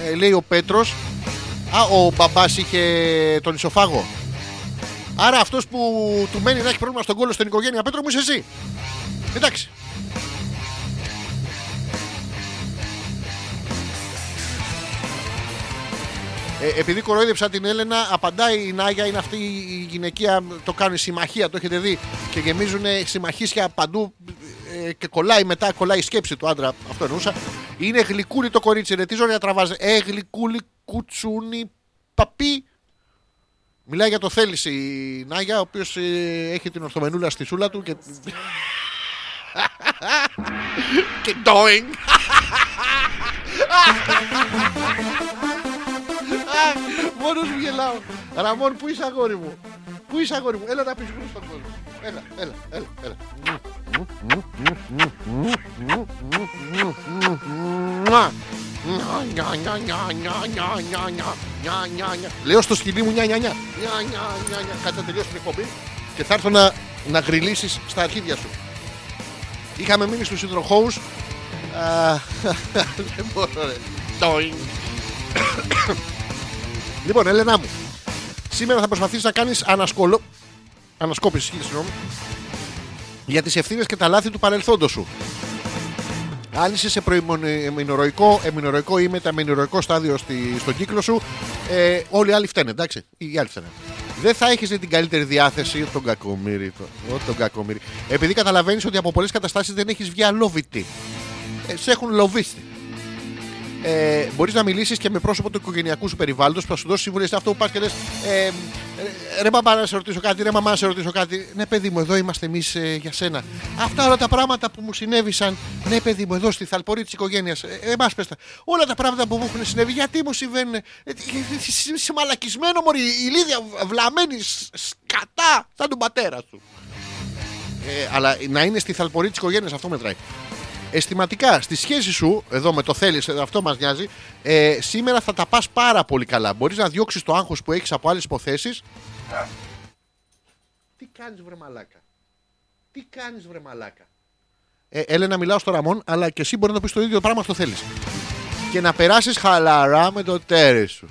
Ε, λέει ο Πέτρος. Α, ο μπαμπάς είχε τον ισοφάγο. Άρα αυτός που του μένει να έχει πρόβλημα στον κόλλο στην οικογένεια Πέτρο μου είσαι εσύ. Εντάξει Ε, επειδή κοροϊδεύσα την Έλενα, απαντάει η Νάγια, είναι αυτή η γυναικεία, το κάνει συμμαχία, το έχετε δει. Και γεμίζουν συμμαχίσια παντού ε, και κολλάει μετά, κολλάει η σκέψη του άντρα. Αυτό εννοούσα. Είναι γλυκούλη το κορίτσι, ρε. Τι ζώρια τραβάζει. Ε, γλυκούλη, κουτσούνι, παπί. Μιλάει για το θέληση η Νάγια, ο οποίος έχει την ορθομενούλα στη σούλα του και. και doing. Μόνος μου γελάω. Ραμόν, πού είσαι αγόρι μου; Πού είσαι αγόρι μου; Έλα να πεις γρήγορα στον κόσμο. Έλα, έλα, έλα. έλα. Λέω στο σκυλί μου νιά νιά νιά Κατά τελειώσει την εκπομπή Και θα έρθω να, να γριλίσεις στα αρχίδια σου Είχαμε μείνει στους υδροχώους Δεν μπορώ ρε Τόινγκ. Λοιπόν, Έλενα μου, σήμερα θα προσπαθήσεις να κάνεις ανασκολο... ανασκόπηση, συγγνώμη, για τις ευθύνες και τα λάθη του παρελθόντος σου. Αν είσαι σε προημινορροϊκό, εμινορροϊκό ή μεταμινορροϊκό στάδιο στη, στον κύκλο σου, ε, όλοι οι άλλοι φταίνε, εντάξει. Οι άλλοι φταίνε. Δεν θα έχεις την καλύτερη διάθεση τον κακομύρι. Το, ο, τον κακομύρι. Επειδή καταλαβαίνεις ότι από πολλές καταστάσεις δεν έχεις βγει αλόβητη. Ε, σε έχουν λοβίσει. Ε, Μπορείς να μιλήσεις και με πρόσωπο του οικογενειακού σου περιβάλλοντος που θα σου δώσει συμβουλές. Αυτό που πας και λες. Ε, ε, ρε μπαμπά να σε ρωτήσω κάτι, ρε μαμά να σε ρωτήσω κάτι. Ναι, παιδί μου, εδώ είμαστε εμείς για σένα. Αυτά όλα τα πράγματα που μου συνέβησαν. Ναι, παιδί μου, εδώ στη θαλπορή της οικογένειας. Ε, Εμάς πες τα. Όλα τα πράγματα που μου έχουν συνέβη, γιατί μου συμβαίνουν. Ε, ε, είσαι- είσαι μαλακισμένο, Μωρή. Η Λίδια βλαμμένη σ- σκατά σαν τον πατέρα σου. Ε, αλλά να είναι στη θαλπορή της οικογένειας, αυτό μετράει. Αισθηματικά, στη σχέση σου, εδώ με το θέλεις, αυτό μας νοιάζει, ε, σήμερα θα τα πας πάρα πολύ καλά. Μπορείς να διώξεις το άγχος που έχεις από άλλες υποθέσεις. Τι κάνεις, βρε μαλάκα; Τι κάνεις, βρε μαλάκα; Ε, Έλενα, μιλάω στο Ραμόν, αλλά και εσύ μπορεί να το πεις το ίδιο πράγμα αυτό θέλεις. Και να περάσεις χαλαρά με το τέρι σου.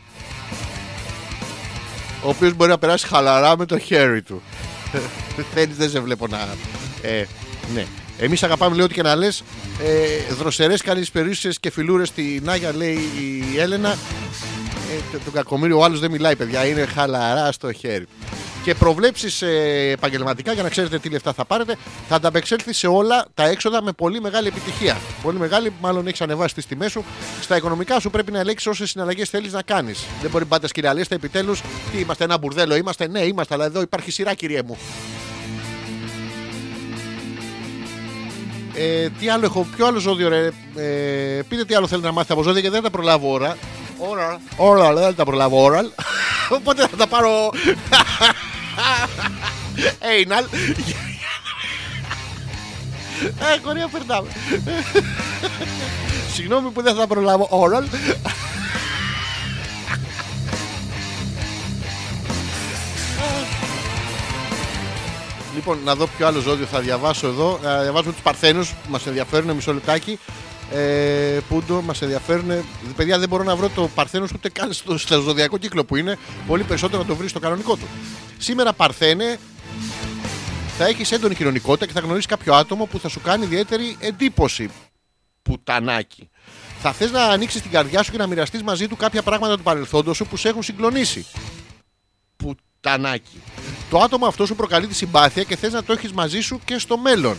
Ο οποίος μπορεί να περάσει χαλαρά με το χέρι του. Θέλεις, δεν σε βλέπω να. Ε, ναι. Εμείς αγαπάμε, λέω, ό,τι και να λες. Ε, Δροσερές, καλέ περίσσιε και φιλούρες στη Νάγια, λέει η Έλενα. Ε, το, το κακομίριο, ο άλλος δεν μιλάει, παιδιά. Είναι χαλαρά στο χέρι. Και προβλέψεις ε, επαγγελματικά για να ξέρετε τι λεφτά θα πάρετε. Θα ανταπεξέλθει σε όλα τα έξοδα με πολύ μεγάλη επιτυχία. Πολύ μεγάλη, μάλλον έχεις ανεβάσει τις τιμές σου. Στα οικονομικά σου πρέπει να ελέγξεις όσες συναλλαγές θέλεις να κάνεις. Δεν μπορεί πάντα σκυραλίστε επιτέλους. Τι είμαστε, ένα μπουρδέλο είμαστε. Ναι, είμαστε, αλλά εδώ υπάρχει σειρά, κυριέ μου. Ε, τι άλλο έχω, ποιο άλλο ζώδιο ρε. Ε, πείτε τι άλλο θέλετε να μάθετε από ζώδια γιατί δεν τα προλάβω ώρα. Ώρα. Ώρα, δεν τα προλάβω ώρα. Οπότε θα τα πάρω. Έιναλ. Ε, κορία περνάμε. Συγγνώμη που δεν θα τα προλάβω ώρα. Λοιπόν, να δω ποιο άλλο ζώδιο θα διαβάσω εδώ. Να διαβάσουμε τους Παρθένους που μας ενδιαφέρουν μισό λεπτάκι. Ε, Πούντο, μας ενδιαφέρουν. Παιδιά, δεν μπορώ να βρω το Παρθένος ούτε καν στο, στο ζωδιακό κύκλο που είναι. Πολύ περισσότερο να το βρεις στο κανονικό του. Σήμερα, Παρθένε, θα έχεις έντονη κοινωνικότητα και θα γνωρίσει κάποιο άτομο που θα σου κάνει ιδιαίτερη εντύπωση. Πουτανάκι. Θα θες να ανοίξεις την καρδιά σου και να μοιραστείς μαζί του κάποια πράγματα του παρελθόντος σου που σε έχουν συγκλονίσει. Πουτανάκι. Το άτομο αυτό σου προκαλεί τη συμπάθεια και θες να το έχεις μαζί σου και στο μέλλον.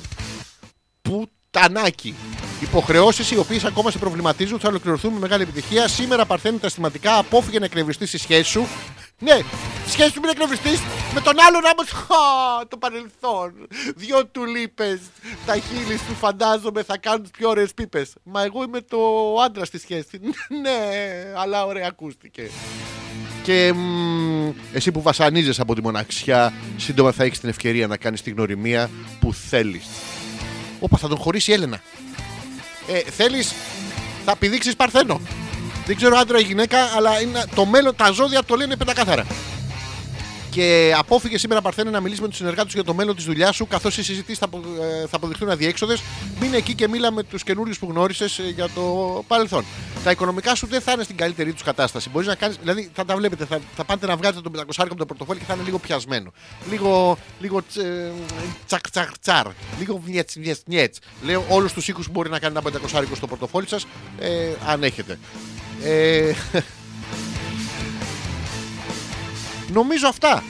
Πουτανάκι. Υποχρεώσεις οι οποίες ακόμα σε προβληματίζουν θα ολοκληρωθούν με μεγάλη επιτυχία. Σήμερα παρθένει τα αισθηματικά. Απόφυγε να εκνευριστεί στη σχέση σου. Ναι, στη σχέση σου μην εκνευριστείς με τον άλλον άμα Χα, το παρελθόν. Δυο του λείπε. Τα χείλη σου φαντάζομαι θα κάνουν τις πιο ωραίες πίπες. Μα εγώ είμαι το άντρα στη σχέση. ναι, αλλά ωραία ακούστηκε. Και μ, εσύ που βασανίζεσαι από τη μοναξιά, σύντομα θα έχεις την ευκαιρία να κάνεις τη γνωριμία που θέλεις. Όπα, θα τον χωρίσει η Έλενα. Ε, θέλεις, θα πηδήξεις Παρθένο. Δεν ξέρω άντρα ή γυναίκα, αλλά είναι, το μέλλον, τα ζώδια το λένε πεντακάθαρα. Και απόφυγε σήμερα, Παρθένε, να μιλήσει με τους συνεργάτες για το μέλλον της δουλειάς σου, καθώς οι συζητήσεις θα, απο- ε, θα αποδειχθούν αδιέξοδες. Μείνε εκεί και μίλα με τους καινούριους που γνώρισες για το παρελθόν. Τα οικονομικά σου δεν θα είναι στην καλύτερη τους κατάσταση. Μπορείς να κάνεις, δηλαδή θα τα βλέπετε, θα, θα πάτε να βγάζετε τον 500 από το πορτοφόλι και θα είναι λίγο πιασμένο. Λίγο, λίγο τς, ε, τσακ τσακ τσαρ. Λίγο βνιέτ βνιέτ βνιέτ. Λέω όλους τους οίκους που μπορεί να κάνει ένα 500 στο πορτοφόλι σας, ε, αν έχετε. Ε, νομίζω αυτά.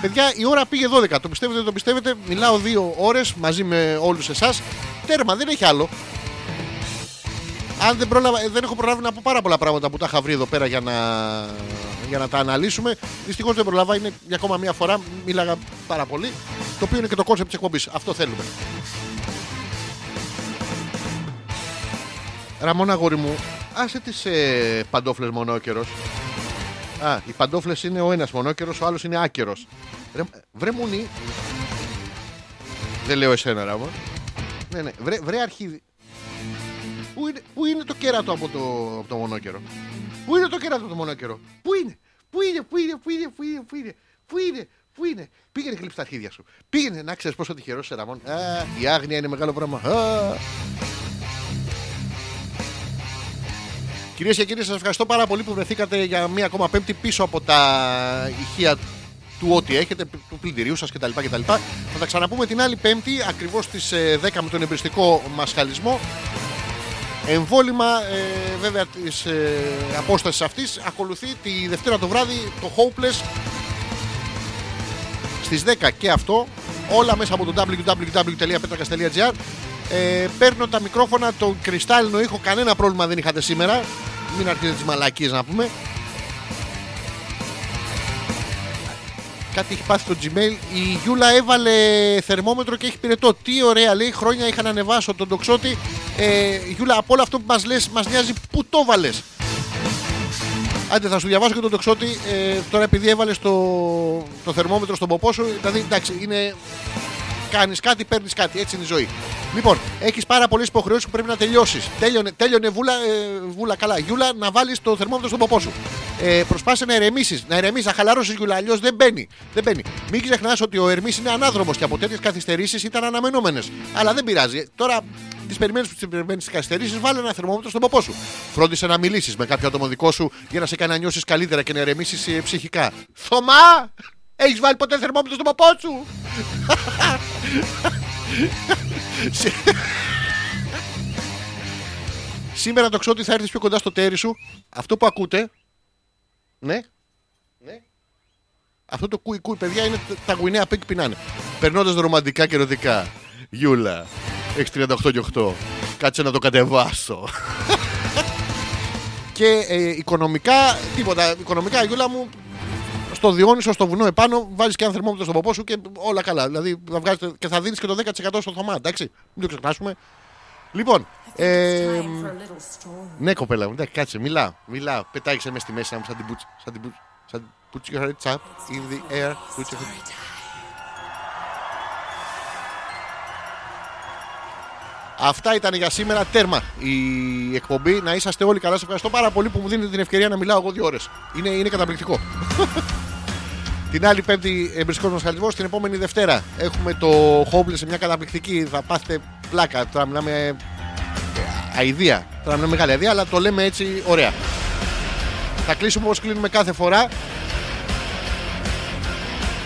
Παιδιά, η ώρα πήγε 12. Το πιστεύετε, δεν το πιστεύετε. Μιλάω δύο ώρες μαζί με όλους εσάς. Τέρμα, δεν έχει άλλο. Αν δεν, πρόλαβα, ε, δεν έχω προλάβει να πω πάρα πολλά πράγματα που τα είχα βρει εδώ πέρα για να, για να τα αναλύσουμε. Δυστυχώς δεν προλάβα. Είναι για ακόμα μία φορά. Μίλαγα πάρα πολύ. Το οποίο είναι και το concept της εκπομπής. Αυτό θέλουμε. Ραμόνα αγόρι μου, άσε τις ε, παντόφλες μονόκερος. Α, οι παντόφλες είναι ο ένας μονόκερο, ο άλλος είναι άκερος. Βρε, βρε μουνί. Δεν λέω εσένα, Ραμόν. Ναι, ναι. Βρε, βρε αρχίδι. Πού είναι, πού είναι το κέρατο από το, από το μονόκερο; Πού είναι το κέρατο από το μονόκερο; Πού είναι, πού είναι, πού είναι, πού είναι, πού είναι, πού είναι, πού είναι, πού είναι; Πήγαινε κλείψε τα αρχίδια σου. Πήγαινε να ξέρεις πόσο τυχερός είσαι, Ραμόν. Α, η άγνοια είναι μεγάλο πράγμα. Α. Κυρίες και κύριοι, σας ευχαριστώ πάρα πολύ που βρεθήκατε για μία ακόμα πέμπτη πίσω από τα ηχεία του ό,τι έχετε, του πλυντηρίου σας κτλ, κτλ. Θα τα ξαναπούμε την άλλη Πέμπτη, ακριβώς στις 10 με τον εμπριστικό μασχαλισμό. Εμβόλυμα ε, βέβαια της ε, απόστασης αυτής ακολουθεί τη Δευτέρα το βράδυ το Hopeless στις 10 και αυτό όλα μέσα από το www.petrakas.gr ε, παίρνω τα μικρόφωνα, τον κρυστάλλινο ήχο κανένα πρόβλημα δεν είχατε σήμερα μην αρχίζετε τις μαλακίες να πούμε Κάτι έχει πάθει στο Gmail. Η Γιούλα έβαλε θερμόμετρο και έχει πυρετό. Τι ωραία λέει. Χρόνια είχα να ανεβάσω τον τοξότη. Ε, Γιούλα, από όλο αυτό που μας λες, μας νοιάζει πού το βάλες. Άντε, θα σου διαβάσω και τον τοξότη. Ε, τώρα, επειδή έβαλες το, το θερμόμετρο στον ποπό σου, δηλαδή εντάξει, είναι. Κάνεις κάτι, παίρνεις κάτι. Έτσι είναι η ζωή. Λοιπόν, έχεις πάρα πολλές υποχρεώσεις που πρέπει να τελειώσεις. Τέλειωνε, τέλειωνε βούλα, ε, βούλα, καλά. Γιούλα, να βάλεις το θερμόμετρο στον ποπό σου. Ε, προσπάθησε να ηρεμήσει, να ηρεμήσει, να χαλαρώσεις Γιούλα. Αλλιώς δεν μπαίνει. Δεν μπαίνει. Μην ξεχνάς ότι ο Ερμής είναι ανάδρομος και από τέτοιες καθυστερήσεις ήταν αναμενόμενες. Αλλά δεν πειράζει. Τώρα τις περιμένεις που τις περιμένεις τις καθυστερήσεις, βάλε ένα θερμόμετρο στον ποπό σου. Φρόντισε να μιλήσεις με κάποιο άτομο δικό σου για να σε κάνει να νιώσεις καλύτερα και να ηρεμήσει ψυχικά. Θωμά! Έχεις βάλει ποτέ θερμόμετρο στον ποπό σου! Σε- Σήμερα το ξέρω ότι θα έρθεις πιο κοντά στο ταίρι σου. Αυτό που ακούτε. Ναι. Ναι. Αυτό το κούι κούι, παιδιά, είναι τα- τα guinea pig πεινάνε. Περνώντας ρομαντικά και ερωτικά. Γιούλα, έχεις 38 και 8. Κάτσε να το κατεβάσω. και ε, οικονομικά, τίποτα. Οικονομικά, Γιούλα μου, στο Διόνυσο, στο βουνό επάνω, βάζεις και ένα θερμόμετρο στον ποπό σου και όλα καλά. Δηλαδή θα βγάζετε, και θα δίνεις και το 10% στο θωμά, εντάξει. Μην το ξεχνάσουμε. Λοιπόν, ε, ναι, κοπέλα μου, εντάξει, κάτσε, μιλά, μιλά. Πετάγεσαι μέσα στη μέση να μου σαν την πουτς, σαν την πουτς, σαν put your head up in the air, put your head. Αυτά ήταν για σήμερα. Τέρμα η εκπομπή. Να είσαστε όλοι καλά. Σας ευχαριστώ πάρα πολύ που μου δίνετε την ευκαιρία να μιλάω εγώ δύο ώρες. Είναι, είναι καταπληκτικό. την άλλη Πέμπτη εμπριστικό μασχαλισμό. Την επόμενη Δευτέρα έχουμε το Hopeless σε μια καταπληκτική. Θα πάθετε πλάκα. Τώρα μιλάμε. ε, Αιδία. Τώρα μιλάμε μεγάλη αιδία, αλλά το λέμε έτσι ωραία. Θα κλείσουμε όπως κλείνουμε κάθε φορά.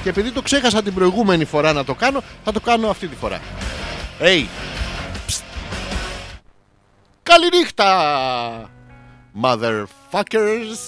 Και επειδή το ξέχασα την προηγούμενη φορά να το κάνω, θα το κάνω αυτή τη φορά. Hey! Psst. Καληνύχτα! Motherfuckers!